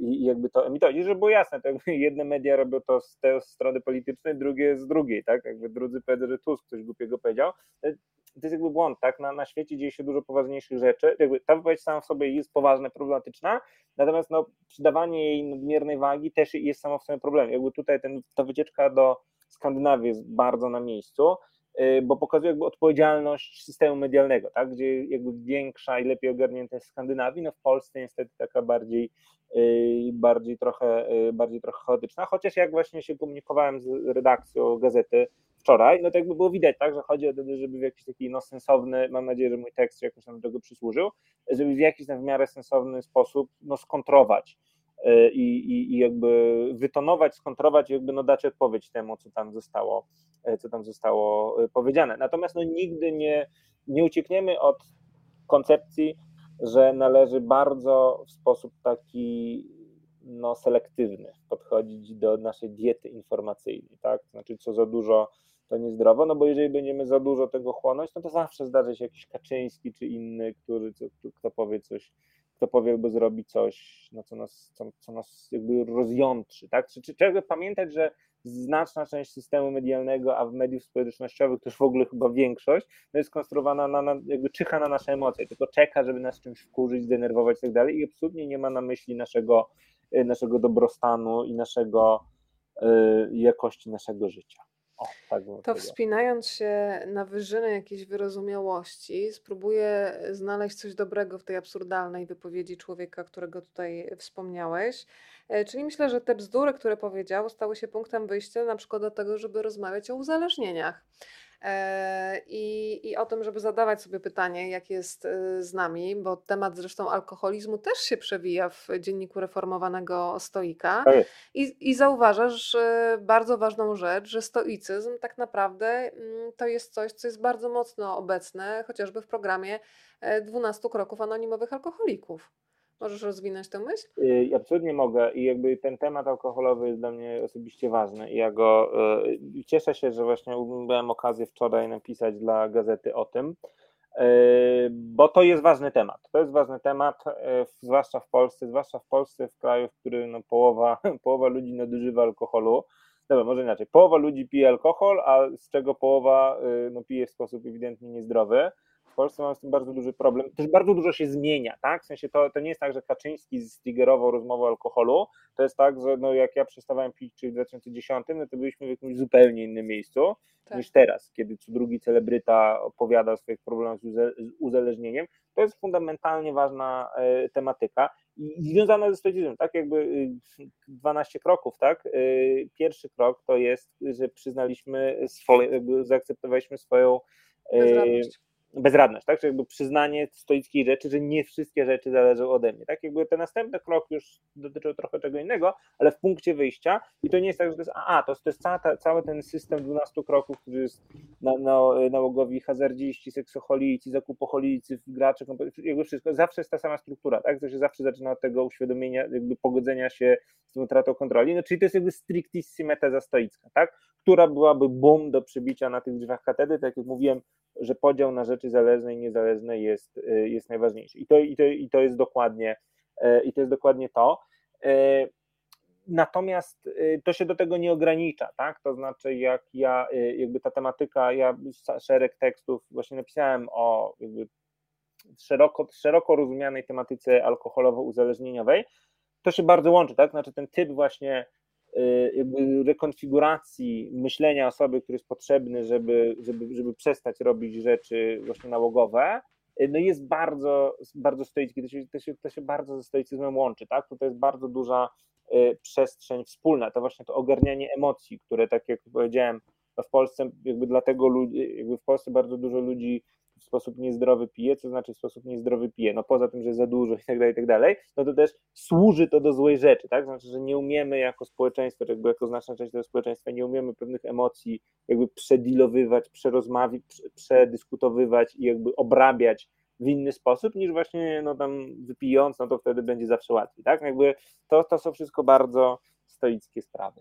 i jakby to emitować. I żeby było jasne, to jakby jedne media robią to z tej strony politycznej, drugie z drugiej, tak? Jakby drudzy powiedzą, że Tusk coś głupiego powiedział. To jest jakby błąd, tak? Na, na świecie dzieje się dużo poważniejszych rzeczy. Jakby ta wypowiedź sama w sobie jest poważna, problematyczna, natomiast no, przydawanie jej nadmiernej wagi też jest samo w sobie problemem. Jakby tutaj ten, ta wycieczka do Skandynawii jest bardzo na miejscu. Y, bo pokazuje jakby odpowiedzialność systemu medialnego, tak? gdzie jakby większa i lepiej ogarnięta jest Skandynawii, no w Polsce niestety taka bardziej, y, bardziej, trochę, y, bardziej trochę chaotyczna, chociaż jak właśnie się komunikowałem z redakcją gazety wczoraj, no to jakby było widać, tak, że chodzi o to, żeby w jakiś taki no, sensowny, mam nadzieję, że mój tekst jakoś tam do tego przysłużył, żeby w jakiś tam w miarę sensowny sposób no, skontrować E, i, i, i jakby wytonować, skontrować i jakby no dać odpowiedź temu, co tam zostało, e, co tam zostało e, powiedziane. Natomiast no nigdy nie, nie uciekniemy od koncepcji, że należy bardzo w sposób taki no, selektywny podchodzić do naszej diety informacyjnej, tak? Znaczy, co za dużo to niezdrowo, no bo jeżeli będziemy za dużo tego chłonąć, no to zawsze zdarzy się jakiś Kaczyński czy inny, który, kto powie coś kto powie, by zrobi coś, no, co, nas, co, co nas jakby rozjątrzy. Tak? Czy, trzeba pamiętać, że znaczna część systemu medialnego, a w mediów społecznościowych też w ogóle chyba większość, no jest konstruowana na, na, jakby czyha na nasze emocje, tylko czeka, żeby nas czymś wkurzyć, zdenerwować i tak dalej i absolutnie nie ma na myśli naszego, y, naszego dobrostanu i naszego y, jakości naszego życia. O, tak to wspinając się na wyżyny jakiejś wyrozumiałości, spróbuję znaleźć coś dobrego w tej absurdalnej wypowiedzi człowieka, którego tutaj wspomniałeś. E, czyli myślę, że te bzdury, które powiedział, stały się punktem wyjścia na przykład do tego, żeby rozmawiać o uzależnieniach. E, I, I o tym, żeby zadawać sobie pytanie, jak jest e, z nami, bo temat zresztą alkoholizmu też się przewija w dzienniku reformowanego stoika. Tak I, I zauważasz bardzo ważną rzecz, że stoicyzm tak naprawdę mm, to jest coś, co jest bardzo mocno obecne, chociażby w programie 12 kroków anonimowych alkoholików. Możesz rozwinąć tę myśl? Y, absolutnie mogę i jakby ten temat alkoholowy jest dla mnie osobiście ważny i ja go y, cieszę się, że właśnie miałem okazję wczoraj napisać dla gazety o tym, y, bo to jest ważny temat. To jest ważny temat, zwłaszcza w Polsce, zwłaszcza w Polsce, w kraju, w którym no połowa, połowa ludzi nadużywa alkoholu. Dobra, może inaczej. Połowa ludzi pije alkohol, a z czego połowa no, pije w sposób ewidentnie niezdrowy. W Polsce mamy z tym bardzo duży problem. Też bardzo dużo się zmienia, tak? W sensie to, to nie jest tak, że Kaczyński stigerował rozmowę o alkoholu. To jest tak, że no jak ja przestawałem pić, czyli w 2010, no to byliśmy w jakimś zupełnie innym miejscu tak. niż teraz, kiedy co drugi celebryta opowiada o swoich problemach z uzależnieniem. To jest fundamentalnie ważna e, tematyka i związana ze stoicizmem, tak? Jakby 12 y, kroków, tak? Y, pierwszy krok to jest, że przyznaliśmy swoje, jakby zaakceptowaliśmy swoją e, Bezradność bezradność, tak? Czyli jakby przyznanie stoickiej rzeczy, że nie wszystkie rzeczy zależą ode mnie, tak? Jakby ten następny krok już dotyczył trochę czego innego, ale w punkcie wyjścia i to nie jest tak, że to jest a, to, to jest cała cały ten system 12 kroków, który jest na, na, nałogowi hazardziści, seksoholicy, zakupoholicy, gracze, jakby wszystko, zawsze jest ta sama struktura, tak? To się zawsze zaczyna od tego uświadomienia, jakby pogodzenia się z tą utratą kontroli, no czyli to jest jakby strictissime teza stoicka, tak? Która byłaby bum do przybicia na tych drzwiach katedry, tak jak mówiłem, że podział na rzeczy zależne i niezależne jest, y, jest najważniejszy. I to, i, to, I to jest dokładnie y, i to jest dokładnie to. Y, natomiast to się do tego nie ogranicza, tak? To znaczy, jak ja, jakby ta tematyka, ja szereg tekstów właśnie napisałem o szeroko, szeroko rozumianej tematyce alkoholowo-uzależnieniowej, to się bardzo łączy, tak? Znaczy ten typ właśnie jakby rekonfiguracji myślenia osoby, który jest potrzebny, żeby, żeby, żeby przestać robić rzeczy właśnie nałogowe, y, no jest bardzo, bardzo stoicki, to się, to, się, to się bardzo ze stoicyzmem łączy, tak? Tutaj jest bardzo duża y, przestrzeń wspólna, to właśnie to ogarnianie emocji, które tak jak powiedziałem, w Polsce jakby dlatego jakby w Polsce bardzo dużo ludzi w sposób niezdrowy pije, co znaczy w sposób niezdrowy pije, no poza tym, że za dużo i tak dalej, i tak dalej, no to też służy to do złej rzeczy, tak, znaczy, że nie umiemy jako społeczeństwo, czy jakby jako znaczna część tego społeczeństwa, nie umiemy pewnych emocji jakby przedilowywać, przerozmawiać, przedyskutowywać i jakby obrabiać w inny sposób niż właśnie no tam wypijąc, no to wtedy będzie zawsze łatwiej, tak, jakby to, to są wszystko bardzo stoickie sprawy.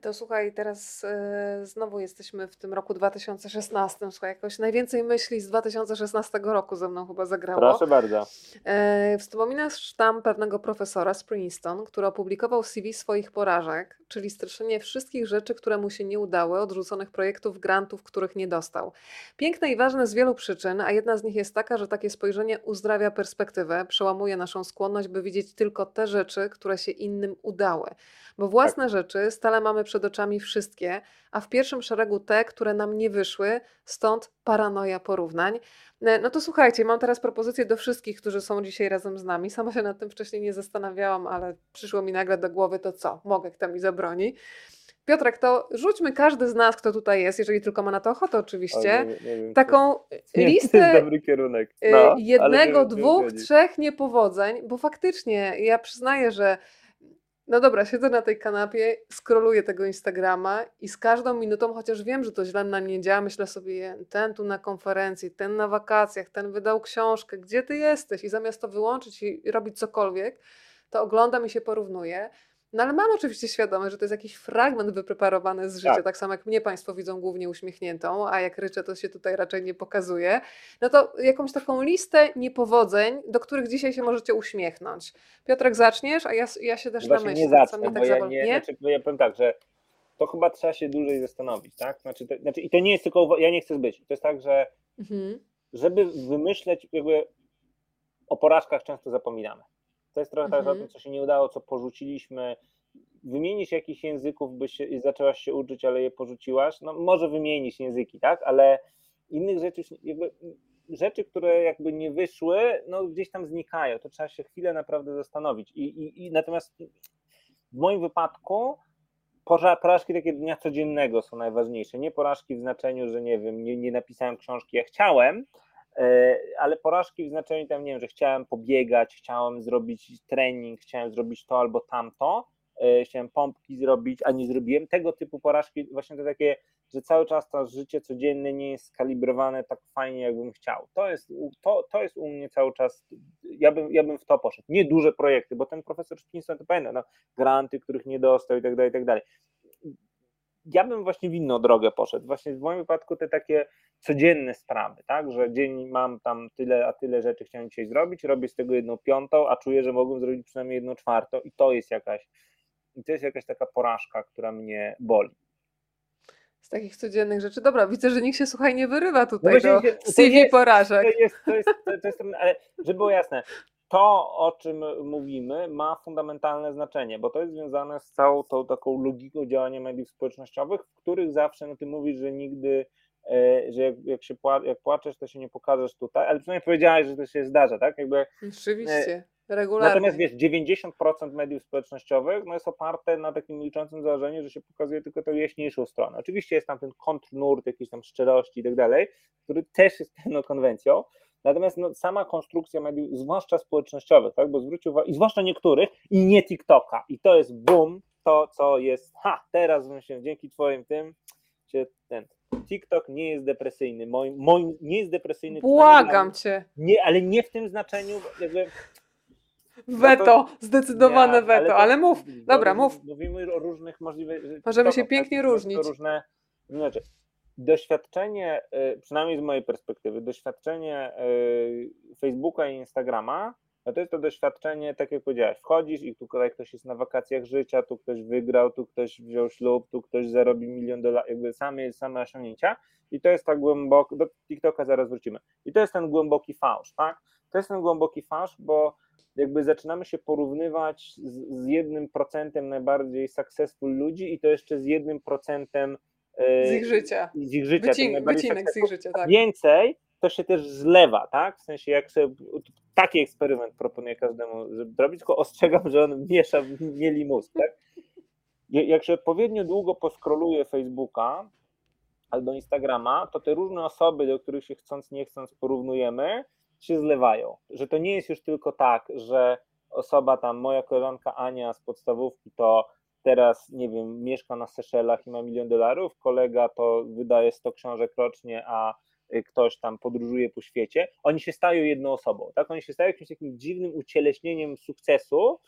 To słuchaj, teraz e, znowu jesteśmy w tym roku 2016. Słuchaj, jakoś najwięcej myśli z 2016 roku ze mną chyba zagrało. Proszę bardzo. E, wspominasz tam pewnego profesora z Princeton, który opublikował CV swoich porażek, czyli streszczenie wszystkich rzeczy, które mu się nie udały, odrzuconych projektów, grantów, których nie dostał. Piękne i ważne z wielu przyczyn, a jedna z nich jest taka, że takie spojrzenie uzdrawia perspektywę, przełamuje naszą skłonność, by widzieć tylko te rzeczy, które się innym udały. Bo własne rzeczy stale mamy przed oczami wszystkie, a w pierwszym szeregu te, które nam nie wyszły, stąd paranoja porównań. E, No to słuchajcie, mam teraz propozycję do wszystkich, którzy są dzisiaj razem z nami. Sama się nad tym wcześniej nie zastanawiałam, ale przyszło mi nagle do głowy, to co? Mogę, kto mi zabroni. Piotrek, to rzućmy każdy z nas, kto tutaj jest, jeżeli tylko ma na to ochotę oczywiście, nie, nie wiem, taką nie, listę No, ale jednego, dwóch, trzech niepowodzeń, bo faktycznie ja przyznaję, że no dobra, siedzę na tej kanapie, scrolluję tego Instagrama i z każdą minutą, chociaż wiem, że to źle na mnie działa, myślę sobie, ten tu na konferencji, ten na wakacjach, ten wydał książkę, gdzie ty jesteś? I zamiast to wyłączyć i robić cokolwiek, to oglądam i się porównuję. No ale mam oczywiście świadomość, że to jest jakiś fragment wypreparowany z życia, Tak. tak, samo jak mnie Państwo widzą głównie uśmiechniętą, a jak ryczę, to się tutaj raczej nie pokazuje. No to jakąś taką listę niepowodzeń, do których dzisiaj się możecie uśmiechnąć. Piotrek, zaczniesz, a ja, ja się też Właśnie namyślę, nie zacznę, mnie bo tak ja nie, Nie? Znaczy, ja powiem tak, że to chyba trzeba się dłużej zastanowić, tak? Znaczy, to, znaczy, I to nie jest tylko, ja nie chcę zbyć. To jest tak, że Mhm. żeby wymyśleć jakby o porażkach często zapominamy. To jest trochę tak, że o Mhm. tym, co się nie udało, co porzuciliśmy. Wymienić jakichś języków, by się, zaczęłaś się uczyć, ale je porzuciłaś. No może wymienić języki, tak? Ale innych rzeczy, już jakby rzeczy, które jakby nie wyszły, no gdzieś tam znikają. To trzeba się chwilę naprawdę zastanowić. I, i, i natomiast w moim wypadku Pora- Porażki takie dnia codziennego są najważniejsze. Nie porażki w znaczeniu, że nie wiem, nie, nie napisałem książki, ja chciałem, ale porażki w znaczeniu tam, nie wiem, że chciałem pobiegać, chciałem zrobić trening, chciałem zrobić to albo tamto, e, chciałem pompki zrobić, a nie zrobiłem. Tego typu porażki, właśnie to takie, że cały czas to życie codzienne nie jest skalibrowane tak fajnie, jakbym chciał. To jest, to, to jest u mnie cały czas, ja bym, ja bym w to poszedł. Nie duże projekty, bo ten profesor Szpiński to pamiętam, no, granty, których nie dostał i tak dalej, i tak dalej. Ja bym właśnie w inną drogę poszedł. Właśnie w moim wypadku te takie codzienne sprawy, tak, że dzień mam tam tyle, a tyle rzeczy chciałem dzisiaj zrobić, robię z tego jedną piątą, a czuję, że mogłem zrobić przynajmniej jedną czwartą i to jest jakaś, i to jest jakaś taka porażka, która mnie boli. Z takich codziennych rzeczy. Dobra, widzę, że nikt się słuchaj nie wyrywa No tutaj właśnie do się- to CV jest- porażek. To jest, to jest, to, to jest, ale żeby było jasne, to o czym mówimy ma fundamentalne znaczenie, bo to jest związane z całą tą taką logiką działania mediów społecznościowych, w których zawsze, no ty mówisz, że nigdy, e, że jak, jak się pła, jak płaczesz, to się nie pokażesz tutaj, ale przynajmniej powiedziałeś, że to się zdarza, tak? Jakby, Oczywiście, regularnie. natomiast wiesz, 90% mediów społecznościowych no jest oparte na takim liczącym założeniu, że się pokazuje tylko tę jaśniejszą stronę. Oczywiście jest tam ten kontrnurt jakiejś tam szczerości i tak dalej, który też jest pewną konwencją, Natomiast no, sama konstrukcja mediów, zwłaszcza społecznościowych, tak, bo zwróć uwagę, i zwłaszcza niektórych, i nie TikToka. I to jest boom, to co jest, ha, teraz się dzięki twoim tym, się ten TikTok nie jest depresyjny. Moim, moim nie jest depresyjny. Błagam cię. Nie, ale nie w tym znaczeniu, jakby. Weto, zdecydowane nie, weto, to- ale mów. Dobra, mów. Mówimy o różnych możliwych. Możemy się pięknie tak, to różnić. Różne, różne rzeczy. Doświadczenie, y, przynajmniej z mojej perspektywy, doświadczenie y, Facebooka i Instagrama, no to jest to doświadczenie, tak jak powiedziałeś, wchodzisz i tutaj ktoś jest na wakacjach życia, tu ktoś wygrał, tu ktoś wziął ślub, tu ktoś zarobi milion dolarów, jakby same, same osiągnięcia i to jest tak głęboko, do TikToka zaraz wrócimy, i to jest ten głęboki fałsz, tak? To jest ten głęboki fałsz, bo jakby zaczynamy się porównywać z, z jednym procentem najbardziej successful ludzi i to jeszcze z jednym procentem e, Z ich życia. z ich życia. Wycin, wycinek z ich życia, tak. Więcej to się też zlewa, tak? W sensie jak sobie taki eksperyment proponuję każdemu zrobić, tylko ostrzegam, że on miesza, mieli mózg, tak? Jak się odpowiednio długo poskroluje Facebooka albo Instagrama, to te różne osoby, do których się chcąc, nie chcąc porównujemy, się zlewają. Że to nie jest już tylko tak, że osoba tam, moja koleżanka Ania z podstawówki to teraz, nie wiem, mieszka na Seszelach i ma milion dolarów, kolega to wydaje 100 książek rocznie, a y, ktoś tam podróżuje po świecie, oni się stają jedną osobą, tak? Oni się stają jakimś takim dziwnym ucieleśnieniem sukcesu,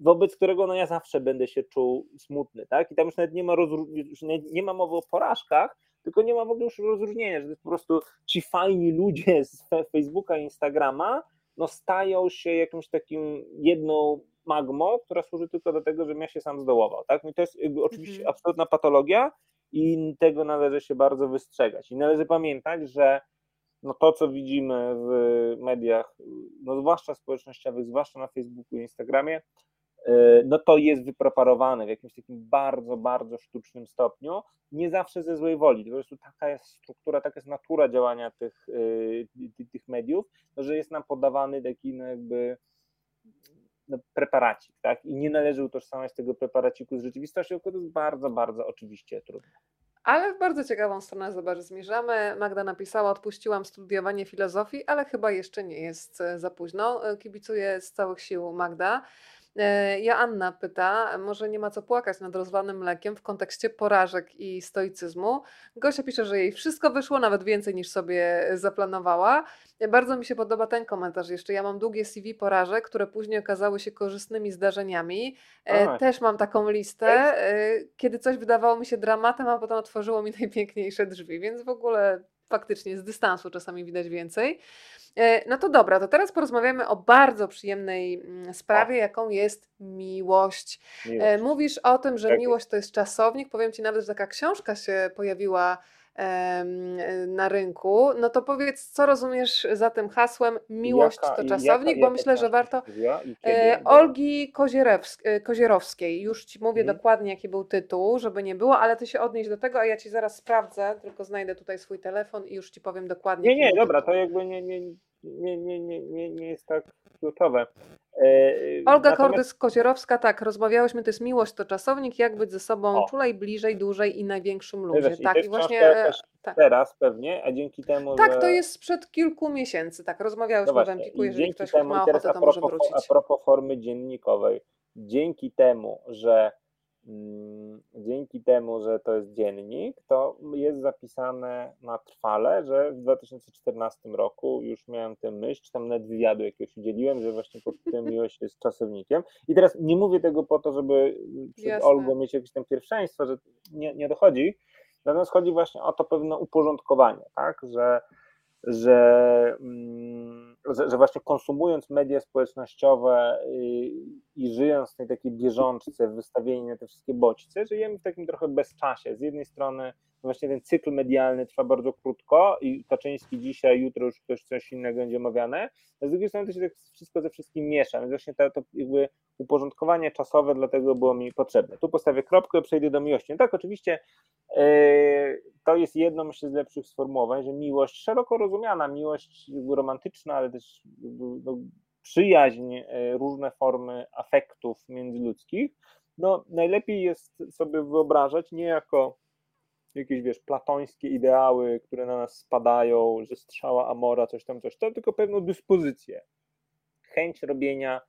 wobec którego no ja zawsze będę się czuł smutny, tak? I tam już nawet nie ma, już nie, nie ma mowy o porażkach, tylko nie ma w ogóle już rozróżnienia, że to jest po prostu ci fajni ludzie z Facebooka Instagrama, no stają się jakimś takim jedną magmą, która służy tylko do tego, żebym ja się sam zdołował, tak? No to jest oczywiście mhm. absolutna patologia i tego należy się bardzo wystrzegać. I należy pamiętać, że no to, co widzimy w mediach, no zwłaszcza społecznościowych, zwłaszcza na Facebooku i Instagramie, e, no to jest wypreparowane w jakimś takim bardzo, bardzo sztucznym stopniu, nie zawsze ze złej woli. Po prostu taka jest struktura, taka jest natura działania tych, e, tych mediów, no, że jest nam podawany taki no jakby preparacik, tak? I nie należy utożsamiać tego preparaciku z rzeczywistością, tylko to jest bardzo, bardzo oczywiście trudne. Ale w bardzo ciekawą stronę zobacz, zmierzamy. Magda napisała, odpuściłam studiowanie filozofii, ale chyba jeszcze nie jest e, za późno. E, kibicuję z całych sił Magda. E, Joanna pyta, może nie ma co płakać nad rozlanym mlekiem w kontekście porażek i stoicyzmu. Gosia pisze, że jej wszystko wyszło, nawet więcej niż sobie zaplanowała. E, bardzo mi się podoba ten komentarz jeszcze. Ja mam długie CV porażek, które później okazały się korzystnymi zdarzeniami. E, też mam taką listę, kiedy coś wydawało mi się dramatem, a potem otworzyło mi najpiękniejsze drzwi, więc w ogóle faktycznie z dystansu czasami widać więcej. E, no to dobra, to teraz porozmawiamy o bardzo przyjemnej mm, sprawie, jaką jest miłość. E, miłość. Mówisz o tym, że miłość to jest czasownik. Powiem Ci nawet, że taka książka się pojawiła na rynku, no to powiedz, co rozumiesz za tym hasłem miłość jaka, to czasownik, jaka, bo myślę, że warto. E, Olgi Kozierowskiej, już Ci mówię mhm. dokładnie, jaki był tytuł, żeby nie było, ale Ty się odnieś do tego, a ja Ci zaraz sprawdzę, tylko znajdę tutaj swój telefon i już Ci powiem dokładnie. Nie, nie, dobra, tytuł. to jakby nie, nie, nie, nie, nie, nie, nie jest tak kluczowe. E, Olga Natomiast... Kordys-Kozierowska, tak, rozmawiałyśmy, to jest miłość, to czasownik, jak być ze sobą o. czulej, bliżej, dłużej i największym ludzie. tak, i właśnie e, tak. teraz pewnie, a dzięki temu, Tak, że... to jest sprzed kilku miesięcy, tak, rozmawiałyśmy no w Empiku, jeżeli ktoś temu, ma ochotę, to może wrócić. A propos formy dziennikowej, dzięki temu, że dzięki temu, że to jest dziennik, to jest zapisane na trwale, że w 2014 roku już miałem tę myśl, czy tam nawet wywiadu jakiegoś udzieliłem, że właśnie pod tym miłość jest czasownikiem. I teraz nie mówię tego po to, żeby przed Jasne. Olgą mieć jakieś tam pierwszeństwo, że nie, nie dochodzi, natomiast chodzi właśnie o to pewne uporządkowanie, tak, że że, mm, że, że, właśnie konsumując media społecznościowe i, i żyjąc w tej takiej bieżączce, wystawieni na te wszystkie bodźce, żyjemy w takim trochę bezczasie. Z jednej strony właśnie ten cykl medialny trwa bardzo krótko i Kaczyński dzisiaj, jutro już też coś innego będzie omawiane, a z drugiej strony to się tak wszystko ze wszystkim miesza, więc właśnie to, to jakby uporządkowanie czasowe dlatego było mi potrzebne. Tu postawię kropkę, przejdę do miłości. No tak, oczywiście yy, to jest jedno, myślę, z lepszych sformułowań, że miłość szeroko rozumiana, miłość romantyczna, ale też no, przyjaźń, yy, różne formy afektów międzyludzkich, no najlepiej jest sobie wyobrażać nie jako jakieś, wiesz, platońskie ideały, które na nas spadają, że strzała Amora, coś tam, coś tam, tylko pewną dyspozycję, chęć robienia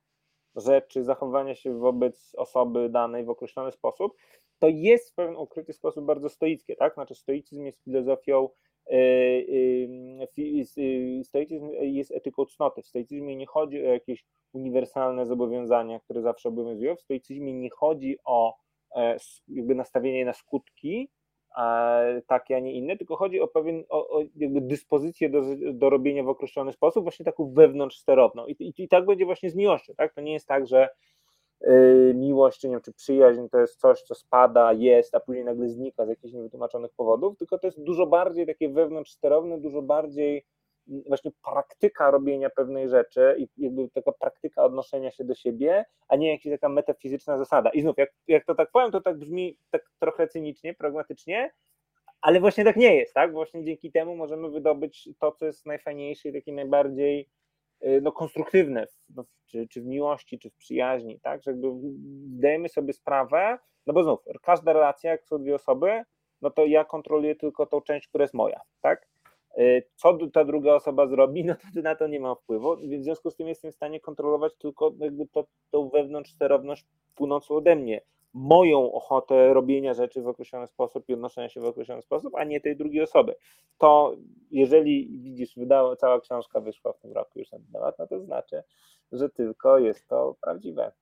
rzeczy, zachowania się wobec osoby danej w określony sposób, to jest w pewien ukryty sposób bardzo stoickie, tak? Znaczy stoicyzm jest filozofią, yy, yy, stoicyzm jest etyką cnoty. W stoicyzmie nie chodzi o jakieś uniwersalne zobowiązania, które zawsze obowiązują. W stoicyzmie nie chodzi o e, jakby nastawienie na skutki, takie, a nie inne, tylko chodzi o pewien o, o dyspozycję do, do robienia w określony sposób, właśnie taką wewnątrz sterowną. I, i, I, tak będzie właśnie z miłością, tak? To nie jest tak, że yy, miłość, czy, nie wiem, czy przyjaźń to jest coś, co spada, jest, a później nagle znika z jakichś niewytłumaczonych powodów, tylko to jest dużo bardziej takie wewnątrz sterowne, dużo bardziej właśnie praktyka robienia pewnej rzeczy i jakby taka praktyka odnoszenia się do siebie, a nie jakaś taka metafizyczna zasada. I znów, jak, jak to tak powiem, to tak brzmi tak trochę cynicznie, pragmatycznie, ale właśnie tak nie jest, tak? Właśnie dzięki temu możemy wydobyć to, co jest najfajniejsze i takie najbardziej y, no, konstruktywne, no, czy, czy w miłości, czy w przyjaźni, tak? Że jakby zdajemy sobie sprawę, no bo znów, każda relacja, jak są dwie osoby, no to ja kontroluję tylko tą część, która jest moja, tak? Y, co ta druga osoba zrobi, no to na to nie ma wpływu, więc w związku z tym jestem w stanie kontrolować tylko jakby to, tą wewnątrz sterowność płynącą ode mnie. Moją ochotę robienia rzeczy w określony sposób i odnoszenia się w określony sposób, a nie tej drugiej osoby. To jeżeli widzisz, wydała, cała książka wyszła w tym roku już na temat, no to znaczy, że tylko jest to prawdziwe.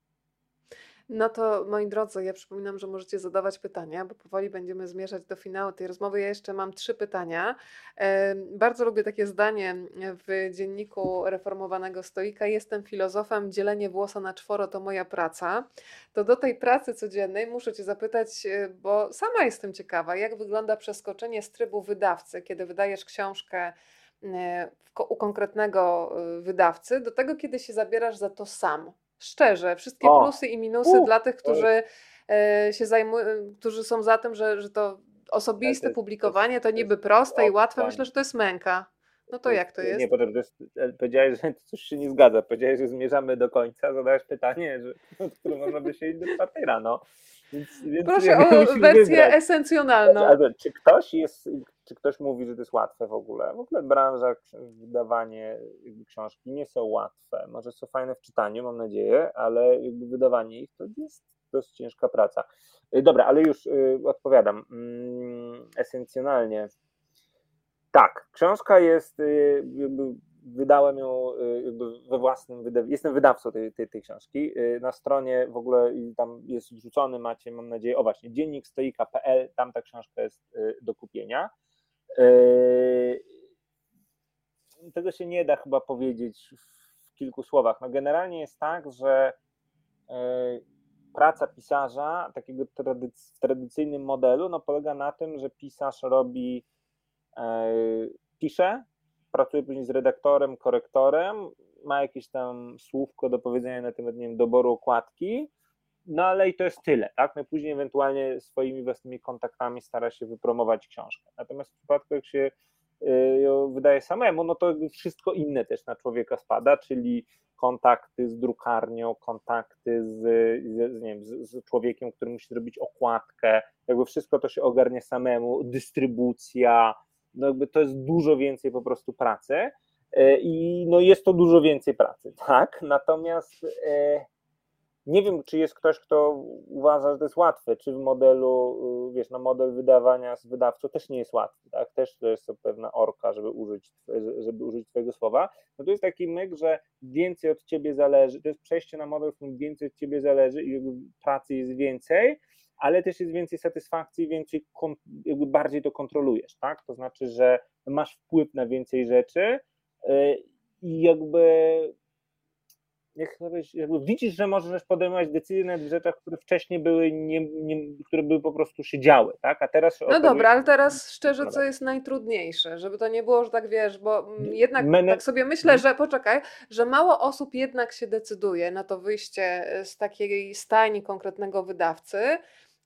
No to moi drodzy, ja przypominam, że możecie zadawać pytania, bo powoli będziemy zmierzać do finału tej rozmowy. Ja jeszcze mam trzy pytania. Bardzo lubię takie zdanie w dzienniku reformowanego stoika. Jestem filozofem, dzielenie włosa na czworo to moja praca. To do tej pracy codziennej muszę Cię zapytać, e, bo sama jestem ciekawa, jak wygląda przeskoczenie z trybu wydawcy, kiedy wydajesz książkę e, u konkretnego e, wydawcy, do tego, kiedy się zabierasz za to sam. Szczerze, wszystkie O, plusy i minusy u, dla tych, którzy e, się zajmują, którzy są za tym, że, że to osobiste to publikowanie to niby proste i łatwe. o, Myślę, że to jest męka. No to To jak to nie, jest? potem to jest, e, powiedziałeś, że coś się nie zgadza. Powiedziałeś, że zmierzamy do końca, zadałeś pytanie, że, od którego można by siedzieć do czwartej rano. Więc, więc Proszę o wersję wybrać. Znaczy, esencjonalną. ale czy ktoś jest, czy ktoś mówi, że to jest łatwe w ogóle? W ogóle branża, wydawanie książki nie są łatwe. Może są fajne w czytaniu, mam nadzieję, ale wydawanie ich to jest dość ciężka praca. Y, Dobra, ale już y, odpowiadam. Mm, Esencjonalnie. Tak, książka jest, y, jakby wydałem ją we własnym wydawnictwie, jestem wydawcą tej, tej, tej książki. Na stronie w ogóle tam jest wrzucony, macie, mam nadzieję, o właśnie, dziennikstoika.pl, tam ta książka jest do kupienia. Y, Tego się nie da chyba powiedzieć w kilku słowach. No generalnie jest tak, że y, praca pisarza, takiego w tradycyjnym modelu, no polega na tym, że pisarz robi e, pisze, pracuje później z redaktorem, korektorem, ma jakieś tam słówko do powiedzenia na temat nie wiem, doboru okładki, no ale i to jest tyle, tak? No później ewentualnie swoimi własnymi kontaktami stara się wypromować książkę. Natomiast w przypadku, jak się y, ją wydaje samemu, no to wszystko inne też na człowieka spada, czyli kontakty z drukarnią, kontakty z, z, nie wiem, z, z człowiekiem, który musi zrobić okładkę, jakby wszystko to się ogarnia samemu, dystrybucja, no jakby to jest dużo więcej po prostu pracy e, i no jest to dużo więcej pracy, tak? Natomiast e, nie wiem, czy jest ktoś, kto uważa, że to jest łatwe, czy w modelu, y, wiesz, no model wydawania z wydawcą też nie jest łatwy, tak? Też to jest pewna orka, żeby użyć, żeby użyć twojego słowa. No to jest taki myk, że więcej od ciebie zależy, to jest przejście na model, w którym więcej od ciebie zależy i pracy jest więcej, ale też jest więcej satysfakcji, więcej, jakby bardziej to kontrolujesz, tak? To znaczy, że masz wpływ na więcej rzeczy y, i jakby jak jakby widzisz, że możesz podejmować decyzje w rzeczach, które wcześniej były, nie, nie, które były po prostu się działy, tak? A teraz No okazuje, dobra, ale teraz szczerze, No co jest najtrudniejsze, żeby to nie było, że tak wiesz, bo mm, jednak Mene- tak sobie myślę, Mhm. że poczekaj, że mało osób jednak się decyduje na to wyjście z takiej stajni konkretnego wydawcy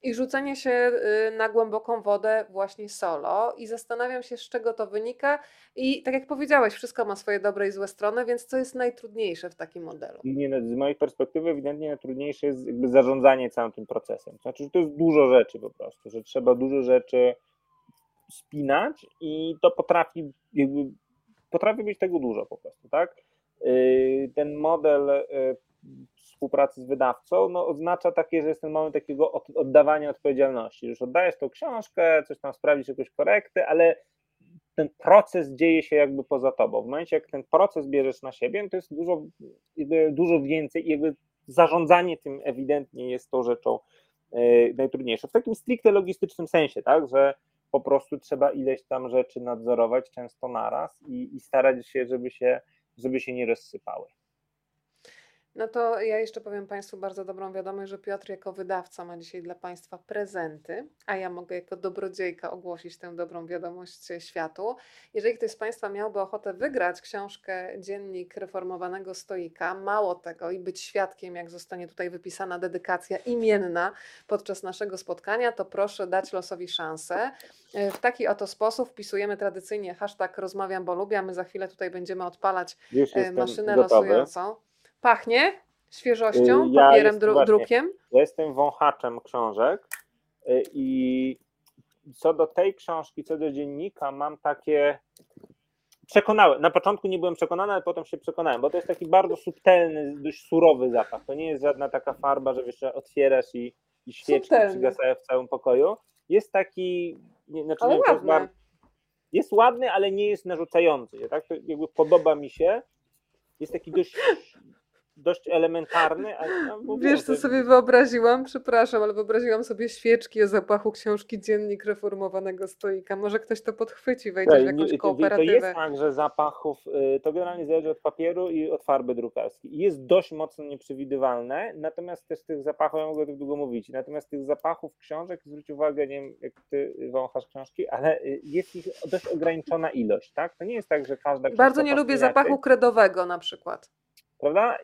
i rzucenie się y, na głęboką wodę właśnie solo i zastanawiam się, z czego to wynika i tak jak powiedziałeś, wszystko ma swoje dobre i złe strony, więc co jest najtrudniejsze w takim modelu? Nie, no, z mojej perspektywy ewidentnie najtrudniejsze jest jakby zarządzanie całym tym procesem. Znaczy, że to jest dużo rzeczy po prostu, że trzeba dużo rzeczy spinać i to potrafi jakby, potrafi być tego dużo po prostu, tak? Yy, Ten model yy, współpracy z wydawcą no, oznacza takie, że jest ten moment takiego od- oddawania odpowiedzialności. Już oddajesz tą książkę, coś tam sprawisz, jakąś korektę, ale ten proces dzieje się jakby poza tobą. W momencie, jak ten proces bierzesz na siebie, to jest dużo, dużo więcej i jakby zarządzanie tym ewidentnie jest tą rzeczą e, najtrudniejszą. W takim stricte logistycznym sensie, tak, że po prostu trzeba ileś tam rzeczy nadzorować, często naraz i, i starać się, żeby się, żeby się nie rozsypały. No to ja jeszcze powiem Państwu bardzo dobrą wiadomość, że Piotr jako wydawca ma dzisiaj dla Państwa prezenty, a ja mogę jako dobrodziejka ogłosić tę dobrą wiadomość światu. Jeżeli ktoś z Państwa miałby ochotę wygrać książkę Dziennik Reformowanego Stoika, mało tego i być świadkiem, jak zostanie tutaj wypisana dedykacja imienna podczas naszego spotkania, to proszę dać losowi szansę. W taki oto sposób wpisujemy tradycyjnie hashtag rozmawiam, bo lubię, my za chwilę tutaj będziemy odpalać e, maszynę gotowy. losującą. Pachnie świeżością, Y, ja papierem, jestem dru- właśnie- drukiem. Ja jestem wąchaczem książek y, i co do tej książki, co do dziennika, mam takie. Przekonałem. Na początku nie byłem przekonany, ale potem się przekonałem, bo to jest taki bardzo subtelny, dość surowy zapach. To nie jest żadna taka farba, że wiesz, otwierasz i, i świeczki Subtelny. przygasają w całym pokoju. Jest taki. Nie, znaczy, Ale nie, jest, ładny. bar- jest ładny, ale nie jest narzucający. Tak? To jakby podoba mi się. Jest taki dość dość elementarny. A, no, Wiesz, co sobie wyobraziłam? Przepraszam, ale wyobraziłam sobie świeczki o zapachu książki Dziennik Reformowanego Stoika. Może ktoś to podchwyci, wejdzie w jakąś kooperatywę. To jest tak, że zapachów, y, to generalnie zależy od papieru i od farby drukarskiej. Jest dość mocno nieprzewidywalne, natomiast też tych zapachów, ja mogę tak długo mówić, natomiast tych zapachów książek, zwróć uwagę, nie wiem jak ty wąchasz książki, ale y, jest ich dość ograniczona ilość, tak? To nie jest tak, że każda Bardzo nie lubię zapachu kredowego na przykład. Prawda?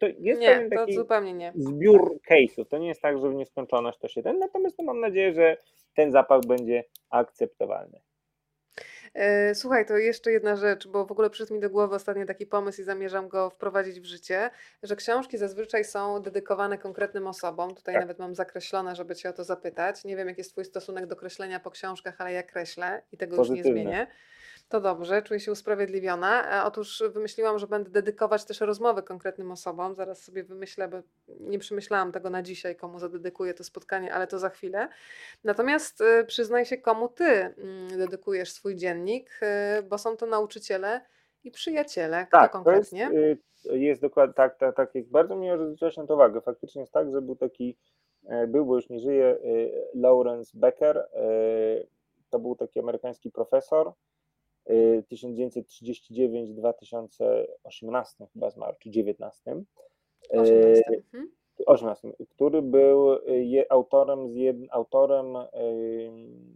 To jest nie, pewien taki to zupełnie nie. zbiór case'ów. To nie jest tak, że w nieskończoność to się ten, natomiast no, mam nadzieję, że ten zapach będzie akceptowalny. E, słuchaj, to jeszcze jedna rzecz, bo w ogóle przyszedł mi do głowy ostatnio taki pomysł i zamierzam go wprowadzić w życie, że książki zazwyczaj są dedykowane konkretnym osobom. Tutaj tak. nawet mam zakreślone, żeby Cię o to zapytać. Nie wiem, jaki jest Twój stosunek do kreślenia po książkach, ale ja kreślę i tego Pozytywne. już nie zmienię. To dobrze, czuję się usprawiedliwiona. E, otóż wymyśliłam, że będę dedykować też rozmowy konkretnym osobom. Zaraz sobie wymyślę, bo nie przemyślałam tego na dzisiaj, komu zadedykuję to spotkanie, ale to za chwilę. Natomiast e, przyznaj się, komu ty mm, dedykujesz swój dziennik, e, bo są to nauczyciele i przyjaciele. Kto tak, konkretnie? To jest, y, jest dokładnie tak, tak, tak. Bardzo miło, że zwróciłaś na to uwagę. Faktycznie jest tak, że był taki, był, bo już nie żyje, y, Lawrence Becker. Y, to był taki amerykański profesor, 1939-2018 chyba zmarł, czy 19. 18. Hmm? 18, który był y, autorem, z jed, autorem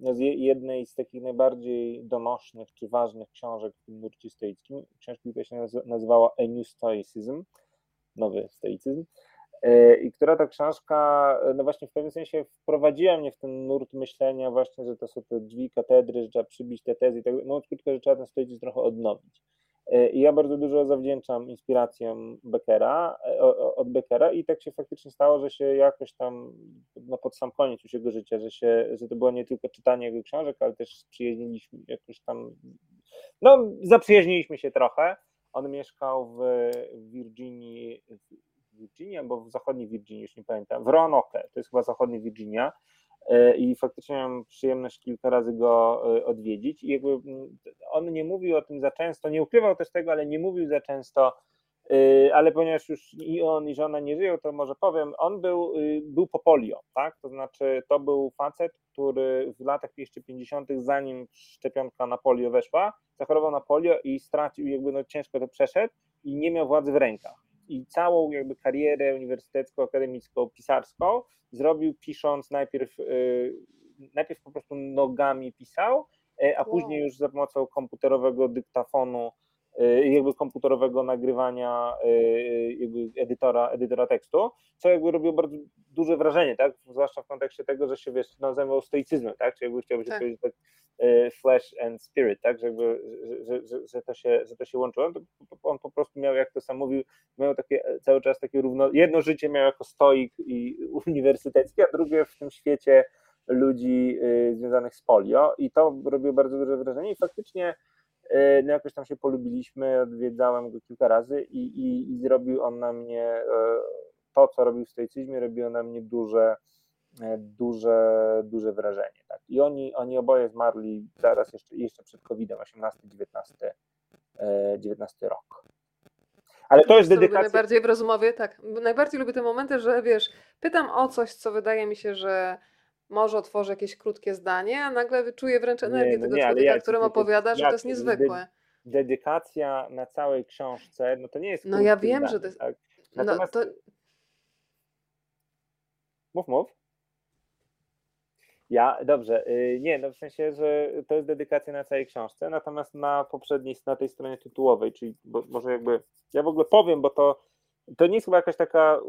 no, z jednej z takich najbardziej donośnych czy ważnych książek w tym nurcie stoickim. Książka, która się nazywała A New Stoicism, nowy stoicyzm. E, i która ta książka, e, no właśnie w pewnym sensie wprowadziła mnie w ten nurt myślenia właśnie, że to są te drzwi katedry, że trzeba przybić te tezy i tak no krótko, że trzeba ten stoicyzm trochę odnowić. E, I ja bardzo dużo zawdzięczam inspiracjom Beckera, od Beckera i tak się faktycznie stało, że się jakoś tam no pod sam koniec już jego życia, że, się, że to było nie tylko czytanie jego książek, ale też przyjaźniliśmy jakoś tam, no zaprzyjaźniliśmy się trochę. On mieszkał w Virginii, Virginia, bo w zachodniej Virginii, już nie pamiętam, w Roanoke, to jest chyba zachodnia Virginia. E, i faktycznie mam przyjemność kilka razy go e, odwiedzić. I jakby on nie mówił o tym za często, nie ukrywał też tego, ale nie mówił za często, e, ale ponieważ już i on i żona nie żyją, to może powiem, on był, był po polio, tak, to znaczy to był facet, który w latach jeszcze 50., zanim szczepionka na polio weszła, zachorował na polio i stracił, jakby no ciężko to przeszedł i nie miał władzy w rękach i całą jakby karierę uniwersytecką, akademicką, pisarską zrobił pisząc najpierw, y, najpierw po prostu nogami pisał, y, a później już za pomocą komputerowego dyktafonu jakby komputerowego nagrywania y, jakby edytora, edytora tekstu, co jakby robiło bardzo duże wrażenie, tak? Zwłaszcza w kontekście tego, że się wiesz, no, zajmował stoicyzmem, tak? Czy jakby chciałbym tak. powiedzieć tak y, flesh and spirit, tak? Że, jakby, że, że, że, to się, że to się łączyło. To on po prostu miał, jak to sam mówił, miał takie cały czas takie równo, jedno życie miał jako stoik i uniwersytecki, a drugie w tym świecie ludzi związanych z polio i to robiło bardzo duże wrażenie i faktycznie E, no jakoś tam się polubiliśmy, odwiedzałem go kilka razy i, i, i zrobił on na mnie e, to, co robił w stoicyzmie, robiło na mnie duże, e, duże, duże wrażenie. Tak. I oni, oni oboje zmarli zaraz jeszcze, jeszcze przed COVID-em, 18-19 19 rok. Ale to jest dedykacja. Najbardziej w rozmowie, tak. Najbardziej lubię te momenty, że wiesz, pytam o coś, co wydaje mi się, że może otworzy jakieś krótkie zdanie, a nagle wyczuje wręcz energię nie, no tego nie, człowieka, ja, którym opowiada, że to jest niezwykłe. Dedykacja na całej książce, no to nie jest. No ja wiem, zdanie, że to jest. Tak? No Natomiast... No to... Mów, mów. Ja, dobrze, y, nie, no w sensie, że to jest dedykacja na całej książce, natomiast na poprzedniej, na tej stronie tytułowej, czyli bo, może jakby, ja w ogóle powiem, bo to, to nie jest chyba jakaś taka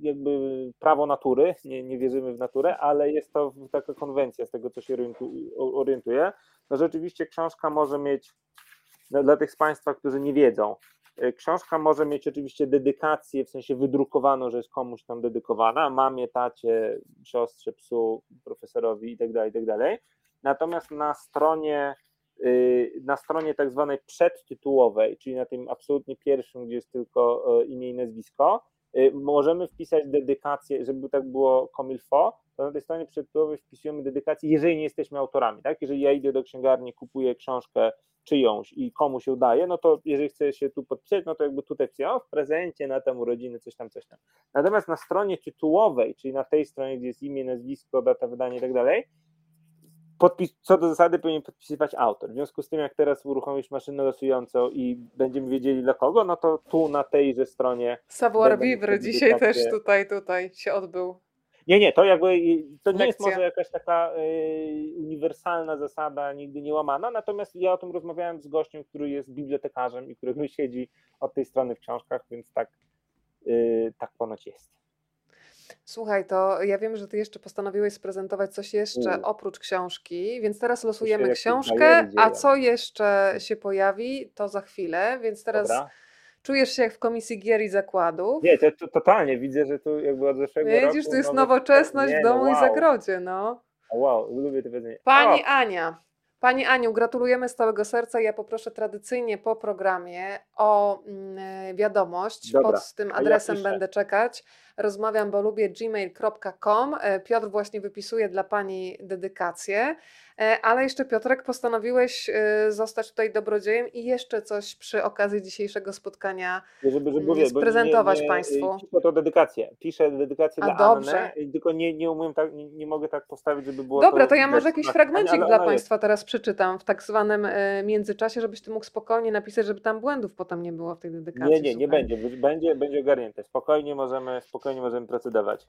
jakby prawo natury, nie, nie wierzymy w naturę, ale jest to taka konwencja z tego, co się orientuje. No rzeczywiście książka może mieć, no dla tych z Państwa, którzy nie wiedzą, e, książka może mieć oczywiście dedykację, w sensie wydrukowaną, że jest komuś tam dedykowana, mamie, tacie, siostrze, psu, profesorowi itd., tak itd. Tak Natomiast na stronie y, na stronie tak zwanej przedtytułowej, czyli na tym absolutnie pierwszym, gdzie jest tylko e, imię i nazwisko, możemy wpisać dedykację, żeby tak było komilfo, to na tej stronie przedtytułowej wpisujemy dedykację, jeżeli nie jesteśmy autorami, tak? Jeżeli ja idę do księgarni, kupuję książkę czyjąś i komu się udaje, no to jeżeli chcę się tu podpisać, no to jakby tutaj wpisuję, o, w prezencie na tam urodziny, coś tam, coś tam. Natomiast na stronie tytułowej, czyli na tej stronie, gdzie jest imię, nazwisko, data wydania i tak dalej, podpis, co do zasady powinien podpisywać autor. W związku z tym, jak teraz uruchomisz maszynę losującą i będziemy wiedzieli dla kogo, no to tu na tejże stronie. Savoir vivre dzisiaj też tutaj, tutaj się odbył. Nie, nie, to jakby to nie jest Lekcja. może jakaś taka y, uniwersalna zasada, nigdy nie łamana, natomiast ja o tym rozmawiałem z gościem, który jest bibliotekarzem i który siedzi od tej strony w książkach, więc tak, y, tak ponoć jest. Słuchaj, to ja wiem, że ty jeszcze postanowiłeś sprezentować coś jeszcze U. oprócz książki, więc teraz losujemy jakieś książkę, bajery a dzieją. co jeszcze się pojawi, to za chwilę, więc teraz Dobra? czujesz się jak w komisji gier i zakładów. Nie, to, to totalnie widzę, że tu jakby od zeszłego roku... Widzisz, tu jest nowe- nowoczesność nie, w domu no i wow. zagrodzie, no. Wow, lubię to powiedzenie. Pani O, Ania, Pani Aniu, gratulujemy z całego serca. Ja poproszę tradycyjnie po programie o mm, wiadomość. Dobra, Pod tym a ja adresem piszę. będę czekać. Rozmawiam, bo lubię gmail.com. E, Piotr właśnie wypisuje dla Pani dedykację. E, Ale jeszcze Piotrek, postanowiłeś e, zostać tutaj dobrodziejem i jeszcze coś przy okazji dzisiejszego spotkania. żeby, żeby mm, wie, bo sprezentować nie, nie, państwu. Piszę to dedykację. Piszę dedykację A, dla dobrze. Anny, tylko nie, nie umiem tak, nie, nie mogę tak postawić, żeby było Dobra, to ja widać może jakiś fragmencik dla ona jest. Państwa teraz przeczytam w tak zwanym międzyczasie, żebyś Ty mógł spokojnie napisać, żeby tam błędów potem nie było w tej dedykacji. Nie, nie, nie słuchaj. będzie. Będzie, będzie ogarnięte. Spokojnie możemy, spokojnie możemy procedować.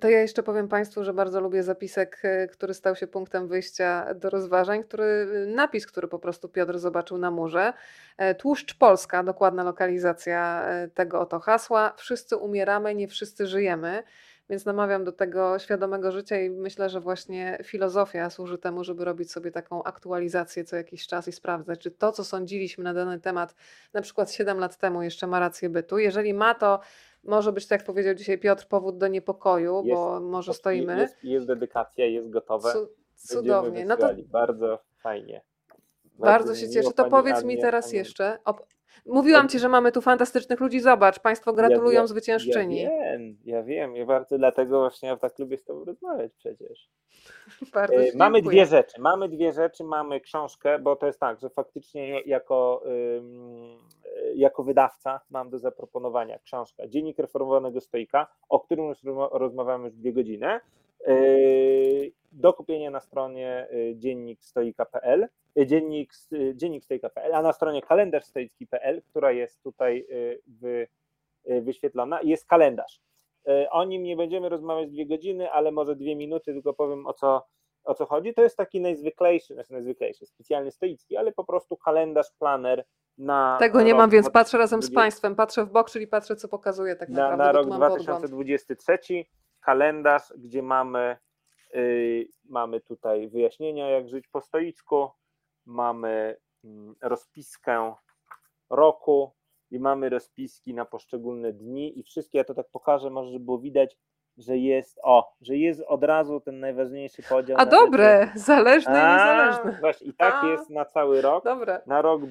To ja jeszcze powiem Państwu, że bardzo lubię zapisek, e, który stał się punktem wyjścia do rozważań, który, napis, który po prostu Piotr zobaczył na murze. E, Tłuszcz Polska, dokładna lokalizacja e, tego oto hasła. Wszyscy umieramy, nie wszyscy żyjemy. Więc namawiam do tego świadomego życia i myślę, że właśnie filozofia służy temu, żeby robić sobie taką aktualizację co jakiś czas i sprawdzać, czy to, co sądziliśmy na dany temat, na przykład 7 lat temu, jeszcze ma rację bytu. Jeżeli ma, to może być, tak jak powiedział dzisiaj Piotr, powód do niepokoju, Jest bo może stoimy. Jest, jest dedykacja, jest gotowe. Cu- cudownie. No to. Bardzo fajnie. bardzo się mi cieszę. To powiedz mi teraz jeszcze. Mówiłam ci, że mamy tu fantastycznych ludzi. Zobacz, Państwo gratulują ja- zwyciężczyni. Ja wiem, ja wiem. Ja bardzo dlatego właśnie ja tak lubię z tobą rozmawiać przecież. Bardzo E, Mamy dziękuję. dwie rzeczy. Mamy dwie rzeczy, mamy książkę, bo to jest tak, że faktycznie jako, ym, e, jako wydawca mam do zaproponowania książkę Dziennik Reformowanego Stoika, o którym już rozma- rozmawiamy już dwie godziny. E, Do kupienia na stronie dziennikstoika.pl, e, dziennik, e, dziennikstoika.pl, a na stronie kalendarzstoicki.pl, która jest tutaj wy, wyświetlona, jest kalendarz. O nim nie będziemy rozmawiać dwie godziny, ale może dwie minuty, tylko powiem o co, o co chodzi. To jest taki najzwyklejszy, znaczy najzwyklejszy, specjalny stoicki, ale po prostu kalendarz, planer na. Tego nie mam, więc patrzę razem z 20 Państwem. Patrzę w bok, czyli patrzę, co pokazuje tak na, naprawdę. na bo rok tu mam podgląd. 2023 kalendarz, gdzie mamy, y, mamy tutaj wyjaśnienia, jak żyć po stoicku, mamy mm, rozpiskę roku i mamy rozpiski na poszczególne dni i wszystkie, ja to tak pokażę, może żeby było widać, że jest, o, że jest od razu ten najważniejszy podział. A na rzeczy- dobre, zależne i A, niezależne. Właśnie, i tak A. jest na cały rok. Dobre. Na rok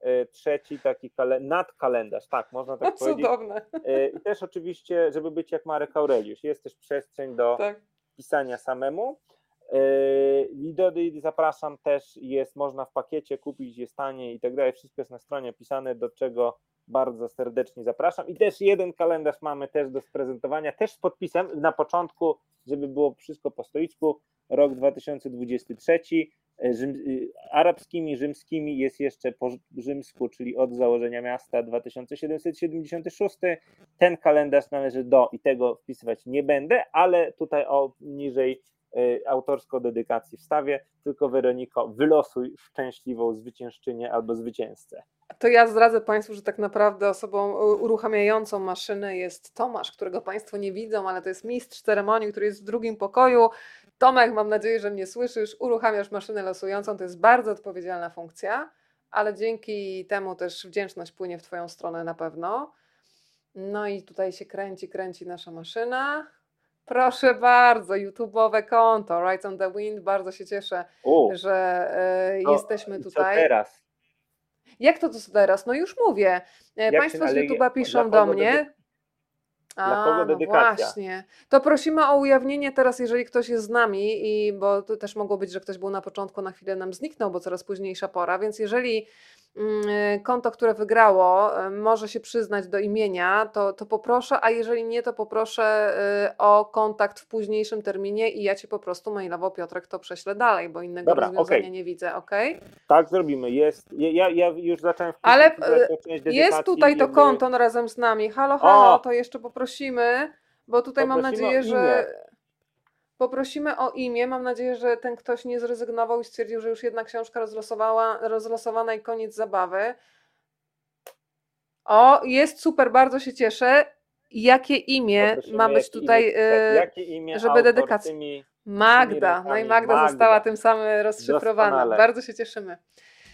23 taki kale, nadkalendarz, tak, można tak powiedzieć. Cudowne. E, I też oczywiście, żeby być jak Marek Aureliusz, jest też przestrzeń do Tak. pisania samemu. E, Widody zapraszam też, jest można w pakiecie kupić, jest tanie i tak dalej. Wszystko jest na stronie opisane, do czego bardzo serdecznie zapraszam. I też jeden kalendarz mamy też do sprezentowania, też z podpisem na początku, żeby było wszystko po stoicku, rok 2023. Rzym, y, arabskimi, rzymskimi jest jeszcze po rzymsku, czyli od założenia miasta 2776. Ten kalendarz należy do i tego wpisywać nie będę, ale tutaj o niżej y, autorską dedykację wstawię, tylko Weroniko, wylosuj szczęśliwą zwyciężczynię albo zwycięzcę. To ja zdradzę Państwu, że tak naprawdę osobą uruchamiającą maszynę jest Tomasz, którego Państwo nie widzą, ale to jest mistrz ceremonii, który jest w drugim pokoju. Tomek, mam nadzieję, że mnie słyszysz. Uruchamiasz maszynę losującą. To jest bardzo odpowiedzialna funkcja, ale dzięki temu też wdzięczność płynie w Twoją stronę na pewno. No i tutaj się kręci, kręci nasza maszyna. Proszę bardzo, YouTube'owe konto, Rights on the Wind. Bardzo się cieszę, U, że to jesteśmy i Co tutaj. teraz? Jak to co teraz? No już mówię. E, Jak się- Państwo z YouTube'a piszą do dedyk- mnie. Dla kogo no dedykacja? właśnie. To prosimy o ujawnienie teraz, jeżeli ktoś jest z nami, i bo to też mogło być, że ktoś był na początku, na chwilę nam zniknął, bo coraz późniejsza pora, więc jeżeli konto, które wygrało, y, może się przyznać do imienia, to, to poproszę, a jeżeli nie, to poproszę y, o kontakt w późniejszym terminie i ja ci po prostu mailowo, Piotrek, to prześlę dalej, bo innego Dobra, rozwiązania okej. nie widzę, ok? Tak zrobimy. Jest, ja, ja- już zacząłem Ale, Jest tutaj to jakby- konto razem z nami. Halo, halo, O! to jeszcze poprosimy, bo tutaj mam Poprosimy nadzieję, o że poprosimy o imię. Mam nadzieję, że ten ktoś nie zrezygnował i stwierdził, że już jedna książka rozlosowała, rozlosowana i koniec zabawy. O, jest super, bardzo się cieszę. Jakie imię Poprosimy, ma być tutaj? Imię, e, jakie imię żeby dedykacja- tymi- Magda. No i. Magda, Magda. została tym samym rozszyfrowana. Doskonale. Bardzo się cieszymy.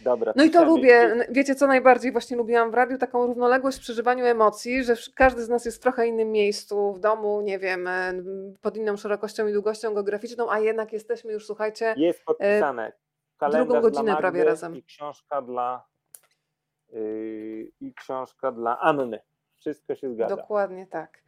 Dobra, No i to lubię. Wiecie, co najbardziej właśnie lubiłam w radiu? Taką równoległość w przeżywaniu emocji, że każdy z nas jest w trochę innym miejscu, w domu, nie wiem, e, pod inną szerokością i długością geograficzną, a jednak jesteśmy już, słuchajcie, Jest podpisane. Kalendarz e, drugą godzinę Magdy prawie razem. I książka dla yy, i książka dla Anny. Wszystko się zgadza. dokładnie tak.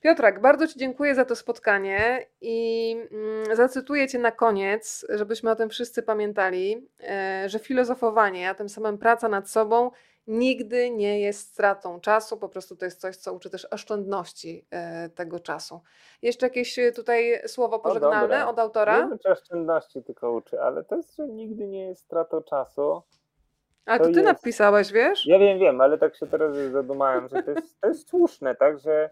Piotrek, bardzo Ci dziękuję za to spotkanie i mm, zacytuję Cię na koniec, żebyśmy o tym wszyscy pamiętali, e, że filozofowanie, a tym samym praca nad sobą nigdy nie jest stratą czasu, po prostu to jest coś, co uczy też oszczędności e, tego czasu. Jeszcze jakieś e, tutaj słowo pożegnalne od autora? Nie wiem, czy oszczędności tylko uczy, ale to jest, że nigdy nie jest stratą czasu. Ale to to Ty jest- napisałeś, wiesz? Ja wiem, wiem, ale tak się teraz zadumałem, że to jest, to jest słuszne, tak, że,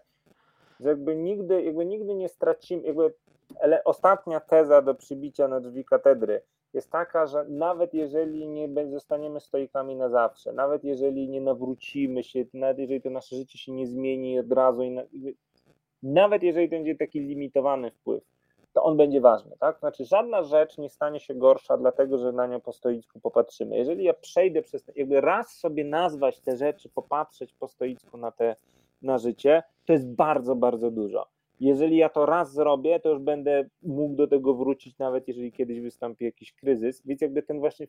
że jakby nigdy, jakby nigdy nie stracimy, jakby ale ostatnia teza do przybicia na drzwi katedry jest taka, że nawet jeżeli nie zostaniemy stoikami na zawsze, nawet jeżeli nie nawrócimy się, nawet jeżeli to nasze życie się nie zmieni od razu, nawet jeżeli będzie taki limitowany wpływ, to on będzie ważny, tak? Znaczy żadna rzecz nie stanie się gorsza dlatego, że na nią po stoicku popatrzymy. Jeżeli ja przejdę przez, jakby raz sobie nazwać te rzeczy, popatrzeć po stoicku na te, na życie, to jest bardzo, bardzo dużo. Jeżeli ja to raz zrobię, to już będę mógł do tego wrócić, nawet jeżeli kiedyś wystąpi jakiś kryzys. Więc jakby ten właśnie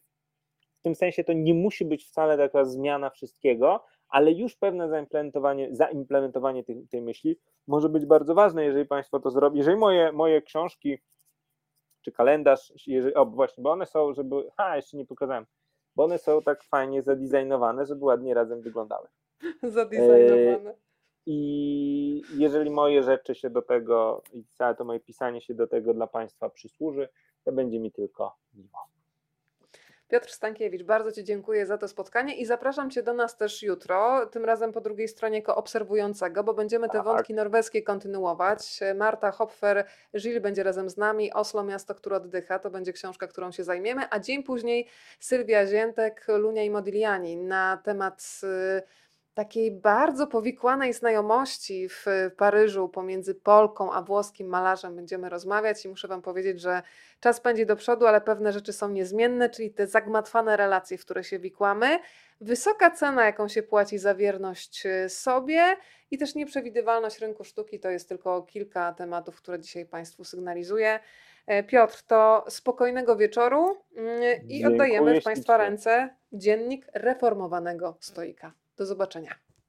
w tym sensie to nie musi być wcale taka zmiana wszystkiego, ale już pewne zaimplementowanie, zaimplementowanie tej, tej myśli może być bardzo ważne, jeżeli Państwo to zrobią. Jeżeli moje, moje książki czy kalendarz, jeżeli, o właśnie, bo one są, żeby, ha, jeszcze nie pokazałem, bo one są tak fajnie zadizajnowane, żeby ładnie razem wyglądały. Zadizajnowane. I jeżeli moje rzeczy się do tego, i całe to moje pisanie się do tego dla Państwa przysłuży, to będzie mi tylko miło. Piotr Stankiewicz, bardzo Ci dziękuję za to spotkanie i zapraszam Cię do nas też jutro, tym razem po drugiej stronie jako obserwującego, bo będziemy te Tak. wątki norweskie kontynuować. Marta Hopfer, Gilles będzie razem z nami, Oslo, miasto, które oddycha, to będzie książka, którą się zajmiemy, a dzień później Sylwia Ziętek, Lunia i Modigliani na temat y, takiej bardzo powikłanej znajomości w Paryżu pomiędzy Polką a włoskim malarzem będziemy rozmawiać i muszę Wam powiedzieć, że czas pędzi do przodu, ale pewne rzeczy są niezmienne, czyli te zagmatwane relacje, w które się wikłamy, wysoka cena, jaką się płaci za wierność y, sobie i też nieprzewidywalność rynku sztuki to jest tylko kilka tematów, które dzisiaj Państwu sygnalizuję. E, Piotr, to spokojnego wieczoru mm, i Dziękuję oddajemy w Państwa ręce dziennik reformowanego stoika. Do zobaczenia.